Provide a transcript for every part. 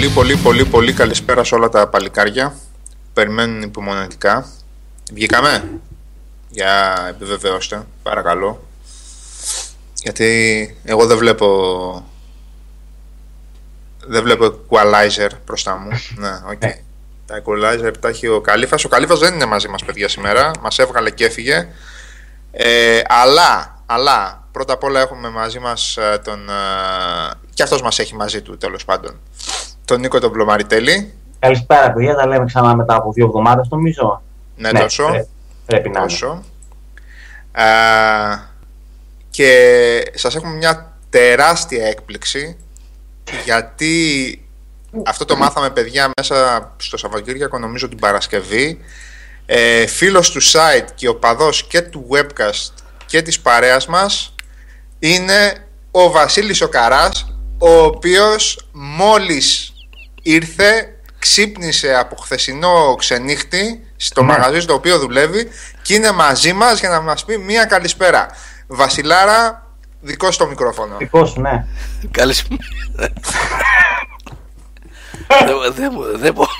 Πολύ πολύ πολύ πολύ καλησπέρα σε όλα τα παλικάρια. Περιμένουν υπομονετικά. Βγήκαμε; Για επιβεβαιώστε παρακαλώ. Γιατί εγώ δεν βλέπω Δεν βλέπω equalizer μπροστά μου. Ναι, OK. Okay. Τα equalizer τα έχει ο Καλύφας. Ο Καλύφας δεν είναι μαζί μας παιδιά σήμερα. Μας έβγαλε και έφυγε. Ε, Αλλά, αλλά πρώτα απ' όλα έχουμε μαζί μας ε, τον ε, και αυτός μας έχει μαζί του τέλος πάντων. Τον Νίκο τον Πλωμαριτέλη. Καλησπέρα παιδιά, τα λέμε ξανά μετά από δύο εβδομάδες νομίζω. Ναι, ναι τόσο. πρέπει να τόσο. και σας έχουμε μια τεράστια έκπληξη γιατί αυτό το μάθαμε παιδιά μέσα στο Σαββατοκύριακο νομίζω την Παρασκευή ε, φίλος του site και ο παδός και του webcast και της παρέας μας είναι ο Βασίλης ο Καράς ο οποίος μόλις ήρθε, ξύπνησε από χθεσινό ξενύχτη στο ναι. μαγαζί στο οποίο δουλεύει και είναι μαζί μας για να μας πει μία καλησπέρα. Βασιλάρα, δικό στο μικρόφωνο. Δικό σου, ναι. Καλησπέρα. Δεν δεν μπορώ.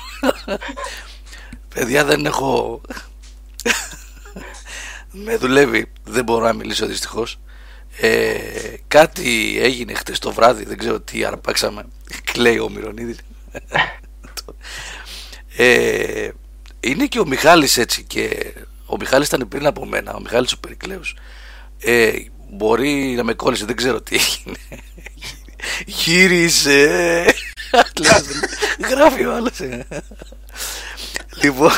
Παιδιά δεν έχω... Με δουλεύει, δεν μπορώ να μιλήσω δυστυχώς. Ε, κάτι έγινε χτες το βράδυ, δεν ξέρω τι αρπάξαμε. Κλαίει ο Μυρονίδης. Ε, είναι και ο Μιχάλης έτσι και ο Μιχάλης ήταν πριν από μένα, ο Μιχάλης ο Περικλέους. Ε, μπορεί να με κόλλησε, δεν ξέρω τι έγινε. Γύρισε. Γράφει ο άλλος. λοιπόν.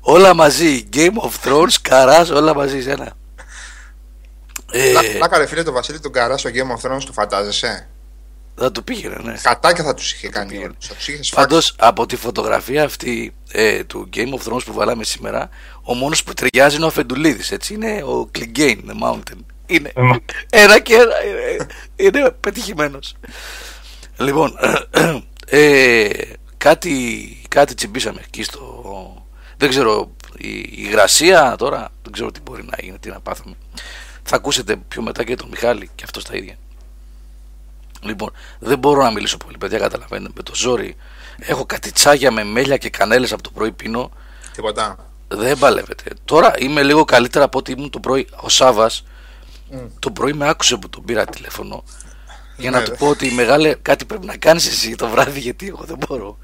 όλα μαζί. Game of Thrones, καράς, όλα μαζί σε ένα. Ε... Να ρε φίλε το Βασίλη τον Καρά στο Game of Thrones το φαντάζεσαι; Θα του πήγαινε, ναι. Κατάκια θα τους είχε κάνει Πάντως από τη φωτογραφία αυτή ε, του Game of Thrones που βάλαμε σήμερα, ο μόνος που ταιριάζει είναι ο Αφεντουλίδης. Έτσι είναι ο Clegane The Mountain. Είναι ε, ένα και ένα. Είναι, είναι πετυχημένος. Λοιπόν, ε, κάτι, κάτι τσιμπήσαμε εκεί στο. Δεν ξέρω, η, η υγρασία τώρα δεν ξέρω τι μπορεί να γίνει, τι να πάθουμε. Θα ακούσετε πιο μετά και τον Μιχάλη και αυτός τα ίδια. Λοιπόν, δεν μπορώ να μιλήσω πολύ, παιδιά, καταλαβαίνετε. Με το ζόρι έχω κάτι τσάγια με μέλια και κανέλες από το πρωί πίνω. Τίποτα. Δεν παλεύετε. Τώρα είμαι λίγο καλύτερα από ό,τι ήμουν το πρωί. Ο Σάβας το πρωί με άκουσε που τον πήρα τηλέφωνο για να ναι, του πω ότι μεγάλε κάτι πρέπει να κάνεις εσύ το βράδυ γιατί εγώ δεν μπορώ.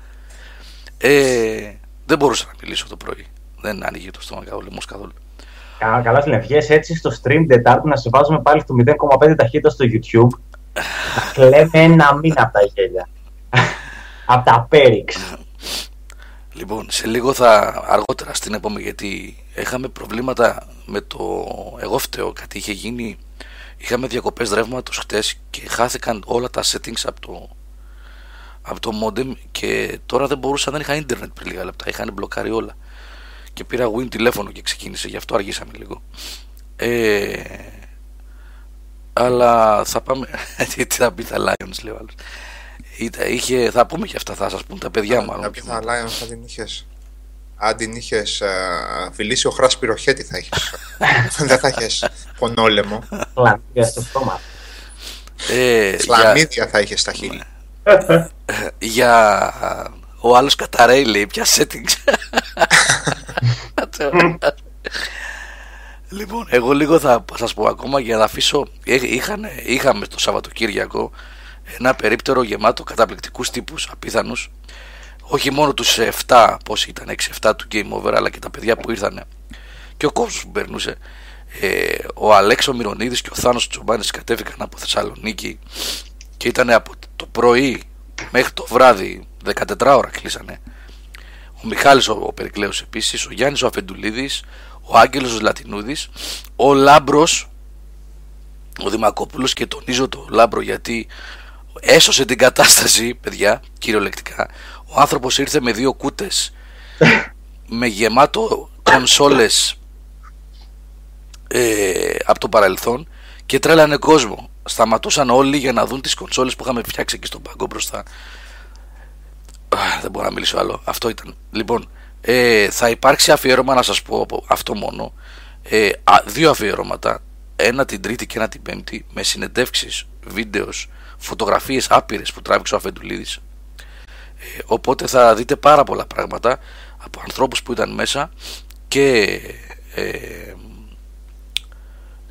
Ε, δεν μπορούσα να μιλήσω το πρωί. Δεν άνοιγε το στόμα καθόλου. καθόλου. Καλά στην ευχές έτσι στο stream Τετάρτη να σε βάζουμε πάλι στο 0,5 ταχύτητα στο YouTube. Να κλαίμε ένα μήνα από τα γέλια. από τα πέριξ. Λοιπόν, σε λίγο θα αργότερα στην επόμενη γιατί είχαμε προβλήματα με το εγώ φταίω κάτι είχε γίνει είχαμε διακοπές ρεύματος χτες και χάθηκαν όλα τα settings από το από το modem και τώρα δεν μπορούσα, δεν είχα ίντερνετ πριν λίγα λεπτά, είχαν μπλοκάρει όλα και πήρα Win τηλέφωνο και ξεκίνησε, γι' αυτό αργήσαμε λίγο. Ε, αλλά θα πάμε. Τι θα πει τα Lions, λέει ο άλλος. Είχε, θα πούμε και αυτά, θα σας πούν τα παιδιά μάλλον. Κάποια τα Lions θα την είχες. Αν την είχες φιλήσει ο Χράς Πυροχέτη θα είχες. Δεν θα είχες πονόλεμο. Σλαμίδια στο στόμα. Ε, Σλαμίδια θα είχες στα χείλη. για ο άλλος καταραίει λέει πια settings λοιπόν εγώ λίγο θα σας πω ακόμα για να αφήσω είχαν, είχαμε το Σαββατοκύριακο ένα περίπτερο γεμάτο καταπληκτικούς τύπους απίθανους. Όχι μόνο τους 7 πόσοι ήταν 6-7 του Game Over αλλά και τα παιδιά που ήρθαν και ο κόσμος που περνούσε ε, ο Αλέξο Μυρονίδης και ο Θάνος Τσομπάνης κατέβηκαν από Θεσσαλονίκη και ήταν από το πρωί μέχρι το βράδυ 14 ώρα κλείσανε. Ο Μιχάλης ο, ο Περικλέος επίσης, ο Γιάννης ο Αφεντουλίδης, ο Άγγελος ο Λατινούδης, ο Λάμπρος, ο Δημακόπουλος και τονίζω το Λάμπρο γιατί έσωσε την κατάσταση, παιδιά, κυριολεκτικά. Ο άνθρωπος ήρθε με δύο κούτες με γεμάτο κονσόλες ε, από το παρελθόν και τρέλανε κόσμο. Σταματούσαν όλοι για να δουν τις κονσόλες που είχαμε φτιάξει εκεί στον πάγκο μπροστά δεν μπορώ να μιλήσω άλλο. Αυτό ήταν. Λοιπόν, ε, θα υπάρξει αφιέρωμα να σας πω αυτό μόνο. Ε, δύο αφιερώματα. Ένα την Τρίτη και ένα την Πέμπτη με συνεντεύξεις, βίντεος, φωτογραφίες άπειρες που τράβηξε ο Αφεντουλίδης. Ε, οπότε θα δείτε πάρα πολλά πράγματα από ανθρώπους που ήταν μέσα και ε,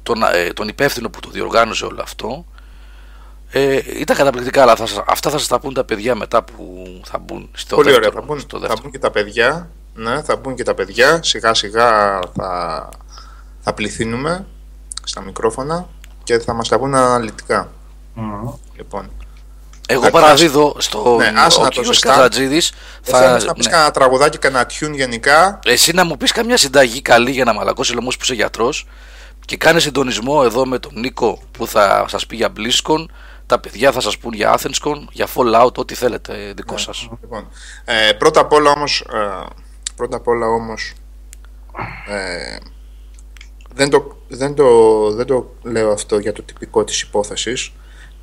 τον, ε, τον υπεύθυνο που το διοργάνωσε όλο αυτό ε, ήταν καταπληκτικά, αλλά θα, αυτά θα σας τα πούν τα παιδιά μετά που θα μπουν στο Πολύ δεύτερο. ωραία, θα μπουν, στο θα δεύτερο. μπουν και τα παιδιά. Ναι, θα μπουν και τα παιδιά. Σιγά σιγά θα, θα πληθύνουμε στα μικρόφωνα και θα μας τα πούν αναλυτικά. Μμμ. Λοιπόν, Εγώ Εντάξει, παραδίδω στο ναι, άσε ο να το κύριος ζεστά. Καζατζίδης θα, θα, να πεις ναι. κανένα τραγουδάκι, κανένα tune γενικά; Εσύ να μου πεις καμιά συνταγή καλή για να μαλακώσει λαιμούς που είσαι γιατρός και κάνε συντονισμό εδώ με τον Νίκο που θα σας πει για BlizzCon τα παιδιά θα σας πούν για AthensCon, για Fallout, ό,τι θέλετε Ναι. δικό σας. Λοιπόν, ε, πρώτα απ' όλα όμως, ε, πρώτα απ' όλα όμως ε, δεν, το, δεν, το, δεν το λέω αυτό για το τυπικό της υπόθεσης.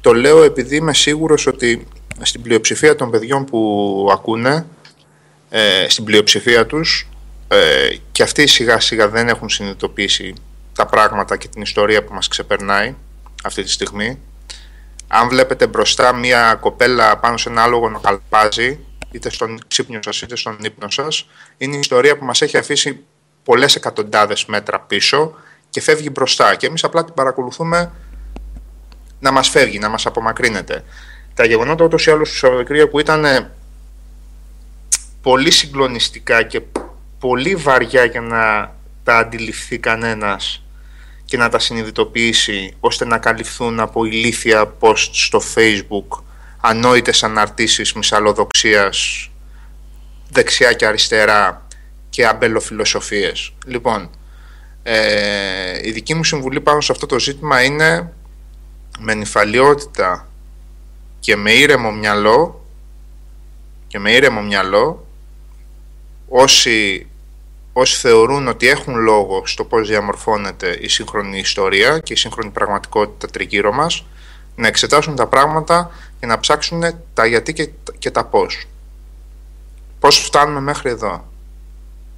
Το λέω επειδή είμαι σίγουρος ότι στην πλειοψηφία των παιδιών που ακούνε, ε, στην πλειοψηφία τους, ε, και αυτοί σιγά σιγά δεν έχουν συνειδητοποιήσει τα πράγματα και την ιστορία που μας ξεπερνάει αυτή τη στιγμή. Αν βλέπετε μπροστά μία κοπέλα πάνω σε ένα άλογο να καλπάζει, είτε στον ξύπνιο σας είτε στον ύπνο σας, είναι η ιστορία που μας έχει αφήσει πολλές εκατοντάδες μέτρα πίσω και φεύγει μπροστά. Και εμείς απλά την παρακολουθούμε να μας φεύγει, να μας απομακρύνεται. Τα γεγονότα ούτως ή άλλως του Σαββατοκύριακου ήταν ε, πολύ συγκλονιστικά και πολύ βαριά για να τα αντιληφθεί κανένας και να τα συνειδητοποιήσει ώστε να καλυφθούν από ηλίθια post στο facebook ανόητες αναρτήσεις μυσαλλοδοξίας δεξιά και αριστερά και αμπελοφιλοσοφίες. Λοιπόν, ε, η δική μου συμβουλή πάνω σε αυτό το ζήτημα είναι με νυφαλιότητα και με ήρεμο μυαλό και με ήρεμο μυαλό όσοι, όσοι θεωρούν ότι έχουν λόγο στο πώς διαμορφώνεται η σύγχρονη ιστορία και η σύγχρονη πραγματικότητα τριγύρω μας να εξετάσουν τα πράγματα και να ψάξουν τα γιατί και, και τα πώς. Πώς φτάνουμε μέχρι εδώ.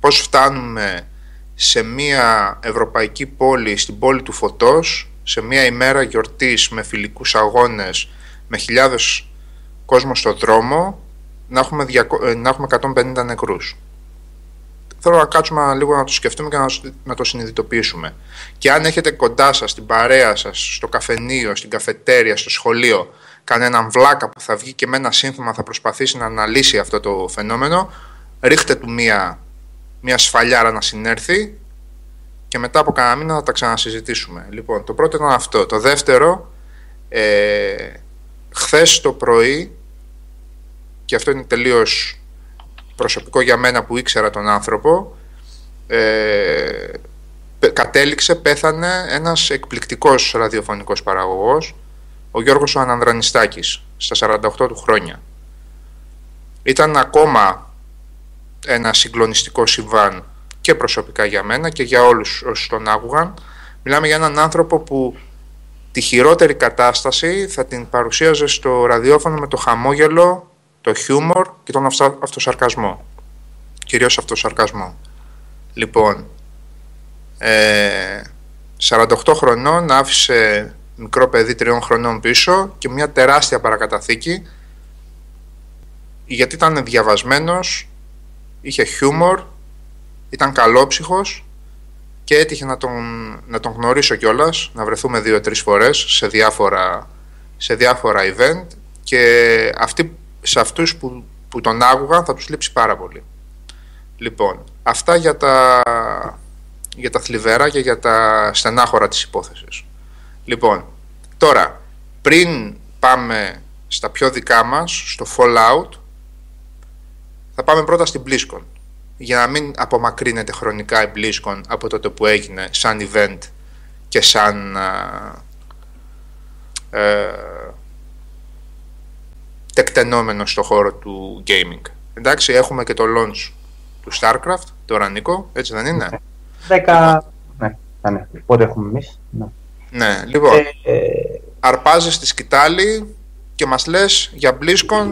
Πώς φτάνουμε σε μια ευρωπαϊκή πόλη, στην πόλη του φωτός, σε μια ημέρα γιορτής με φιλικούς αγώνες, με χιλιάδες κόσμο στο δρόμο, να έχουμε, 200 ε, να έχουμε 150 νεκρούς. Θέλω να κάτσουμε λίγο να το σκεφτούμε και να, να το συνειδητοποιήσουμε. Και αν έχετε κοντά σας, στην παρέα σας, στο καφενείο, στην καφετέρια, στο σχολείο, κανέναν βλάκα που θα βγει και με ένα σύνθημα θα προσπαθήσει να αναλύσει αυτό το φαινόμενο, ρίχτε του μία, μία σφαλιάρα να συνέρθει και μετά από κανένα μήνα θα τα ξανασυζητήσουμε. Λοιπόν, το πρώτο ήταν αυτό. Το δεύτερο, ε, χθες το πρωί, και αυτό είναι τελείως προσωπικό για μένα που ήξερα τον άνθρωπο, ε, πε- κατέληξε, πέθανε ένας εκπληκτικός ραδιοφωνικός παραγωγός, ο Γιώργος ο Ανανδρανιστάκης, στα 48 του χρόνια. Ήταν ακόμα ένα συγκλονιστικό συμβάν και προσωπικά για μένα και για όλους όσους τον άκουγαν. Μιλάμε για έναν άνθρωπο που τη χειρότερη κατάσταση θα την παρουσίαζε στο ραδιόφωνο με το χαμόγελο, το χιούμορ και τον αυτα- αυτοσαρκασμό. Κυρίως αυτοσαρκασμό. Λοιπόν, ε, 48 χρονών άφησε μικρό παιδί τριών χρονών πίσω και μια τεράστια παρακαταθήκη γιατί ήταν διαβασμένος, είχε χιούμορ, ήταν καλόψυχος και έτυχε να τον, να τον γνωρίσω κιόλας, να βρεθούμε δύο-τρεις φορές σε διάφορα, σε διάφορα event και αυτοί, σε αυτούς που, που τον άκουγαν θα τους λείψει πάρα πολύ. Λοιπόν, αυτά για τα, για τα θλιβερά και για τα στενάχωρα της υπόθεσης. Λοιπόν, τώρα, πριν πάμε στα πιο δικά μας, στο Fallout, θα πάμε πρώτα στην BlizzCon. Για να μην απομακρύνεται χρονικά η BlizzCon από τότε που έγινε σαν event και σαν α, ε, τεκτενόμενο στο χώρο του gaming. Εντάξει, έχουμε και το launch του StarCraft, τώρα Νίκο, έτσι δεν είναι; 10. Ναι, θα ναι. Πότε έχουμε εμείς; Ναι. Ναι, λοιπόν, Ε, ε, αρπάζεις τη σκητάλη και μας λες για BlizzCon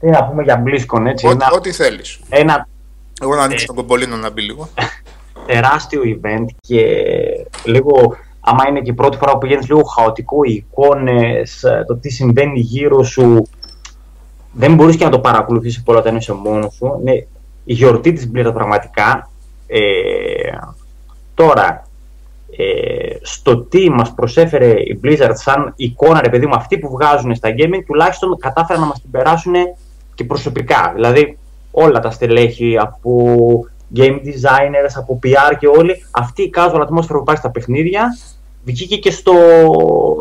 τι να πούμε για BlizzCon, έτσι. ό,τι, Ένα, ό,τι θέλεις. ένα Εγώ να ανοίξω τον κομπολίνο να μπει λίγο. τεράστιο event και λίγο άμα είναι και η πρώτη φορά που πηγαίνεις λίγο χαοτικό, οι εικόνες, το τι συμβαίνει γύρω σου, δεν μπορείς και να το παρακολουθήσεις πολλά όταν είσαι μόνος σου. Είναι η γιορτή της Blizzard πραγματικά. Ε, τώρα, ε, στο τι μας προσέφερε η Blizzard σαν εικόνα, ρε παιδί μου, αυτοί που βγάζουν στα gaming, τουλάχιστον κατάφεραν να μας την περάσουν και προσωπικά. Δηλαδή, όλα τα στελέχη από game designers, από PR και όλοι, αυτή η casual ατμόσφαιρα που πάει στα παιχνίδια βγήκε και, στο,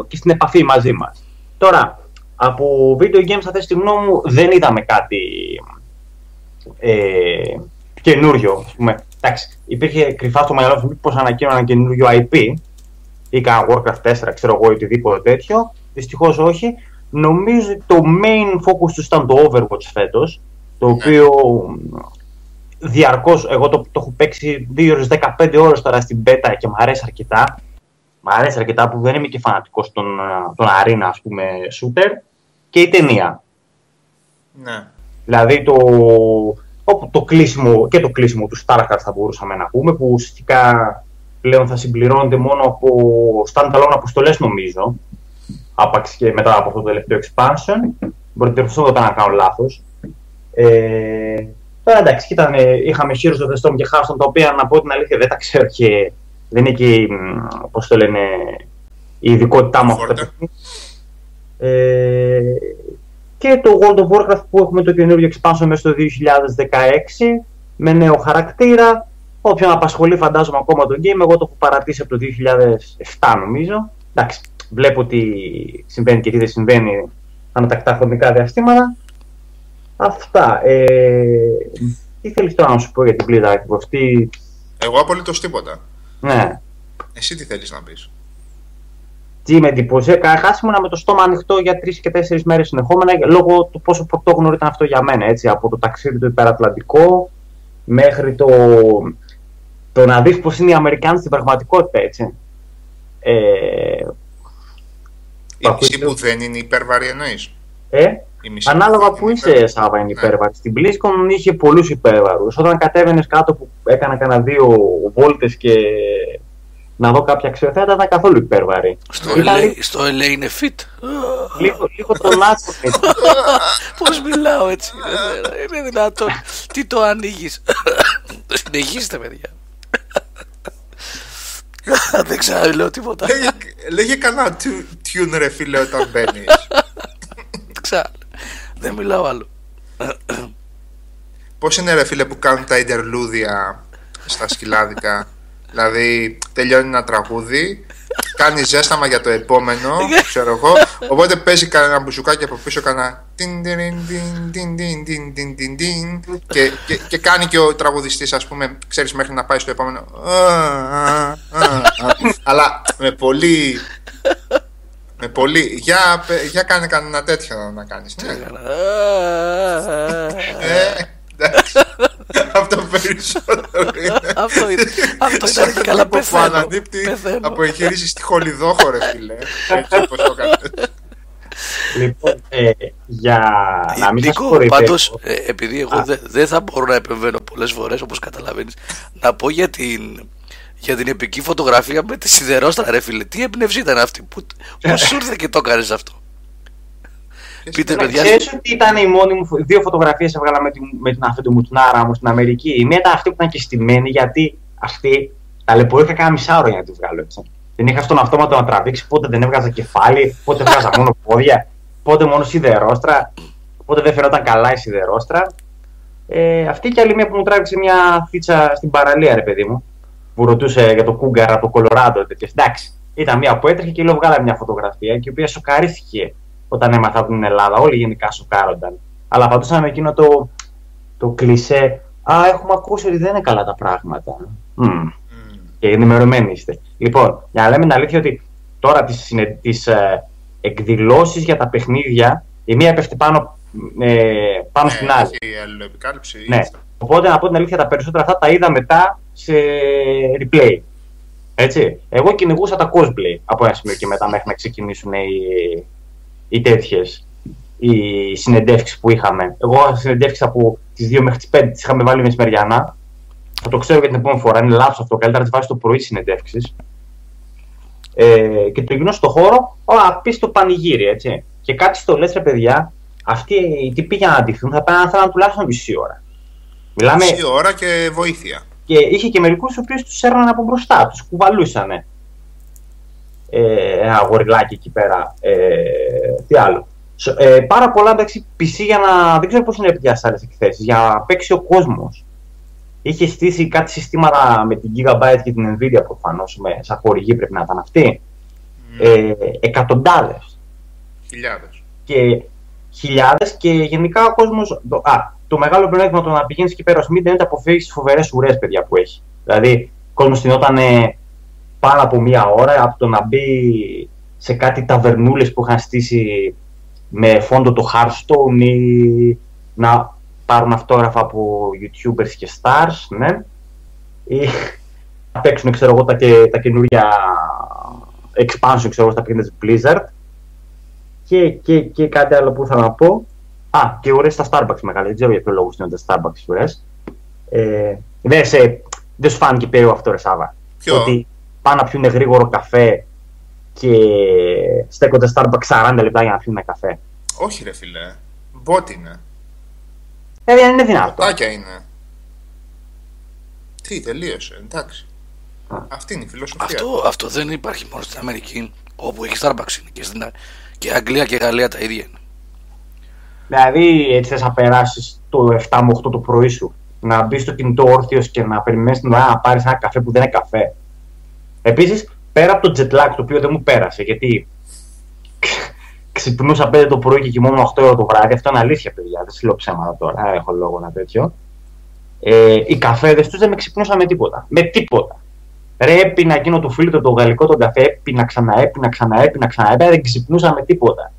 και στην επαφή μαζί μας. Τώρα, από video games, αυτή τη στιγμή μου, δεν είδαμε κάτι ε, καινούριο. Ας πούμε. Εντάξει, υπήρχε κρυφά στο μυαλό μου πως ανακοίνωνα ένα καινούριο IP ή κάνα Warcraft 4, ξέρω εγώ, ή οτιδήποτε τέτοιο. Δυστυχώς όχι. Νομίζω ότι το main focus τους ήταν το Overwatch φέτος, το ναι. οποίο διαρκώς, εγώ το, το έχω παίξει 2 ώρες 15 ώρες τώρα στην beta και μου αρέσει αρκετά. Μ' αρέσει αρκετά που δεν είμαι και φανατικός των, των arena, ας πούμε, shooter. Και η ταινία. Ναι. Δηλαδή το, το κλείσιμο και το κλείσιμο του Starcraft θα μπορούσαμε να πούμε, που ουσιαστικά πλέον θα συμπληρώνεται μόνο από standalone αποστολές, νομίζω. Άπαξ και μετά από αυτό το τελευταίο expansion. Μπορείτε να να κάνω λάθος. Ε, Τώρα εντάξει, ήταν, είχαμε Heroes of the Storm και Hearthstone, τα οποία να πω την αλήθεια δεν τα ξέρω και δεν είναι και, πώς το λένε, η ειδικότητά μου αυτό. Ε, και το World of Warcraft που έχουμε το καινούργιο expansion μέσα στο 2016 με νέο χαρακτήρα. Όποιον απασχολεί φαντάζομαι ακόμα το game, εγώ το έχω παρατήσει από το 2007 νομίζω. Εντάξει, βλέπω τι συμβαίνει και τι δεν συμβαίνει ανατακτά χρονικά διαστήματα. Αυτά. Ε, τι θέλεις τώρα να σου πω για την Blizzard ακριβώς, τι... Εγώ απολύτως τίποτα. Ναι. Εσύ τι θέλεις να πεις; Τι με εντυπωσίασε. Καταρχάς ήμουνα με το στόμα ανοιχτό για τρεις και τέσσερις μέρες συνεχόμενα λόγω του πόσο πρωτόγνωρο ήταν αυτό για μένα. Έτσι, από το ταξίδι του υπερατλαντικό μέχρι το, το να δεις πώς είναι οι Αμερικάνοι στην πραγματικότητα. Έτσι. Ε, η μισή που δεν είναι υπέρβαρη εννοείς; Ε, Ανάλογα που είσαι, Σάβα, είναι υπέρβαρη. Στην BlizzCon είχε πολλούς υπέρβαρου. Όταν κατέβαινες κάτω που έκανα κανένα δύο βόλτες και να δω κάποια αξιοθέατα, ήταν καθόλου υπέρβαρη. Στο, LA, στο LA είναι fit. Λίγο, λίγο τον άκου Πώς μιλάω έτσι. είναι δυνατόν. Τι το ανοίγεις; Συνεχίστε, παιδιά. Δεν ξέρω, λέω τίποτα. Λέγε κανένα tune ρε φίλε όταν μπαίνεις. Ξέρω. Δεν μιλάω άλλο. Πώς είναι ρε φίλε που κάνουν τα ιντερλούδια στα σκυλάδικα; Δηλαδή τελειώνει ένα τραγούδι, κάνει ζέσταμα για το επόμενο, ξέρω εγώ. Οπότε παίζει κανένα μπουζουκάκι από πίσω, κανένα. Και, και, και κάνει και ο τραγουδιστής ας πούμε ξέρεις μέχρι να πάει στο επόμενο αλλά με πολύ με πολύ. Για, για κάνε κανένα τέτοιο να κάνεις. Ναι. ε, εντάξει. Αυτό περισσότερο είναι. Αυτό είναι. Αυτό ήταν και καλά πεθαίνω. Που ανανύπτει από εγχείρηση στη Χολιδόχο, ρε φίλε. Έτσι όπως το κάνετε. Λοιπόν, ε, για να μην Νίκο, σας πάντως, ε, επειδή εγώ δεν δε θα μπορώ να επεμβαίνω πολλές φορές, όπως καταλαβαίνεις, να πω για την για την επική φωτογραφία με τη σιδερόστρα, ρε φίλε. Τι έμπνευση ήταν αυτή, που, πώς σου ήρθε και το έκανες αυτό; Πείτε, παιδιά. Ξέρεις ότι ήταν η μόνη μου. Δύο φωτογραφίες έβγαλα με την, με την αυτή του μουτνάρα μου στην Αμερική. Η μία ήταν αυτή που ήταν και στημένη, γιατί αυτή ταλαιπωρήθηκα κάνα μισά ώρα για να τη βγάλω έτσι. Δεν είχα στον αυτόματο να τραβήξει, πότε δεν έβγαζα κεφάλι, πότε έβγαζα μόνο πόδια, πότε μόνο σιδερόστρα, πότε δεν φαινόταν καλά η σιδερόστρα. Ε, αυτή και άλλη μία που μου τράβηξε μια φίτσα στην παραλία, ρε παιδί μου που ρωτούσε για το Κούγκαρ από το Κολοράντο. Εντάξει, ήταν μία που έτρεχε και λέω βγάλα μια φωτογραφία και η οποία σοκαρίστηκε όταν έμαθα από την Ελλάδα. Όλοι γενικά σοκάρονταν. Αλλά απαντούσαν με εκείνο το, το κλισέ. Α, έχουμε ακούσει ότι δεν είναι καλά τα πράγματα. Mm. Και ενημερωμένοι είστε. Λοιπόν, για να λέμε την αλήθεια ότι τώρα τις, τις ε, εκδηλώσεις για τα παιχνίδια, η μία πέφτει πάνω, ε, πάνω στην άλλη. Έχει Ναι. Οπότε να πω την αλήθεια, τα περισσότερα αυτά τα είδα μετά σε replay. Έτσι. Εγώ κυνηγούσα τα cosplay από ένα σημείο και μετά μέχρι να ξεκινήσουν οι, οι τέτοιες οι συνεντεύξεις που είχαμε. Εγώ συνεντεύξει από τις 2 μέχρι τις 5 τις είχαμε βάλει μεσημεριανά. Θα το ξέρω για την επόμενη φορά. Είναι λάθος αυτό. Καλύτερα να τις βάζεις το πρωί συνεντεύξεις. Ε, και το γινώ στο χώρο, ο, απίστευτο πανηγύρι, έτσι. Και κάτι στο λες, παιδιά, αυτοί οι τύποι για να αντιθούν θα πάνε να τουλάχιστον μισή ώρα. Μιλάμε... Μισή ώρα και βοήθεια. Και είχε και μερικούς οι οποίου τους έρναν από μπροστά, τους κουβαλούσαν. Ε, ένα γοριλάκι εκεί πέρα. Ε, τι άλλο. Ε, πάρα πολλά εντάξει, PC για να. Δεν ξέρω πώς είναι πια σε άλλες εκθέσεις. Για να παίξει ο κόσμος. Είχε στήσει κάτι συστήματα με την Gigabyte και την Nvidia προφανώς. Σαν χορηγή πρέπει να ήταν αυτή. Mm. Ε, Εκατοντάδες. Χιλιάδες. Και χιλιάδες και γενικά ο κόσμος. Α, το μεγάλο πλεονέκτημα το να πηγαίνεις εκεί πέρα ως είναι ότι αποφύγεις τις φοβερές ουρές, παιδιά που έχει. Δηλαδή, ο κόσμος στυνόταν πάνω από μία ώρα από το να μπει σε κάτι ταβερνούλες που είχαν στήσει με φόντο το Hearthstone ή να πάρουν αυτόγραφα από YouTubers και stars, ναι. Ή να παίξουν, ξέρω εγώ, τα, και, τα καινούργια expansion, ξέρω εγώ, στα παιχνίδια Blizzard. Και, και, και κάτι άλλο που θα να πω. Α, και ώρες στα Starbucks μεγάλα. Δεν ξέρω για ποιο λόγο είναι τα Starbucks ώρες. Ε, δεν, σε, δεν σου φάνηκε περίεργο αυτό, ρε Σάβα. Ποιο; Ότι πάνε να πιούν γρήγορο καφέ και στέκονται Starbucks 40 λεπτά για να πιούν καφέ. Όχι ρε φίλε, μπότ είναι. Δηλαδή δεν είναι δυνατό. Μποτάκια είναι. Τι, τελείωσε, εντάξει. Α. Αυτή είναι η φιλοσοφία. Αυτό, αυτό δεν υπάρχει μόνο στην Αμερική, όπου έχει Starbucks είναι και στην και Αγγλία και Γαλλία τα ίδια είναι. Δηλαδή έτσι θες να περάσεις το 7 με 8 το πρωί σου, να μπεις στο κινητό όρθιος και να περιμένεις την ώρα να πάρεις ένα καφέ που δεν είναι καφέ. Επίσης, πέρα από το jet lag το οποίο δεν μου πέρασε, γιατί ξυπνούσα 5 το πρωί και κοιμόμουν 8 ώρα το βράδυ. Αυτό είναι αλήθεια, παιδιά. Δεν σου λέω ψέματα τώρα. Έχω λόγο να τέτοιο. Ε, οι καφέδες τους δεν με ξυπνούσαν με τίποτα. Με τίποτα. Ρε, έπεινα εκείνο το φίλτρο το γαλλικό τον καφέ, έπεινα ξανά, έπεινα ξανά, έπεινα ξανά, έπεινα, δεν ξυπνούσα με τίποτα.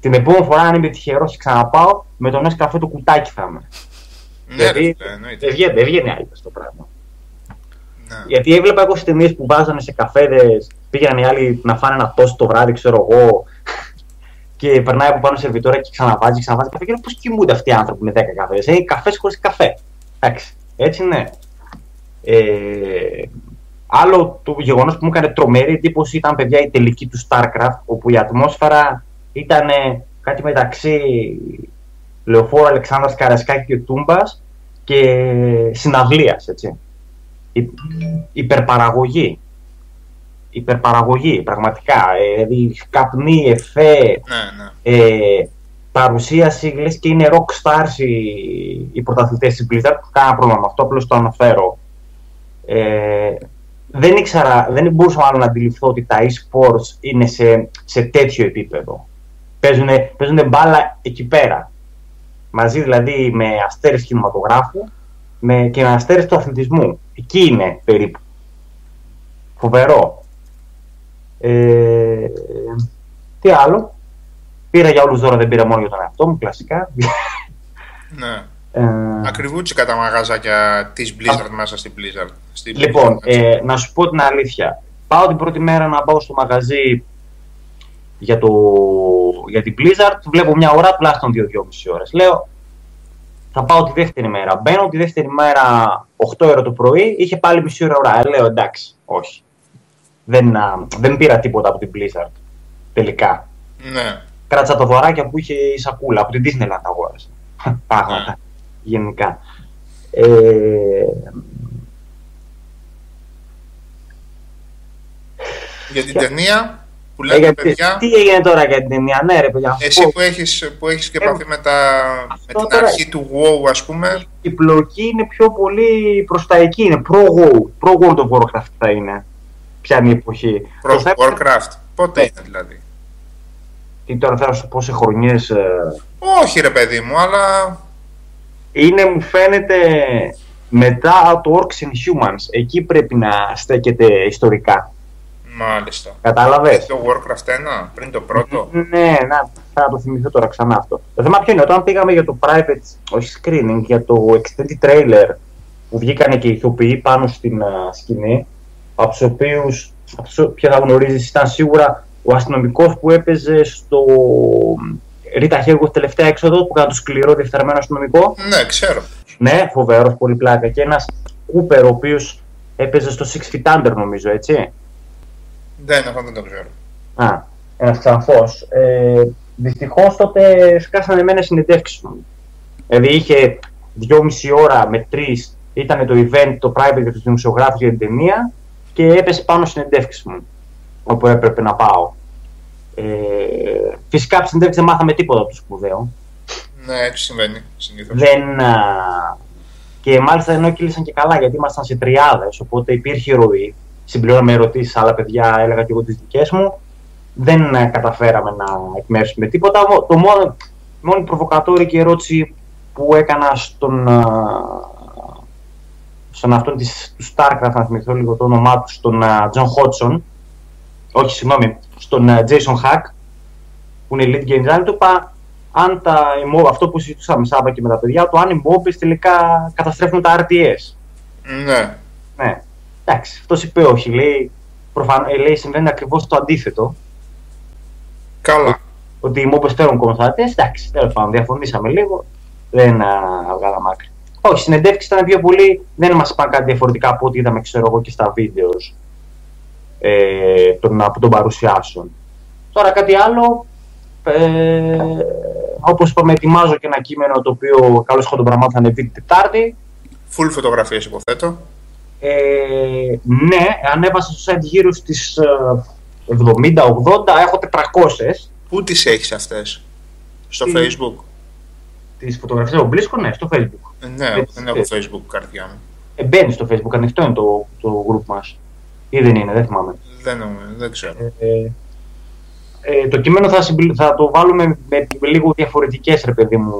Την επόμενη φορά, αν είμαι τυχερός και ξαναπάω, με τον καφέ το κουτάκι θα είμαι. Ναι, δηλαδή, δεν βγαίνει άλλο το πράγμα. Ναι. Γιατί έβλεπα εγώ στις ταινίες που βάζανε σε καφέδες, πήγαιναν οι άλλοι να φάνε ένα τόσο το βράδυ, ξέρω εγώ, και περνάει από πάνω σε σερβιτόρα και ξαναβάζει, ξαναβάζει καφέ. Και πώς κοιμούνται αυτοί οι άνθρωποι με 10 καφέ. Ε, καφές χωρίς καφέ. Εντάξει. Έτσι ναι. Ε, άλλο το γεγονός που μου έκανε τρομερή εντύπωση ήταν παιδιά η τελική του StarCraft, όπου η ατμόσφαιρα ήταν κάτι μεταξύ λεωφόρου Αλεξάνδρας Καρασκάκη και Τούμπας και συναυλίας. Έτσι υπερπαραγωγή. Υπερπαραγωγή, πραγματικά. Ε, δηλαδή, καπνί, εφέ, ναι, ναι. Ε, παρουσίαση, λες και είναι rock stars οι, οι πρωταθλητές της Blizzard. Κάνα πρόβλημα με αυτό, απλώς το αναφέρω. Ε, δεν ήξερα, δεν μπορούσα μάλλον να αντιληφθώ ότι τα e-sports είναι σε, σε τέτοιο επίπεδο. Παίζουν, μπάλα εκεί πέρα. Μαζί δηλαδή με αστέρες κινηματογράφου με, και με αστέρες του αθλητισμού. Εκεί είναι περίπου. Φοβερό. Ε, τι άλλο. Πήρα για όλους δώρα, δεν πήρα μόνο για τον εαυτό μου, κλασικά. Ναι. Ε, Ακριβούτσικα τα μαγαζάκια της Blizzard μέσα στην Blizzard. Στην λοιπόν, ε, να σου πω την αλήθεια. Πάω την πρώτη μέρα να πάω στο μαγαζί για, το, για την Blizzard. Βλέπω μια ώρα, τουλάχιστον 2-2,5 ώρες. Λέω, θα πάω τη δεύτερη μέρα. Μπαίνω τη δεύτερη μέρα 8 ώρα το πρωί, είχε πάλι μισή ώρα ώρα. Λέω εντάξει, όχι. Δεν, δεν πήρα τίποτα από την Blizzard τελικά. Ναι. Κράτησα το δωράκια που είχε η σακούλα, από την Disneyland αγόρασε. Πράγματα. Ναι. Γενικά. Ε, για την ταινία; Που λέτε ε, παιδιά. Τι έγινε τώρα για την ταινία, ναι, ρε παιδιά. Εσύ που έχεις που έχεις και ε, επαφή με, τα, με την τώρα, αρχή του WoW, ας πούμε. Η πλοκή είναι πιο πολύ προς τα εκεί. Είναι προ-WoW. Προ-World of Warcraft θα είναι. Ποια είναι η εποχή. Προ-Warcraft. Πότε είναι δηλαδή; Τι τώρα θέλω να σου πω σε χρονιές. Ε... Όχι, ρε παιδί μου, αλλά. Είναι, μου φαίνεται, μετά το Orcs and Humans. Εκεί πρέπει να στέκεται ιστορικά. Μάλιστα. Κατάλαβες; Το Warcraft 1, πριν το πρώτο; Ναι, να, θα το θυμηθώ τώρα ξανά αυτό. Το θέμα ποιο είναι, όταν πήγαμε για το private, όχι screening, για το extended trailer που βγήκανε και οι ηθοποιοί πάνω στην uh, σκηνή, από τους οποίους, ποια θα γνωρίζεις, ήταν σίγουρα ο αστυνομικός που έπαιζε στο Ρίτα Χέργο τελευταία έξοδο που έκανε το σκληρό διεφθαρμένο αστυνομικό. Ναι, ξέρω. Ναι, φοβερός, πολύ πλάκα. Και ένας Κούπερ ο οποίος έπαιζε στο Six Feet Under, νομίζω, έτσι. Δεν, αυτό δεν το ξέρω. Α, ένα ξανθό. Ε, Δυστυχώς τότε σκάσανε εμένα συνεντεύξει μου. Δηλαδή είχε δυόμιση ώρα με τρεις ήταν το event, το private για τους δημοσιογράφους για την ταινία και έπεσε πάνω συνεντεύξει μου όπου έπρεπε να πάω. Ε, φυσικά από συνεντεύξει δεν μάθαμε τίποτα από το σπουδαίο. Ναι, έτσι συμβαίνει συνήθως. Δεν, και μάλιστα ενώ κύλησαν και καλά γιατί ήμασταν σε τριάδες, οπότε υπήρχε ροή. Συμπλήρωναμε ερωτήσεις, άλλα παιδιά έλεγα και εγώ τις δικές μου. Δεν καταφέραμε να εκμέρσουμε τίποτα. Το μόνο, μόνη προβοκατόρικη ερώτηση που έκανα στον, στον αυτόν της, του Starcraft, να θυμηθώ λίγο το όνομά του, στον John Hodgson, όχι συγγνώμη, στον Jason Hack, που είναι lead game designer, του είπα αν τα, αυτό που συζητούσαμε Σάββα και με τα παιδιά του, αν οι mobs τελικά καταστρέφουν τα RTS. Ναι. Ναι. Εντάξει, αυτός είπε όχι. Λέει, προφανώς, ε, λέει συμβαίνει ακριβώς το αντίθετο. Καλά. Ότι οι mobs φέρουν ακόμα στα RTS. Εντάξει, τέλος πάντων, διαφωνήσαμε λίγο. Δεν βγάλαμε άκρη. Όχι, συνεντεύξει ήταν πιο πολύ. Δεν μας είπαν κάτι διαφορετικά από ό,τι είδαμε, ξέρω εγώ, και στα βίντεος ε, των, από τον παρουσιάσεων. Τώρα κάτι άλλο. Ε, Όπως είπαμε, ετοιμάζω και ένα κείμενο το οποίο καλώς έχω τον πραγμάτων θα ανεβεί την Τετάρτη. Full φωτογραφίες, υποθέτω. Ε, ναι, ανέβασα στο site γύρω στι 70-80, έχω 400. Πού τις έχεις αυτές, στο Facebook. Τις φωτογραφίες από Μπρίσκο, ναι, στο Facebook. Ε, ναι, δεν έχω Facebook καρδιά μου. Ε, μπαίνει στο Facebook, ανοιχτό είναι το, το group μας. Ή δεν είναι, δεν θυμάμαι. Δεν, δεν ξέρω. Ε, ε, ε, το κείμενο θα, θα το βάλουμε με, λίγο διαφορετικές, ρε παιδί μου.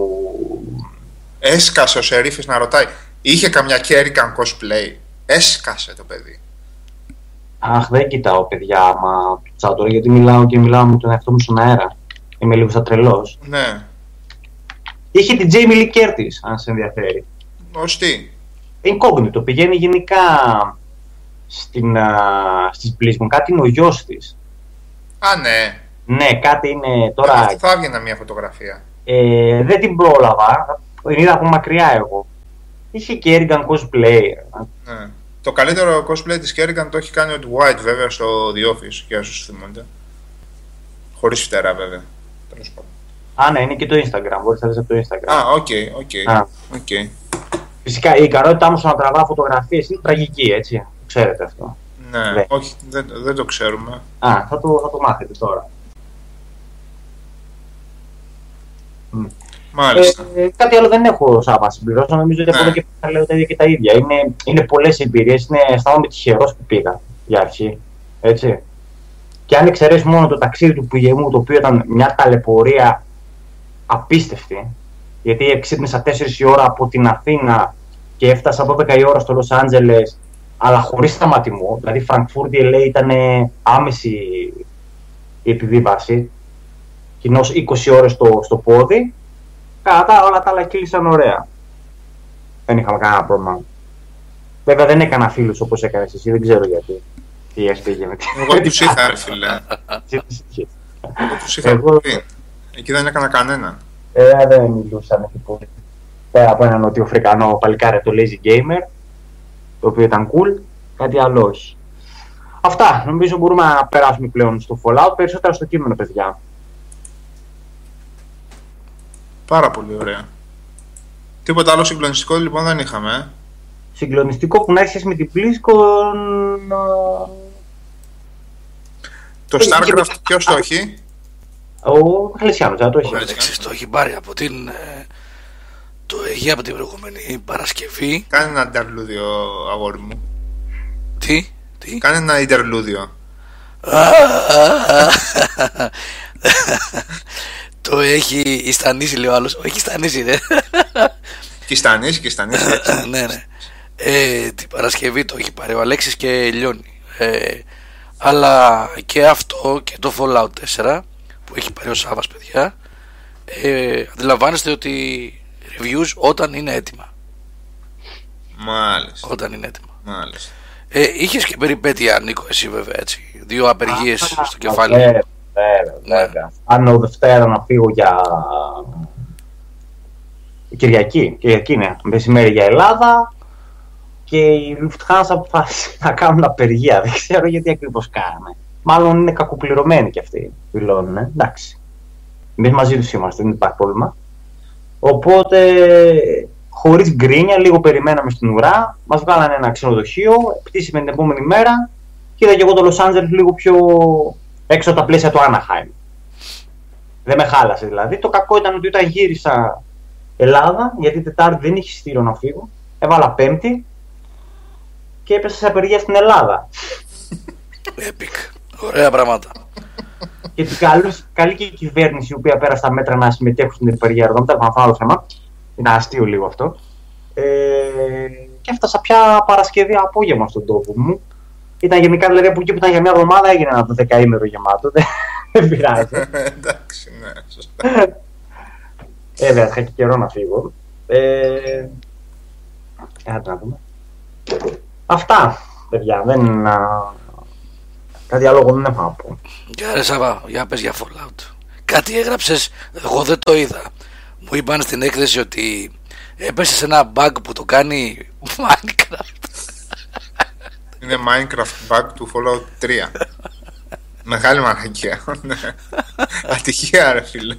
Έσκασε ο Σερίφης να ρωτάει. Είχε καμιά Κέρικαν cosplay; Έσκασε το παιδί. Αχ, δεν κοιτάω παιδιά, μα τώρα γιατί μιλάω και μιλάω με τον εαυτό μου στον αέρα. Είμαι λίγο σαν τρελός. Ναι. Είχε την Jamie Lee Curtis, αν σε ενδιαφέρει. Ως τι; Incognito. Πηγαίνει γενικά στην, στις Blizzcon. Κάτι είναι ο γιος της. Α, ναι. Ναι, κάτι είναι τώρα... Αυτή θα έβγαινα μια φωτογραφία. Ε, δεν την πρόλαβα. Την είδα από μακριά εγώ. Είχε Kerrigan cosplay. Ναι. Το καλύτερο cosplay της Kerrigan το έχει κάνει ο White βέβαια στο The Office, για όσους θυμούνται. Χωρίς φτερά βέβαια. Τέλος πάντων. Α, ναι, είναι και το Instagram. Μπορείς να δεις από το Instagram. Α, οκ, οκ. Φυσικά η ικανότητά μου στο να τραβάω φωτογραφίες είναι τραγική, έτσι. Ξέρετε αυτό. Ναι, ναι. όχι, δεν, δεν το ξέρουμε. Α, θα το, θα το μάθετε τώρα. Μάλιστα. Ε, κάτι άλλο δεν έχω να συμπληρώσω. Νομίζω ότι ναι. και θα λέω τα ίδια και τα ίδια. Είναι, είναι πολλές εμπειρίες. Αισθάνομαι τυχερός που πήγα για αρχή. Έτσι. Και αν εξαιρέσεις μόνο το ταξίδι του Πηγεμού, το οποίο ήταν μια ταλαιπωρία απίστευτη, γιατί ξύπνησα 4 η ώρα από την Αθήνα και έφτασα 12 η ώρα στο Λος Άντζελες, αλλά χωρίς σταματημό. Δηλαδή, Φραγκφούρτη, LA ήταν άμεση η επιβίβαση. Κοινώς 20 ώρες στο, στο πόδι. Κατά όλα τα άλλα κύλησαν ωραία. Δεν είχαμε κανένα πρόβλημα. Βέβαια δεν έκανα φίλους όπως έκανες εσύ, δεν ξέρω γιατί. Τι έφυγε με Εγώ τους είχα, φίλε. Εγώ τους είχα. Εκεί δεν έκανα κανένα. Ε, δεν μιλούσαν εκεί πολύ. Πέρα από έναν νοτιοφρικανό παλικάρι το Lazy Gamer, το οποίο ήταν cool, κάτι άλλο όχι. Αυτά. Νομίζω μπορούμε να περάσουμε πλέον στο Fallout, περισσότερα στο κείμενο, παιδιά. Πάρα πολύ ωραία. Τίποτα άλλο συγκλονιστικό λοιπόν δεν είχαμε. Ε; Συγκλονιστικό που να έχεις με την BlizzCon... Το Starcraft ποιος το έχει; Ο Χαλεσιάνο, δεν το έχει. Ο το έχει πάρει από την. Ε, το έχει από την προηγούμενη Παρασκευή. Κάνε ένα ιντερλούδιο, αγόρι μου. Τι, τι; Κάνε ένα ιντερλούδιο. Το έχει ιστανίσει, λέει ο άλλος. Όχι ιστανίσει, ναι. Και ιστανίσει, και ιστανίσει. ναι, ναι. Ε, την Παρασκευή το έχει πάρει ο Αλέξης και λιώνει. Ε, αλλά και αυτό και το Fallout 4 που έχει πάρει ο Σάββας παιδιά ε, αντιλαμβάνεστε ότι reviews όταν είναι έτοιμα Μάλιστα Όταν είναι έτοιμα Μάλιστα ε, Είχες και περιπέτεια Νίκο εσύ βέβαια έτσι Δύο απεργίες στο κεφάλι Βέβαια, βέβαια ναι. Αν Δευτέρα να φύγω για Κυριακή, Κυριακή είναι, μεσημέρι για Ελλάδα και η Lufthansa αποφάσισε να κάνουν απεργία. Δεν ξέρω γιατί ακριβώς κάνανε. Μάλλον είναι κακοπληρωμένοι κι αυτοί δηλώνουν. Ε. Εντάξει. Εμείς μαζί τους είμαστε, δεν υπάρχει πρόβλημα. Οπότε, χωρίς γκρίνια, λίγο περιμέναμε στην ουρά. Μας βγάλανε ένα ξενοδοχείο, πτήσαμε την επόμενη μέρα και είδα και εγώ το Los Angeles λίγο πιο έξω από τα πλαίσια του Anaheim. Δεν με χάλασε δηλαδή. Το κακό ήταν ότι όταν γύρισα Ελλάδα, γιατί Τετάρτη δεν είχε στήριο να φύγω, έβαλα Πέμπτη και έπεσα σε απεργία στην Ελλάδα. Epic. Ωραία πράγματα. Και την καλή, καλή και η κυβέρνηση η οποία πέρασε τα μέτρα να συμμετέχουν στην απεργία εδώ, μετά από άλλο θέμα. Είναι αστείο λίγο αυτό. Ε, και έφτασα πια Παρασκευή απόγευμα στον τόπο μου. Ήταν γενικά δηλαδή από εκεί που ήταν για μια εβδομάδα έγινε ένα δεκαήμερο γεμάτο. Δεν πειράζει. Εντάξει, ναι, σωστά. Ε, βέβαια, είχα και καιρό να φύγω. Ε, να δούμε. Αυτά, παιδιά. Δεν, α, κάτι άλλο δεν έχω να πω. Για ρε Σάβα, για πες για Fallout. Κάτι έγραψες, εγώ δεν το είδα. Μου είπαν στην έκθεση ότι έπεσε σε ένα bug που το κάνει Minecraft. Είναι Minecraft bug του Fallout 3. Μεγάλη μαλακία. Ναι. Ατυχία, ρε φίλε.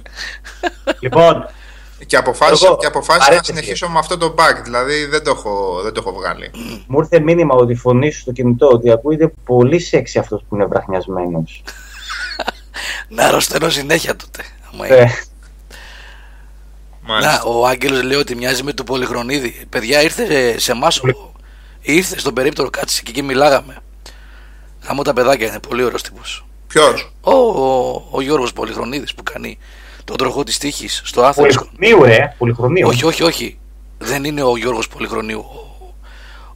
Λοιπόν, και αποφάσισα, και αποφάσισα να συνεχίσω με αυτό το bug, δηλαδή δεν το, έχω, δεν το έχω βγάλει. Μου ήρθε μήνυμα ότι η φωνή σου στο κινητό ότι ακούγεται πολύ σεξι αυτός που είναι βραχνιασμένος. να αρρωσταίνω συνέχεια τότε. Ε. Να, ο Άγγελος λέει ότι μοιάζει με το Πολυχρονίδη. Παιδιά, ήρθε σε εμάς. Ήρθε στον περίπτωρο, κάτσε και εκεί μιλάγαμε. Γάμο τα παιδάκια είναι πολύ ωραίος τύπος. Ποιος; Ο, ο, ο Γιώργος Πολυχρονίδης που κάνει τον τροχό της τύχης στο Άθενο. Πολυχρονίου, ε. Πολυχρονίου. Όχι, όχι, όχι. Δεν είναι ο Γιώργος Πολυχρονίου.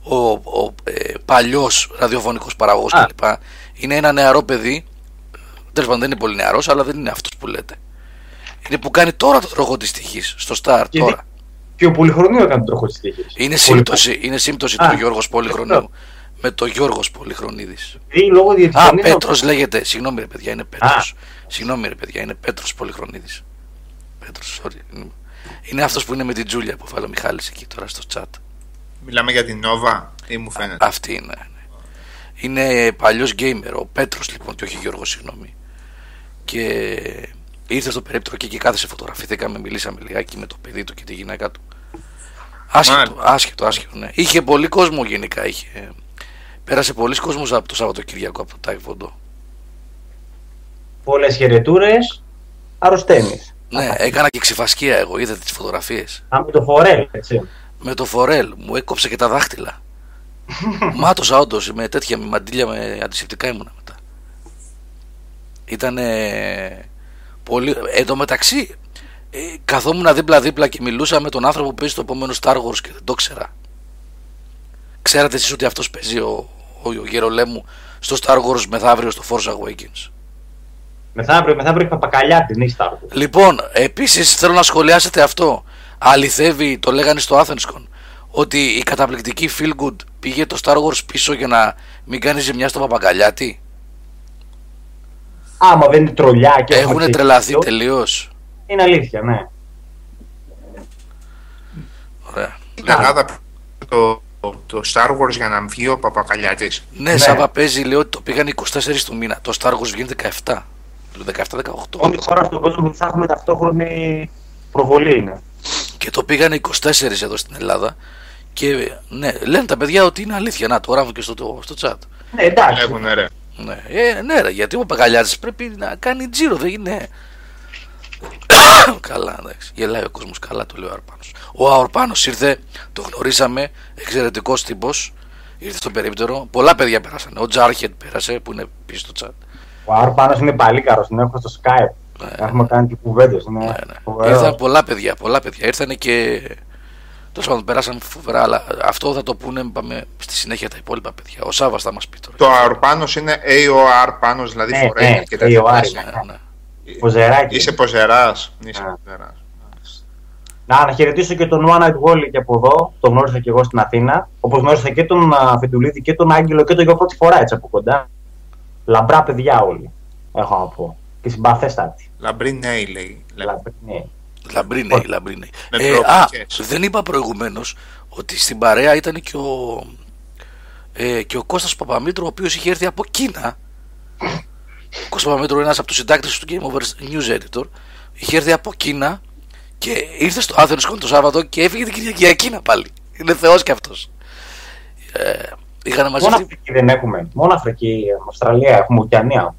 Ο, ο, ο ε, παλιός ραδιοφωνικός παραγωγός κλπ. Είναι ένα νεαρό παιδί. Τέλος πάντων δεν είναι πολύ νεαρός, αλλά δεν είναι αυτός που λέτε. Είναι που κάνει τώρα τον τροχό της τύχης στο Star. Και τώρα. Και ο Πολυχρονίου έκανε τον τροχό τη τύχη. Είναι σύμπτωση, είναι σύμπτωση του Γιώργος Πολυχρονίου με τον Γιώργος Πολυχρονίδης. Ή λόγω Α, Πέτρος λέγεται. Συγγνώμη, ρε παιδιά, είναι Πέτρος. Συγγνώμη, ρε παιδιά, είναι Πέτρος Πολυχρονίδης. Πέτρος, sorry. Είναι αυτός που είναι με την Τζούλια που βάλω ο Μιχάλης εκεί τώρα στο chat. Μιλάμε για την Νόβα ή μου φαίνεται. αυτή είναι. Ναι. Είναι παλιός γκέιμερ, ο Πέτρος λοιπόν, και όχι Γιώργος, συγγνώμη. Και ήρθε στο περίπτωρο και εκεί κάθεσε, φωτογραφηθήκαμε, μιλήσαμε λιγάκι με το παιδί του και τη γυναίκα του. Άσχετο, άσχετο, άσχετο, ναι. Είχε πολύ κόσμο γενικά. Είχε... Πέρασε πολλοί κόσμος από το Σαββατοκύριακο από το Τάιφοντο πολλές χαιρετούρες, αρρωσταίνεις. Ναι, έκανα και ξεφασκία εγώ, είδατε τις φωτογραφίες. Α, με το φορέλ, έτσι. Με το φορέλ, μου έκοψε και τα δάχτυλα. Μάτωσα όντως με τέτοια με μαντίλια με αντισηπτικά ήμουνα μετά. Ήτανε πολύ. Εν τω μεταξύ, ε, καθόμουν δίπλα-δίπλα και μιλούσα με τον άνθρωπο που παίζει το επόμενο Star Wars και δεν το ξέρα. Ξέρατε εσείς ότι αυτός παίζει ο, ο, ο Γερολέμου στο Star Wars μεθαύριο στο Force Awakens; Μεθαύριο, μεθαύριο παπακαλιά την Ιστάρ. Λοιπόν, επίσης θέλω να σχολιάσετε αυτό. Αληθεύει, το λέγανε στο Athenscon, ότι η καταπληκτική Feel Good πήγε το Star Wars πίσω για να μην κάνει ζημιά στο παπαγκαλιάτη. Άμα δεν είναι τρολιά και Έχουν τρελαθεί τελείως. Είναι αλήθεια, ναι. Ωραία. Στην Ελλάδα το, το Star Wars για να βγει ο παπακαλιάτης. Ναι, ναι, Σάβα παίζει, λέει ότι το πήγαν 24 του μήνα. Το Star Wars βγαίνει 17 του 17-18. Όλη χώρα στον κόσμο που θα έχουμε ταυτόχρονη προβολή είναι. Και το πήγανε 24 εδώ στην Ελλάδα. Και ναι, λένε τα παιδιά ότι είναι αλήθεια. Να το γράφω και στο, στο chat. Ναι, εντάξει. Έχουν, ρε. Ναι, ε, ναι, ρε, γιατί ο Παγκαλιάτης πρέπει να κάνει τζίρο, δεν είναι. Καλά, εντάξει. Γελάει ο κόσμος, καλά το λέει ο Αρπάνος. Ο Αορπάνο ήρθε, το γνωρίσαμε, εξαιρετικός τύπος. Ήρθε στο περίπτερο. Πολλά παιδιά πέρασαν. Ο Τζάρχετ πέρασε που είναι πίσω στο chat. Ο Άρπανο είναι πολύ καλό, την έχω στο Skype. Ναι, Έχουμε ναι. κάνει και κουβέντες. Ναι. Ναι, ναι. Ήρθαν πολλά παιδιά, πολλά παιδιά. Ήρθαν και. Τόσο πάντων, περάσαν φοβερά, αλλά αυτό θα το πούνε πάμε, στη συνέχεια τα υπόλοιπα παιδιά. Ο Σάβα θα μας πει τώρα. Το Αρπάνος είναι AOR πάνω, δηλαδή ναι, φορέα ναι, και τέτοια. AOR, ναι, ναι. Ποζεράκι. Είσαι ποζεράς. Να, να χαιρετήσω και τον One Night Wally και από εδώ. Τον γνώρισα και εγώ στην Αθήνα. Όπως γνώρισα και τον Φεντουλίδη και τον Άγγελο και τον Γιώργο πρώτη φορά έτσι από κοντά. Λαμπρά παιδιά όλοι, έχω να πω. Και συμπαθέστατη. Λαμπροί νέοι λέει. Λαμπροί νέοι. Λαμπροί νέοι, λαμπροί νέοι. Ε, α, δεν είπα προηγουμένως ότι στην παρέα ήταν και ο, ε, και ο Κώστας Παπαμήτρου, ο οποίος είχε έρθει από Κίνα ο Παπαμήτρου ένας από τους συντάκτες του Game Over News Editor είχε έρθει από Κίνα και ήρθε στο Athenscon το Σάββατο και έφυγε την Κυριακή για Κίνα πάλι. Είναι θεός κι αυτός. Ε, είχαν μαζευτεί... Μόνο Αφρική δεν έχουμε. Μόνο Αφρική, Αυστραλία, έχουμε Οκεανία.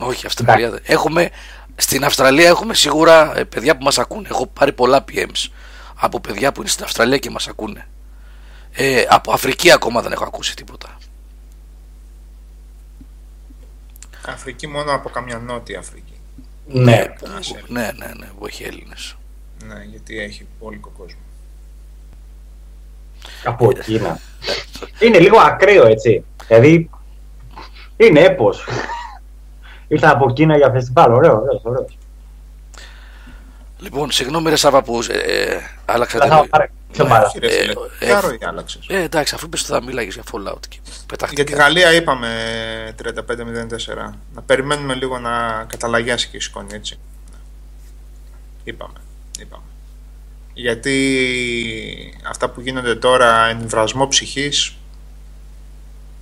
Όχι, Αυστραλία δεν. Έχουμε, στην Αυστραλία έχουμε σίγουρα ε, παιδιά που μας ακούνε. Έχω πάρει πολλά PMs από παιδιά που είναι στην Αυστραλία και μας ακούνε. Ε, από Αφρική ακόμα δεν έχω ακούσει τίποτα. Αφρική μόνο από καμιά νότια Αφρική. Ναι, ναι, ναι, ναι, ναι, που έχει Έλληνες. Ναι, γιατί έχει πολύ κόσμο. Από Κίνα. είναι λίγο ακραίο έτσι. Δηλαδή είναι έπος. Ήρθα από Κίνα για φεστιβάλ. Ωραίο, ωραίο, ωραίο. Λοιπόν, συγγνώμη ρε Σάβα που ε, ε, άλλαξα την... Ποιο ε, ε, ή άλλαξες. Ε, εντάξει, αφού είπες ότι θα μίλαγες για Fallout και Για τη Γαλλία είπαμε 35-04. Να περιμένουμε λίγο να καταλαγιάσει και η σκόνη, έτσι. Είπαμε, είπαμε. Γιατί αυτά που γίνονται τώρα, εμβρασμό ψυχής,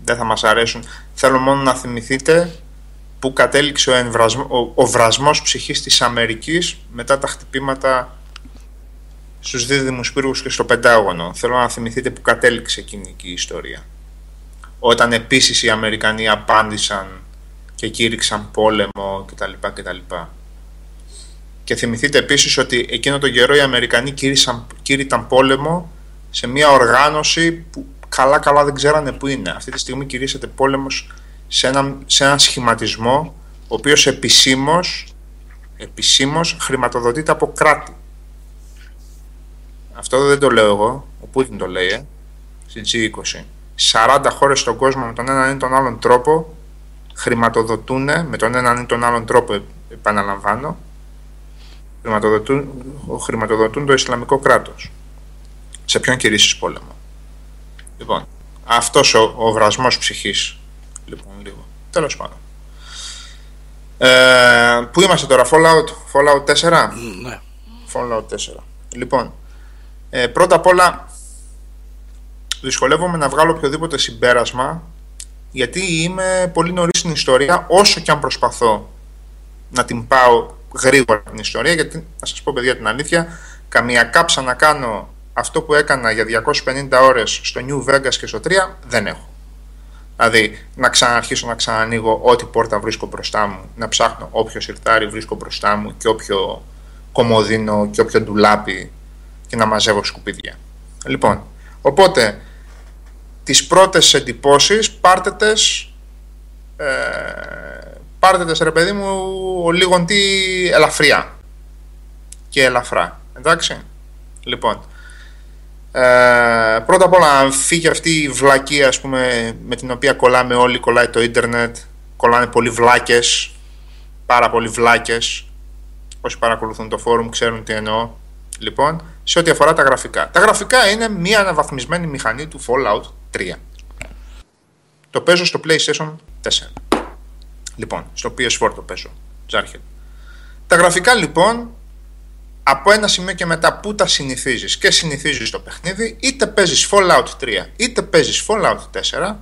δεν θα μας αρέσουν. Θέλω μόνο να θυμηθείτε που κατέληξε ο, εμβρασμό, ο, ο βρασμός ψυχής της Αμερικής μετά τα χτυπήματα στους δίδυμους πύργους και στο Πεντάγωνο. Θέλω να θυμηθείτε που κατέληξε εκείνη η ιστορία. Όταν επίσης οι Αμερικανοί απάντησαν και κήρυξαν πόλεμο κτλ. κτλ. Και θυμηθείτε επίσης ότι εκείνο το καιρό οι Αμερικανοί κήρυσαν, κήρυταν πόλεμο σε μια οργάνωση που καλά καλά δεν ξέρανε που είναι. Αυτή τη στιγμή κηρύσσεται πόλεμος σε έναν, σε έναν σχηματισμό ο οποίος επισήμως, επισήμως χρηματοδοτείται από κράτη. Αυτό δεν το λέω εγώ, ο Πούτιν το λέει, ε, στην G20. 40 χώρες στον κόσμο με τον έναν ή τον άλλον τρόπο χρηματοδοτούν, με τον έναν ή τον άλλον τρόπο επαναλαμβάνω, χρηματοδοτούν, χρηματοδοτούν το Ισλαμικό κράτος. Σε ποιον κηρύσσεις πόλεμο. Λοιπόν, αυτός ο, ο βρασμός ψυχής, λοιπόν, λίγο. Τέλος πάντων. Ε, πού είμαστε τώρα, Fallout, Fallout 4? Ναι. Fallout 4. Λοιπόν, ε, πρώτα απ' όλα δυσκολεύομαι να βγάλω οποιοδήποτε συμπέρασμα γιατί είμαι πολύ νωρίς στην ιστορία όσο και αν προσπαθώ να την πάω γρήγορα την ιστορία γιατί να σας πω παιδιά την αλήθεια καμία κάψα να κάνω αυτό που έκανα για 250 ώρες στο New Vegas και στο 3 δεν έχω. Δηλαδή να ξαναρχίσω να ξανανοίγω ό,τι πόρτα βρίσκω μπροστά μου, να ψάχνω όποιο σιρτάρι βρίσκω μπροστά μου και όποιο κομμωδίνο και όποιο ντουλάπι και να μαζεύω σκουπίδια. Λοιπόν, οπότε τις πρώτες εντυπώσεις πάρτε τες, ε, πάρτε τες ρε παιδί μου λίγο τι ελαφριά και ελαφρά, εντάξει. Λοιπόν, ε, πρώτα απ' όλα αν φύγει αυτή η βλακία ας πούμε, με την οποία κολλάμε όλοι, κολλάει το ίντερνετ, κολλάνε πολλοί βλάκες, πάρα πολλοί βλάκες, όσοι παρακολουθούν το φόρουμ ξέρουν τι εννοώ. Λοιπόν, σε ό,τι αφορά τα γραφικά. Τα γραφικά είναι μια αναβαθμισμένη μηχανή του Fallout 3. Το παίζω στο PlayStation 4. Λοιπόν, στο PS4 το παίζω. Τζάρχετ. Τα γραφικά λοιπόν από ένα σημείο και μετά που τα συνηθίζεις και συνηθίζεις το παιχνίδι είτε παίζεις Fallout 3 είτε παίζεις Fallout 4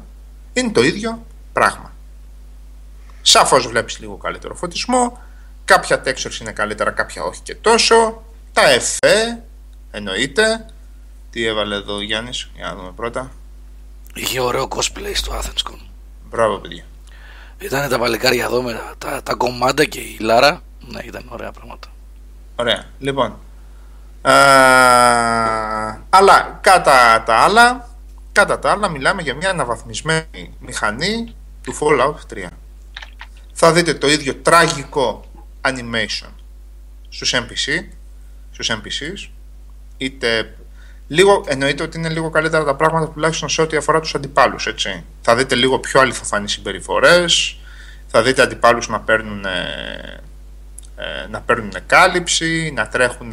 είναι το ίδιο πράγμα. Σαφώς βλέπεις λίγο καλύτερο φωτισμό κάποια textures είναι καλύτερα κάποια όχι και τόσο τα εφέ εννοείται τι έβαλε εδώ ο Γιάννης για να δούμε πρώτα Είχε ωραίο cosplay στο Athenscon Μπράβο παιδιά Ήταν τα παλικάρια εδώ με τα, τα κομμάτια και η Λάρα Ναι ήταν ωραία πράγματα Ωραία. Λοιπόν. Ε, αλλά κατά τα άλλα, κατά τα άλλα μιλάμε για μια αναβαθμισμένη μηχανή του Fallout 3. Θα δείτε το ίδιο τραγικό animation στους NPC, στους NPCs, είτε λίγο, εννοείται ότι είναι λίγο καλύτερα τα πράγματα τουλάχιστον σε ό,τι αφορά τους αντιπάλους, έτσι. Θα δείτε λίγο πιο αληθοφανείς συμπεριφορές, θα δείτε αντιπάλους να παίρνουν ε, να παίρνουν κάλυψη, να τρέχουν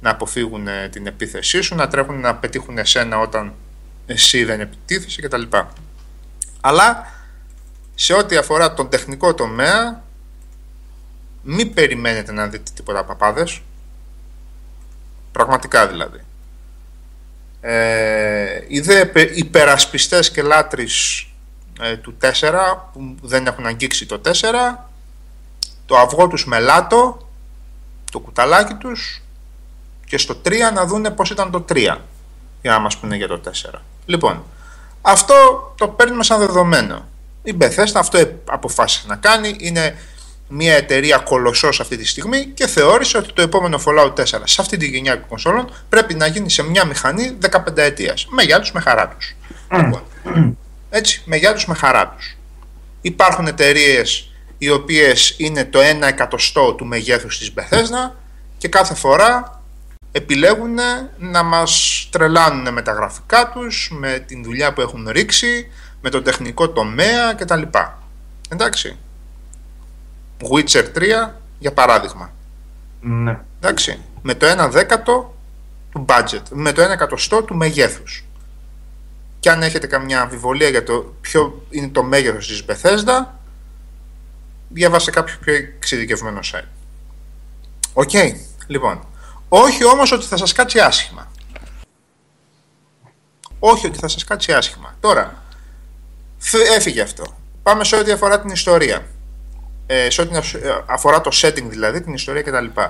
να αποφύγουν την επίθεσή σου, να τρέχουν να πετύχουν εσένα όταν εσύ δεν επιτίθεσαι κτλ. Αλλά σε ό,τι αφορά τον τεχνικό τομέα μην περιμένετε να δείτε τίποτα παπάδες πραγματικά δηλαδή ε, οι δε υπερασπιστές και λάτρεις ε, του 4 που δεν έχουν αγγίξει το 4 το αυγό τους με λάτο, το κουταλάκι τους και στο 3 να δούνε πώς ήταν το 3 για να μας πούνε για το 4. Λοιπόν, αυτό το παίρνουμε σαν δεδομένο. Η Bethesda αυτό αποφάσισε να κάνει, είναι μια εταιρεία κολοσσός αυτή τη στιγμή και θεώρησε ότι το επόμενο Fallout 4 σε αυτή τη γενιά κονσόλων πρέπει να γίνει σε μια μηχανή 15 ετίας. Με γεια τους, με χαρά τους. Λοιπόν, έτσι, με γεια τους, με χαρά τους. Υπάρχουν εταιρείες οι οποίες είναι το 1 εκατοστό του μεγέθους της Bethesda και κάθε φορά επιλέγουν να μας τρελάνουν με τα γραφικά τους, με την δουλειά που έχουν ρίξει, με το τεχνικό τομέα κτλ. Εντάξει. Witcher 3 για παράδειγμα. Ναι. Εντάξει. Με το 1 δέκατο του budget, με το 1 εκατοστό του μεγέθους. Και αν έχετε καμιά αμφιβολία για το ποιο είναι το μέγεθος της Bethesda, διαβάστε κάποιο πιο εξειδικευμένο site. Οκ, λοιπόν. Όχι όμως ότι θα σας κάτσει άσχημα. Όχι ότι θα σας κάτσει άσχημα. Τώρα, έφυγε αυτό. Πάμε σε ό,τι αφορά την ιστορία. Ε, σε ό,τι αφορά το setting δηλαδή, την ιστορία κτλ.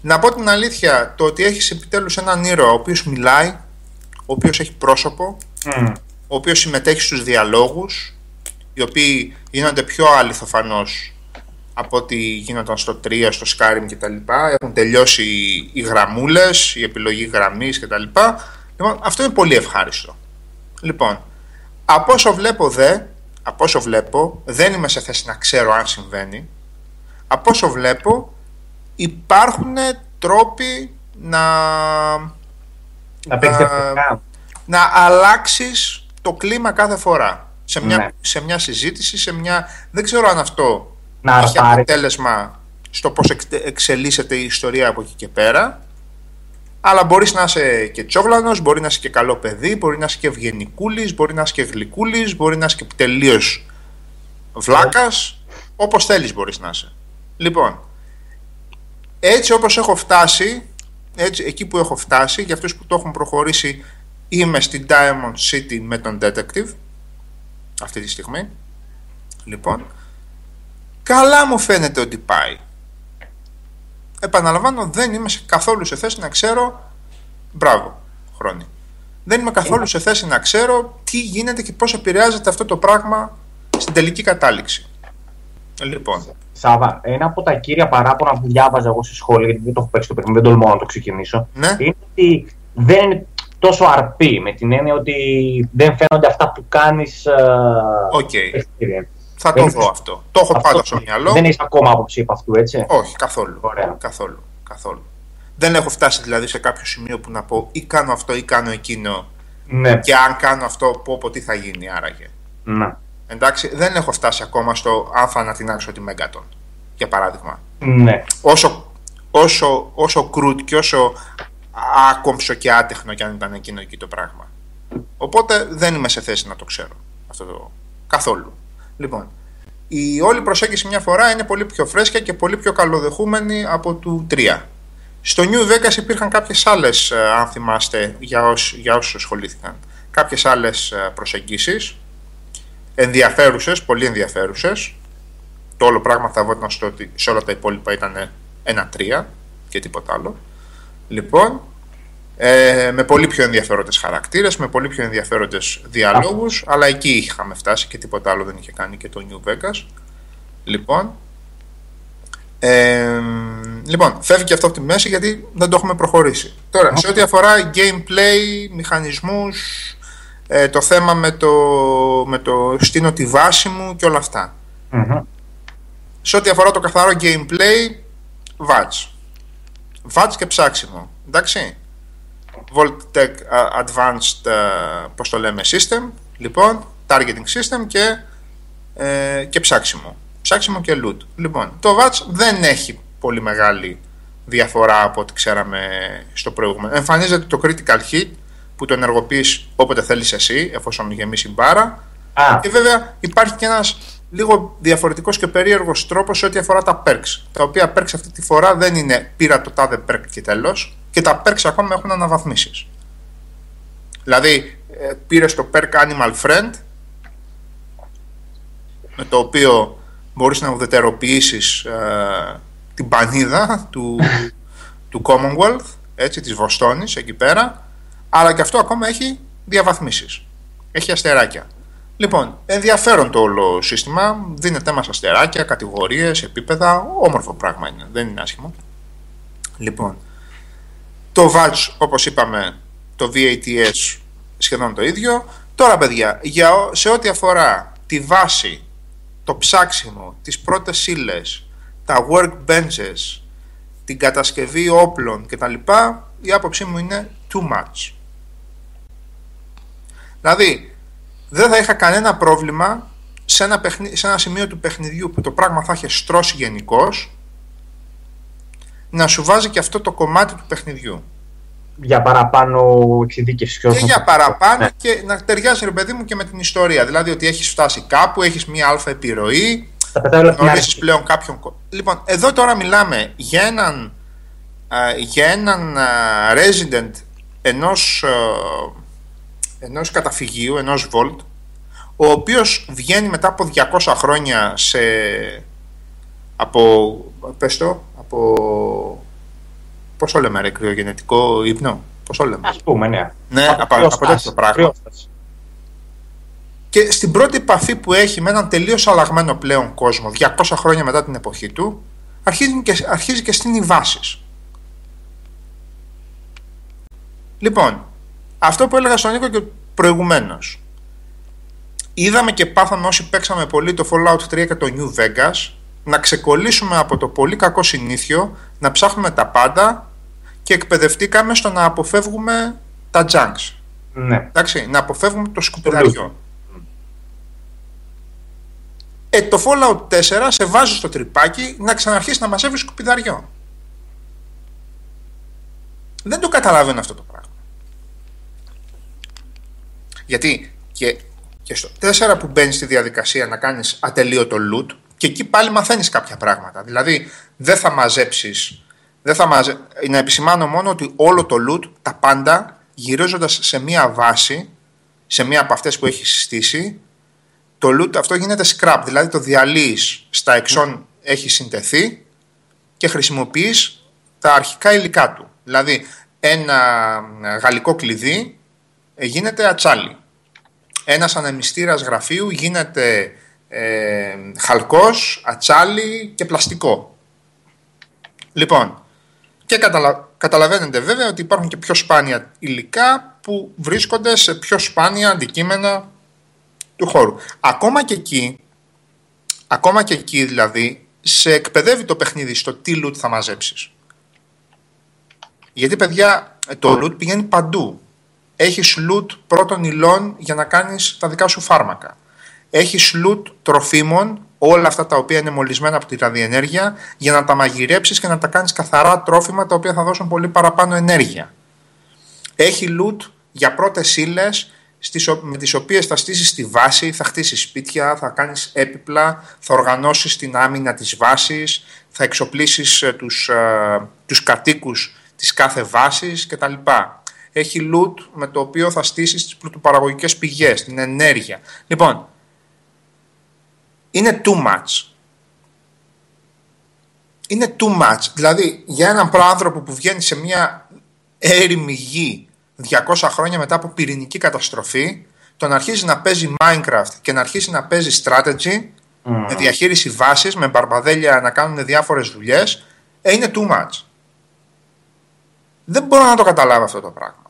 Να πω την αλήθεια, το ότι έχεις επιτέλους έναν ήρωα ο οποίος μιλάει, ο οποίος έχει πρόσωπο, ο οποίος συμμετέχει στους διαλόγους, οι οποίοι γίνονται πιο αληθοφανώς από ό,τι γίνονταν στο 3, στο Skyrim κτλ. Έχουν τελειώσει οι γραμμούλες, η επιλογή γραμμής κτλ. Λοιπόν, αυτό είναι πολύ ευχάριστο. Λοιπόν, από όσο βλέπω δε, από όσο βλέπω, δεν είμαι σε θέση να ξέρω αν συμβαίνει. Από όσο βλέπω, υπάρχουν τρόποι να... Να, να, να αλλάξεις το κλίμα κάθε φορά. Σε μια, ναι. σε μια συζήτηση, σε μια... Δεν ξέρω αν αυτό να έχει αποτέλεσμα στο πώς εξελίσσεται η ιστορία από εκεί και πέρα. Αλλά μπορείς να είσαι και τσόγλανος, μπορεί να είσαι και καλό παιδί, μπορεί να είσαι και ευγενικούλης, μπορεί να είσαι και γλυκούλης, μπορεί να είσαι και τελείως βλάκας, όπως θέλεις μπορείς να είσαι. Λοιπόν, έτσι όπως έχω φτάσει, έτσι, εκεί που έχω φτάσει, για αυτούς που το έχουν προχωρήσει, είμαι στην Diamond City με τον Detective, αυτή τη στιγμή. Λοιπόν, Καλά μου φαίνεται ότι πάει. Επαναλαμβάνω, δεν είμαι καθόλου σε θέση να ξέρω. Μπράβο, χρόνι. Δεν είμαι καθόλου σε θέση να ξέρω τι γίνεται και πώς επηρεάζεται αυτό το πράγμα στην τελική κατάληξη. Λοιπόν. Σάβα, ένα από τα κύρια παράπονα που διάβαζα εγώ στη σχόλια, γιατί δεν το έχω παίξει το παιχνίδι, δεν τολμώ να το ξεκινήσω, ναι. είναι ότι δεν είναι τόσο αρπή, με την έννοια ότι δεν φαίνονται αυτά που κάνεις okay. Θα το δω αυτό. Το έχω αυτό... πάντα στο μυαλό. Δεν έχεις ακόμα άποψη από αυτού, έτσι; Όχι, καθόλου. Καθόλου. καθόλου. Δεν έχω φτάσει δηλαδή σε κάποιο σημείο που να πω ή κάνω αυτό ή κάνω εκείνο. Ναι. Και αν κάνω αυτό, πω, πω τι θα γίνει άραγε. Ναι. Εντάξει, δεν έχω φτάσει ακόμα στο αν θα ανατινάξω τη Μέγκατον. Για παράδειγμα. Ναι. Όσο, όσο, όσο κρούτ και όσο άκομψο και άτεχνο κι αν ήταν εκείνο εκεί το πράγμα. Οπότε δεν είμαι σε θέση να το ξέρω. Αυτό το καθόλου. Λοιπόν, η όλη προσέγγιση μια φορά είναι πολύ πιο φρέσκια και πολύ πιο καλοδεχούμενη από του 3. Στο New Vegas υπήρχαν κάποιες άλλες, ε, αν θυμάστε, για, όσ, για όσους ασχολήθηκαν, κάποιες άλλες ε, προσεγγίσεις, ενδιαφέρουσες, πολύ ενδιαφέρουσες. Το όλο πράγμα θα βόταν στο ότι σε όλα τα υπόλοιπα ήταν ένα 3 και τίποτα άλλο. Λοιπόν, ε, με πολύ πιο ενδιαφέροντες χαρακτήρες, με πολύ πιο ενδιαφέροντες διαλόγους, αλλά εκεί είχαμε φτάσει και τίποτα άλλο δεν είχε κάνει και το New Vegas. Λοιπόν, ε, λοιπόν, φεύγει και αυτό από τη μέση γιατί δεν το έχουμε προχωρήσει. Τώρα, σε ό,τι αφορά gameplay, μηχανισμούς, ε, το θέμα με το, με το στείνω τη βάση μου και όλα αυτά. Σε ό,τι αφορά το καθαρό gameplay, βάτς. Βάτς και ψάξιμο. Εντάξει. Voltec Advanced, πώς το λέμε, System, λοιπόν, Targeting System και, ε, και ψάξιμο. Ψάξιμο και loot. Λοιπόν, το VATS δεν έχει πολύ μεγάλη διαφορά από ό,τι ξέραμε στο προηγούμενο. Εμφανίζεται το Critical Hit που το ενεργοποιείς όποτε θέλεις εσύ, εφόσον γεμίσει μπάρα. Και βέβαια υπάρχει και ένας λίγο διαφορετικός και περίεργος τρόπος σε ό,τι αφορά τα perks. Τα οποία perks αυτή τη φορά δεν είναι πήρα το τάδε perk και τέλος, και τα perks ακόμα έχουν αναβαθμίσεις. Δηλαδή, πήρες το perk Animal Friend, με το οποίο μπορείς να ουδετεροποιήσεις ε, την πανίδα του, του Commonwealth, έτσι, της Βοστόνης εκεί πέρα, αλλά και αυτό ακόμα έχει διαβαθμίσεις. Έχει αστεράκια. Λοιπόν, ενδιαφέρον το όλο σύστημα. Δίνεται μας αστεράκια, κατηγορίες, επίπεδα. Όμορφο πράγμα είναι. Δεν είναι άσχημο. Λοιπόν, το VATS, όπως είπαμε, το VATS σχεδόν το ίδιο. Τώρα, παιδιά, για, σε ό,τι αφορά τη βάση, το ψάξιμο, τις πρώτες ύλε, τα workbenches, την κατασκευή όπλων κτλ. Η άποψή μου είναι too much. Δηλαδή, δεν θα είχα κανένα πρόβλημα σε ένα, σε ένα σημείο του παιχνιδιού που το πράγμα θα έχει στρώσει γενικώς να σου βάζει και αυτό το κομμάτι του παιχνιδιού. Για παραπάνω εξειδίκευση. Και, και για παραπάνω ναι. και να ταιριάζει ρε παιδί μου και με την ιστορία. Δηλαδή ότι έχεις φτάσει κάπου, έχεις μία αλφα επιρροή, γνωρίζεις πλέον κάποιον. Λοιπόν, εδώ τώρα μιλάμε για έναν, για έναν resident ενός ενός καταφυγίου, ενός Volt, ο οποίος βγαίνει μετά από 200 χρόνια σε, από, πες το, από, πώς το λέμε ρε, κρυογενετικό ύπνο, πώς το λέμε; Ας πούμε, ναι. Ναι, από, από τέτοιο πράγμα. Και στην πρώτη επαφή που έχει με έναν τελείως αλλαγμένο πλέον κόσμο, 200 χρόνια μετά την εποχή του, αρχίζει και, αρχίζει και στείνει βάσεις. Λοιπόν, αυτό που έλεγα στον Νίκο και προηγουμένως. Είδαμε και πάθαμε όσοι παίξαμε πολύ το Fallout 3 και το New Vegas να ξεκολλήσουμε από το πολύ κακό συνήθιο, να ψάχνουμε τα πάντα και εκπαιδευτήκαμε στο να αποφεύγουμε τα junks. Ναι. Εντάξει, να αποφεύγουμε το σκουπιδαριό. Ε, το Fallout 4 σε βάζει στο τρυπάκι να ξαναρχίσει να μαζεύει σκουπιδαριό. Δεν το καταλαβαίνω αυτό το πράγμα. Γιατί και, και στο 4 που μπαίνεις στη διαδικασία να κάνεις ατελείωτο loot και εκεί πάλι μαθαίνεις κάποια πράγματα. Δηλαδή δεν θα μαζέψεις, δεν θα μαζε... να επισημάνω μόνο ότι όλο το loot, τα πάντα, γυρίζοντας σε μία βάση, σε μία από αυτές που έχεις στήσει, το loot αυτό γίνεται scrap, δηλαδή το διαλύεις στα εξών έχει συντεθεί και χρησιμοποιείς τα αρχικά υλικά του. Δηλαδή ένα γαλλικό κλειδί γίνεται ατσάλι. Ένας ανεμιστήρας γραφείου γίνεται ε, χαλκός, ατσάλι και πλαστικό. Λοιπόν, και καταλα... καταλαβαίνετε βέβαια ότι υπάρχουν και πιο σπάνια υλικά που βρίσκονται σε πιο σπάνια αντικείμενα του χώρου. Ακόμα και εκεί, ακόμα και εκεί δηλαδή, σε εκπαιδεύει το παιχνίδι στο τι loot θα μαζέψεις. Γιατί παιδιά, το loot πηγαίνει παντού. Έχεις loot πρώτων υλών για να κάνεις τα δικά σου φάρμακα. Έχεις loot τροφίμων, όλα αυτά τα οποία είναι μολυσμένα από τη ραδιενέργεια, για να τα μαγειρέψεις και να τα κάνεις καθαρά τρόφιμα τα οποία θα δώσουν πολύ παραπάνω ενέργεια. Έχει loot για πρώτες ύλες με τις οποίες θα στήσεις τη βάση, θα χτίσεις σπίτια, θα κάνεις έπιπλα, θα οργανώσεις την άμυνα της βάσης, θα εξοπλίσεις ε, τους, ε, τους κατοίκους της κάθε βάσης κτλ έχει loot με το οποίο θα στήσεις τις πρωτοπαραγωγικές πηγές, την ενέργεια. Λοιπόν, είναι too much. Είναι too much. Δηλαδή, για έναν άνθρωπο που βγαίνει σε μια έρημη γη 200 χρόνια μετά από πυρηνική καταστροφή, το να αρχίζει να παίζει Minecraft και να αρχίσει να παίζει strategy, με διαχείριση βάσης, με μπαρμπαδέλια να κάνουν διάφορες δουλειές, ε, είναι too much. Δεν μπορώ να το καταλάβω αυτό το πράγμα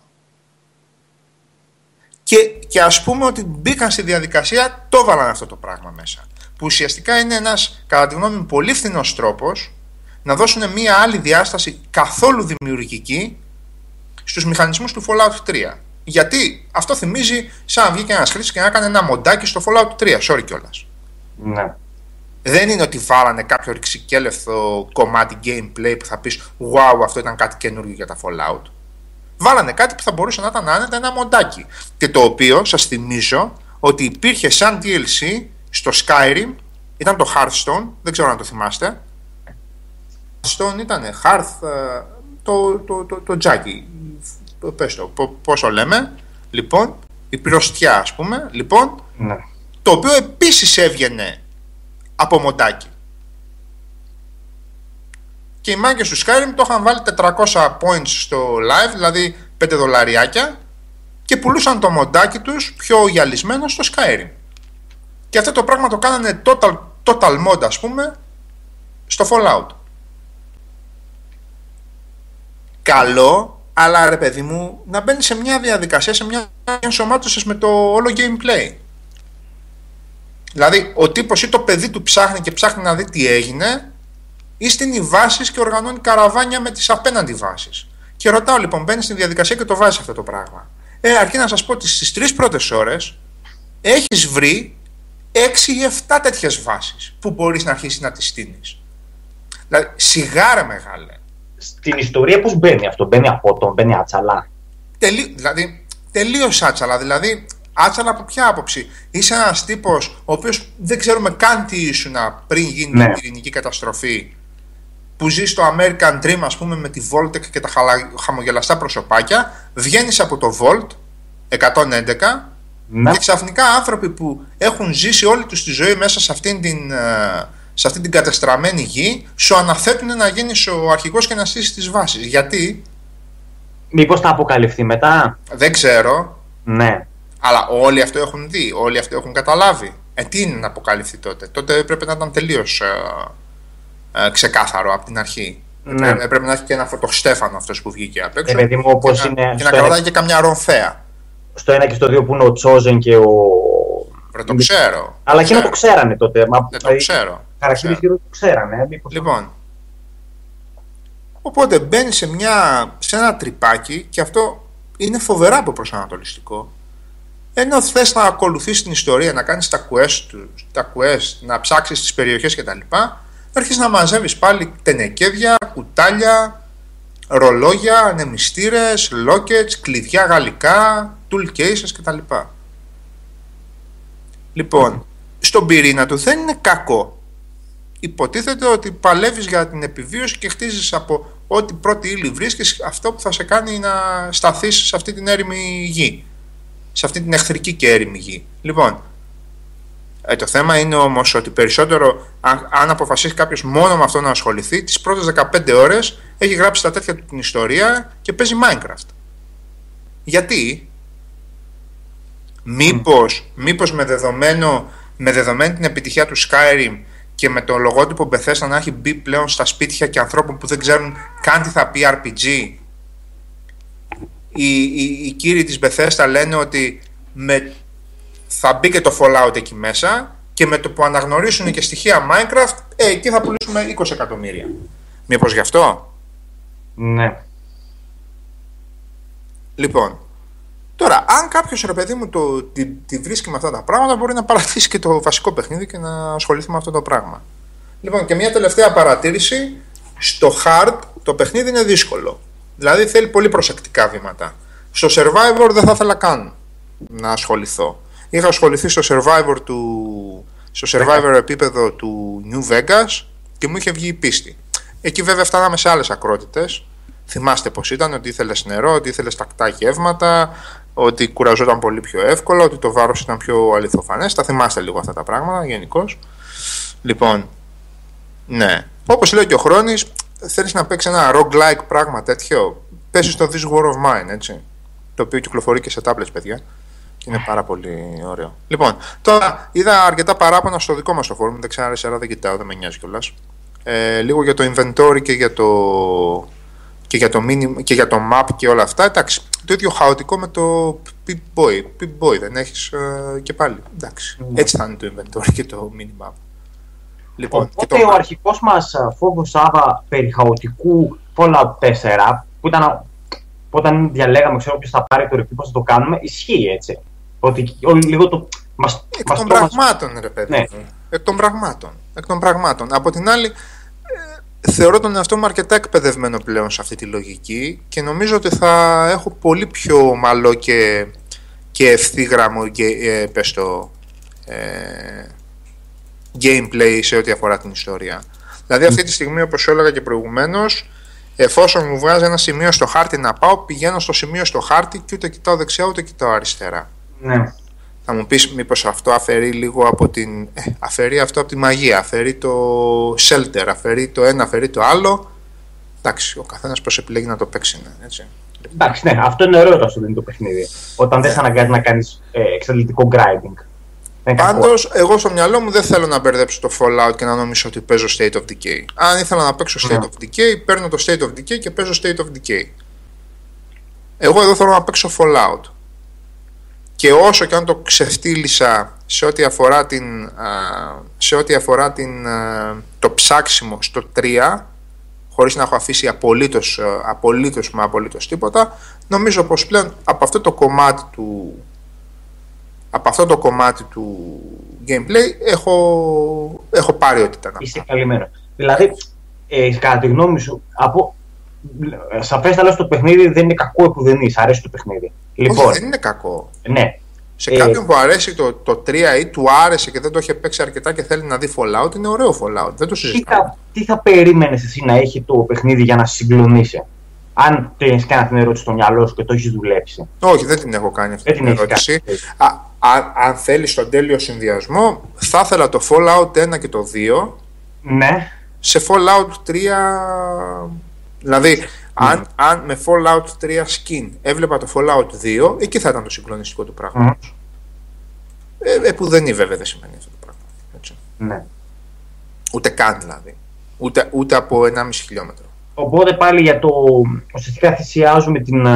και, και ας πούμε ότι μπήκαν στη διαδικασία, το έβαλαν αυτό το πράγμα μέσα. Που ουσιαστικά είναι ένας, κατά τη γνώμη μου, πολύ φθηνός τρόπος να δώσουν μια άλλη διάσταση καθόλου δημιουργική στους μηχανισμούς του Fallout 3. Γιατί αυτό θυμίζει σαν να βγήκε ένας χρήστη και να έκανε ένα μοντάκι στο Fallout 3. Sorry κιόλας. Ναι. Δεν είναι ότι βάλανε κάποιο ρηξικέλευθο κομμάτι gameplay που θα πεις Wow, αυτό ήταν κάτι καινούργιο για τα Fallout βάλανε κάτι που θα μπορούσε να ήταν άνετα ένα μοντάκι. Και το οποίο σας θυμίζω ότι υπήρχε σαν DLC στο Skyrim, ήταν το Hearthstone, δεν ξέρω αν το θυμάστε. Hearthstone ήταν Hearth, ε, το, το, το, το Jackie, πες το, πόσο λέμε. Λοιπόν, η πυροστιά ας πούμε, λοιπόν, ναι. το οποίο επίσης έβγαινε από μοντάκι. Και οι μάγκες του Skyrim το είχαν βάλει 400 points στο live, δηλαδή 5 δολαριάκια και πουλούσαν το μοντάκι τους πιο γυαλισμένο στο Skyrim. Και αυτό το πράγμα το κάνανε total, total mod ας πούμε στο Fallout. Καλό, αλλά ρε παιδί μου, να μπαίνει σε μια διαδικασία, σε μια ενσωμάτωση με το όλο gameplay. Δηλαδή, ο τύπος ή το παιδί του ψάχνει και ψάχνει να δει τι έγινε, ή στείνει βάσει και οργανώνει καραβάνια με τις απέναντι βάσει. Και ρωτάω λοιπόν, μπαίνεις στη διαδικασία και το βάζεις αυτό το πράγμα. Ε, αρκεί να σας πω ότι στις τρεις πρώτες ώρες έχεις βρει 6 ή 7 τέτοιες βάσεις που μπορείς να αρχίσεις να τις στείνεις. Δηλαδή, σιγάρα μεγάλε. Στην ιστορία πώς μπαίνει αυτό, μπαίνει από τον, μπαίνει άτσαλα; Τελεί, δηλαδή, τελείως άτσαλα. Δηλαδή, άτσαλα από ποια άποψη; Είσαι ένας τύπος ο οποίος δεν ξέρουμε καν τι ήσουν πριν γίνει ναι. η ειρηνική καταστροφή που ζει στο American Dream, ας πούμε, με τη Voltec και τα χαμογελαστά προσωπάκια, βγαίνεις από το Volt 111 ναι. και ξαφνικά άνθρωποι που έχουν ζήσει όλη τους τη ζωή μέσα σε αυτήν την, ε, σε αυτήν την κατεστραμμένη γη, σου αναθέτουν να γίνεις ο αρχηγός και να στήσεις τις βάσεις. Γιατί; Μήπως θα αποκαλυφθεί μετά; Δεν ξέρω. Ναι. Αλλά όλοι αυτό έχουν δει, όλοι αυτό έχουν καταλάβει. Ε, τι είναι να αποκαλυφθεί τότε; Τότε έπρεπε να ήταν τελείως ε, ε, ξεκάθαρο από την αρχή. Ναι. Έπρεπε να έχει και ένα φωτοστέφανο αυτός που βγήκε απ' έξω. Ε, μου, και, είναι και να κρατάει και καμιά ρομφέα. Στο ένα και στο δύο που είναι ο Τσόζεν και ο. Δεν το ξέρω. Αλλά εκείνο το ξέρανε τότε. Μα... Δεν το ξέρω. Χαρακτηριστικό το ξέρανε. Ε, μήπως λοιπόν. Οπότε μπαίνει σε, μια, σε ένα τρυπάκι και αυτό είναι φοβερά από προσανατολιστικό. Ενώ θες να ακολουθήσει την ιστορία, να κάνεις τα quest, τα quest να ψάξεις τις περιοχές κτλ αρχίσεις να μαζεύεις πάλι τενεκέδια, κουτάλια, ρολόγια, ανεμιστήρες, λόκετς, κλειδιά γαλλικά, tool cases κτλ. Λοιπόν, στον πυρήνα του δεν είναι κακό. Υποτίθεται ότι παλεύεις για την επιβίωση και χτίζεις από ό,τι πρώτη ύλη βρίσκεις αυτό που θα σε κάνει να σταθείς σε αυτή την έρημη γη. Σε αυτή την εχθρική και έρημη γη. Λοιπόν, ε, το θέμα είναι όμως ότι περισσότερο, αν, αν αποφασίσει κάποιος μόνο με αυτό να ασχοληθεί, τις πρώτες 15 ώρες έχει γράψει τα τέτοια του την ιστορία και παίζει Minecraft. Γιατί, μήπως, μήπως με, δεδομένο, με δεδομένη την επιτυχία του Skyrim και με το λογότυπο Bethesda να έχει μπει πλέον στα σπίτια και ανθρώπων που δεν ξέρουν καν τι θα πει RPG οι, οι, οι κύριοι της Bethesda λένε ότι με θα μπει και το Fallout εκεί μέσα και με το που αναγνωρίσουν και στοιχεία Minecraft, ε, εκεί θα πουλήσουμε 20 εκατομμύρια. Μήπως γι' αυτό; Ναι. Λοιπόν, τώρα, αν κάποιος ρε παιδί μου το, τη, τη, βρίσκει με αυτά τα πράγματα, μπορεί να παρατήσει και το βασικό παιχνίδι και να ασχοληθεί με αυτό το πράγμα. Λοιπόν, και μια τελευταία παρατήρηση. Στο hard το παιχνίδι είναι δύσκολο. Δηλαδή θέλει πολύ προσεκτικά βήματα. Στο survivor δεν θα ήθελα καν να ασχοληθώ είχα ασχοληθεί στο Survivor, του, στο Survivor επίπεδο του New Vegas και μου είχε βγει η πίστη. Εκεί βέβαια φτάναμε σε άλλες ακρότητες. Θυμάστε πως ήταν, ότι ήθελες νερό, ότι ήθελες τακτά γεύματα, ότι κουραζόταν πολύ πιο εύκολα, ότι το βάρος ήταν πιο αληθοφανές. Τα θυμάστε λίγο αυτά τα πράγματα γενικώς. Λοιπόν, ναι. Όπως λέει και ο Χρόνης, θέλεις να παίξεις ένα roguelike πράγμα τέτοιο, πέσεις στο This War of Mine, έτσι. Το οποίο κυκλοφορεί και σε tablets, παιδιά. Και είναι πάρα πολύ ωραίο. Λοιπόν, τώρα είδα αρκετά παράπονα στο δικό μας το φόρουμ. Δεν ξέρω αριστερά, δεν κοιτάω, δεν με νοιάζει κιόλας. Ε, λίγο για το inventory και για το, και για το, mini, και για το map και όλα αυτά. Εντάξει, το ίδιο χαοτικό με το Pip-Boy. Pip-Boy δεν έχεις ε, και πάλι. Εντάξει, mm. έτσι θα είναι το inventory και το mini-map. Λοιπόν, Οπότε το... ο αρχικός μας ε, φόβος Σάβα περί χαοτικού Fallout 4 που ήταν όταν διαλέγαμε ξέρω ποιος θα πάρει το ρηφί, πώς θα το κάνουμε, ισχύει έτσι. Ότι λίγο το. Μας, Εκ των πραγμάτων, ρε παιδί. Ναι. Εκ των πραγμάτων. Εκ των πραγμάτων. Από την άλλη, ε, θεωρώ τον εαυτό μου αρκετά εκπαιδευμένο πλέον σε αυτή τη λογική και νομίζω ότι θα έχω πολύ πιο μαλό και, και ευθύγραμμο και, ε, πες το, ε, gameplay σε ό,τι αφορά την ιστορία. Δηλαδή αυτή τη στιγμή όπως έλεγα και προηγουμένως εφόσον μου βγάζει ένα σημείο στο χάρτη να πάω πηγαίνω στο σημείο στο χάρτη και ούτε κοιτάω δεξιά ούτε κοιτάω αριστερά. Ναι. Θα μου πεις μήπως αυτό αφαιρεί λίγο από την... Ε, αφαιρεί αυτό από τη μαγεία, αφαιρεί το shelter, αφαιρεί το ένα, αφαιρεί το άλλο. Εντάξει, ο καθένας πώς επιλέγει να το παίξει, ναι, έτσι. Εντάξει, ναι, αυτό είναι ωραίο το το παιχνίδι. Όταν δεν σε αναγκάζει να κάνεις ε, εξαντλητικό grinding. Πάντως, εγώ στο μυαλό μου δεν θέλω να μπερδέψω το Fallout και να νομίζω ότι παίζω State of Decay. Αν ήθελα να παίξω State ναι. of Decay, παίρνω το State of Decay και παίζω State of Decay. Εγώ εδώ θέλω να παίξω Fallout. Και όσο και αν το ξεφτύλισα σε ό,τι αφορά, την, σε ό,τι αφορά την, το ψάξιμο στο 3, χωρίς να έχω αφήσει απολύτως, απολύτως με απολύτως τίποτα, νομίζω πως πλέον από αυτό το κομμάτι του, από αυτό το κομμάτι του gameplay έχω, έχω πάρει ό,τι ήταν. Είσαι καλυμμένο. Δηλαδή, ε, κατά τη γνώμη σου, από, σαφέστα το παιχνίδι δεν είναι κακό που δεν είσαι, αρέσει το παιχνίδι. Λοιπόν, Όχι, δεν είναι κακό. Ναι. Σε ε, κάποιον που αρέσει το, το 3 ή του άρεσε και δεν το έχει παίξει αρκετά και θέλει να δει Fallout, είναι ωραίο Fallout. Δεν το συζητάω. Τι θα, τι θα περίμενες εσύ να έχει το παιχνίδι για να συγκλονίσει; Αν το έχει κάνει την ερώτηση στο μυαλό σου και το έχεις δουλέψει. Όχι, δεν την έχω κάνει αυτή την ερώτηση. Α, α, αν θέλεις τον τέλειο συνδυασμό, θα ήθελα το Fallout 1 και το 2. Ναι. Σε Fallout 3. Δηλαδή, ναι. αν, αν με Fallout 3 skin έβλεπα το Fallout 2, εκεί θα ήταν το συγκλονιστικό του πράγμα. Mm. Ε, ε, που δεν είναι βέβαια δεν σημαίνει αυτό το πράγμα. Έτσι. Ναι. Ούτε καν δηλαδή. Ούτε, ούτε από 1,5 χιλιόμετρο. Οπότε πάλι για το. Ουσιαστικά θυσιάζουμε την,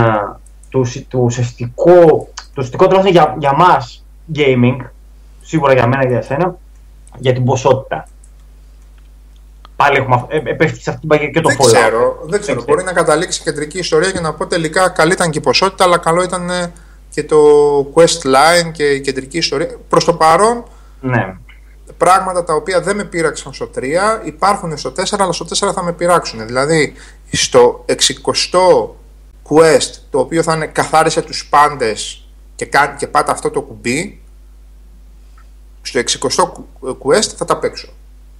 το, το ουσιαστικό. Το ουσιαστικό τουλάχιστον για, για μας gaming, σίγουρα για μένα και για σένα, για την ποσότητα. Πάλι έχουμε ε, ε, πέφτει σε αυτήν την και το δεν Ξέρω, δεν ξέρω. Μπορεί να καταλήξει κεντρική ιστορία και να πω τελικά καλή ήταν και η ποσότητα, αλλά καλό ήταν και το quest line και η κεντρική ιστορία. Προς το παρόν, ναι. πράγματα τα οποία δεν με πείραξαν στο 3 υπάρχουν στο 4 αλλά στο 4 θα με πειράξουν δηλαδή στο 60 quest το οποίο θα είναι καθάρισε τους πάντες και, και πάτα αυτό το κουμπί στο 60 quest θα τα παίξω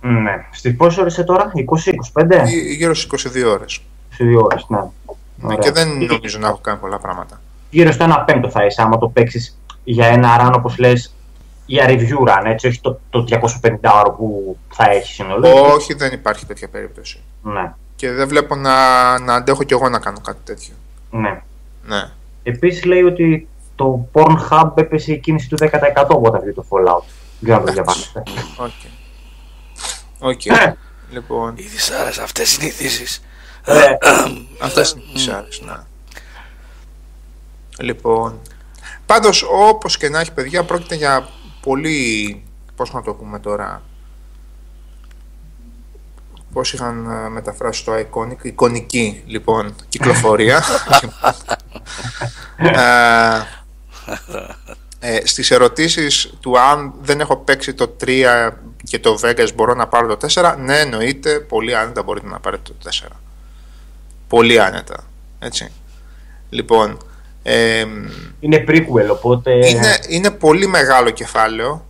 ναι. Στις πόσες ώρες τώρα, 20-25? Γύρω στις 22 ώρες. 22 ώρες, ναι. ναι και δεν νομίζω να έχω κάνει πολλά πράγματα. Γύρω στο 1 πέμπτο θα είσαι, άμα το παίξεις για ένα run όπως λες για review run, έτσι, όχι το, το 250 ώρο που θα έχεις συνολικά. Όχι, δεν υπάρχει τέτοια περίπτωση. Ναι. Και δεν βλέπω να, να αντέχω κι εγώ να κάνω κάτι τέτοιο. Ναι. ναι. Επίσης λέει ότι το Pornhub έπεσε η κίνηση του 10% όταν βγήκε το Fallout. Δεν θα το διαβάσετε. Οκ. Οκ. Ε. Λοιπόν. Οι δυσάρεσ-, αυτές είναι οι ειδήσεις. Ε. Αυτές είναι οι δυσάρες, ναι. Λοιπόν, πάντως όπως και να έχει παιδιά πρόκειται για πολύ, πώς να το πούμε τώρα, πώς είχαν ε, μεταφράσει το iconic, εικονική λοιπόν κυκλοφορία. ε, ε, στις ερωτήσεις του αν δεν έχω παίξει το 3 και το Vegas μπορώ να πάρω το 4, ναι εννοείται, πολύ άνετα μπορείτε να πάρετε το 4. Πολύ άνετα, έτσι. Λοιπόν, είναι prequel, οπότε... Είναι, είναι πολύ μεγάλο κεφάλαιο.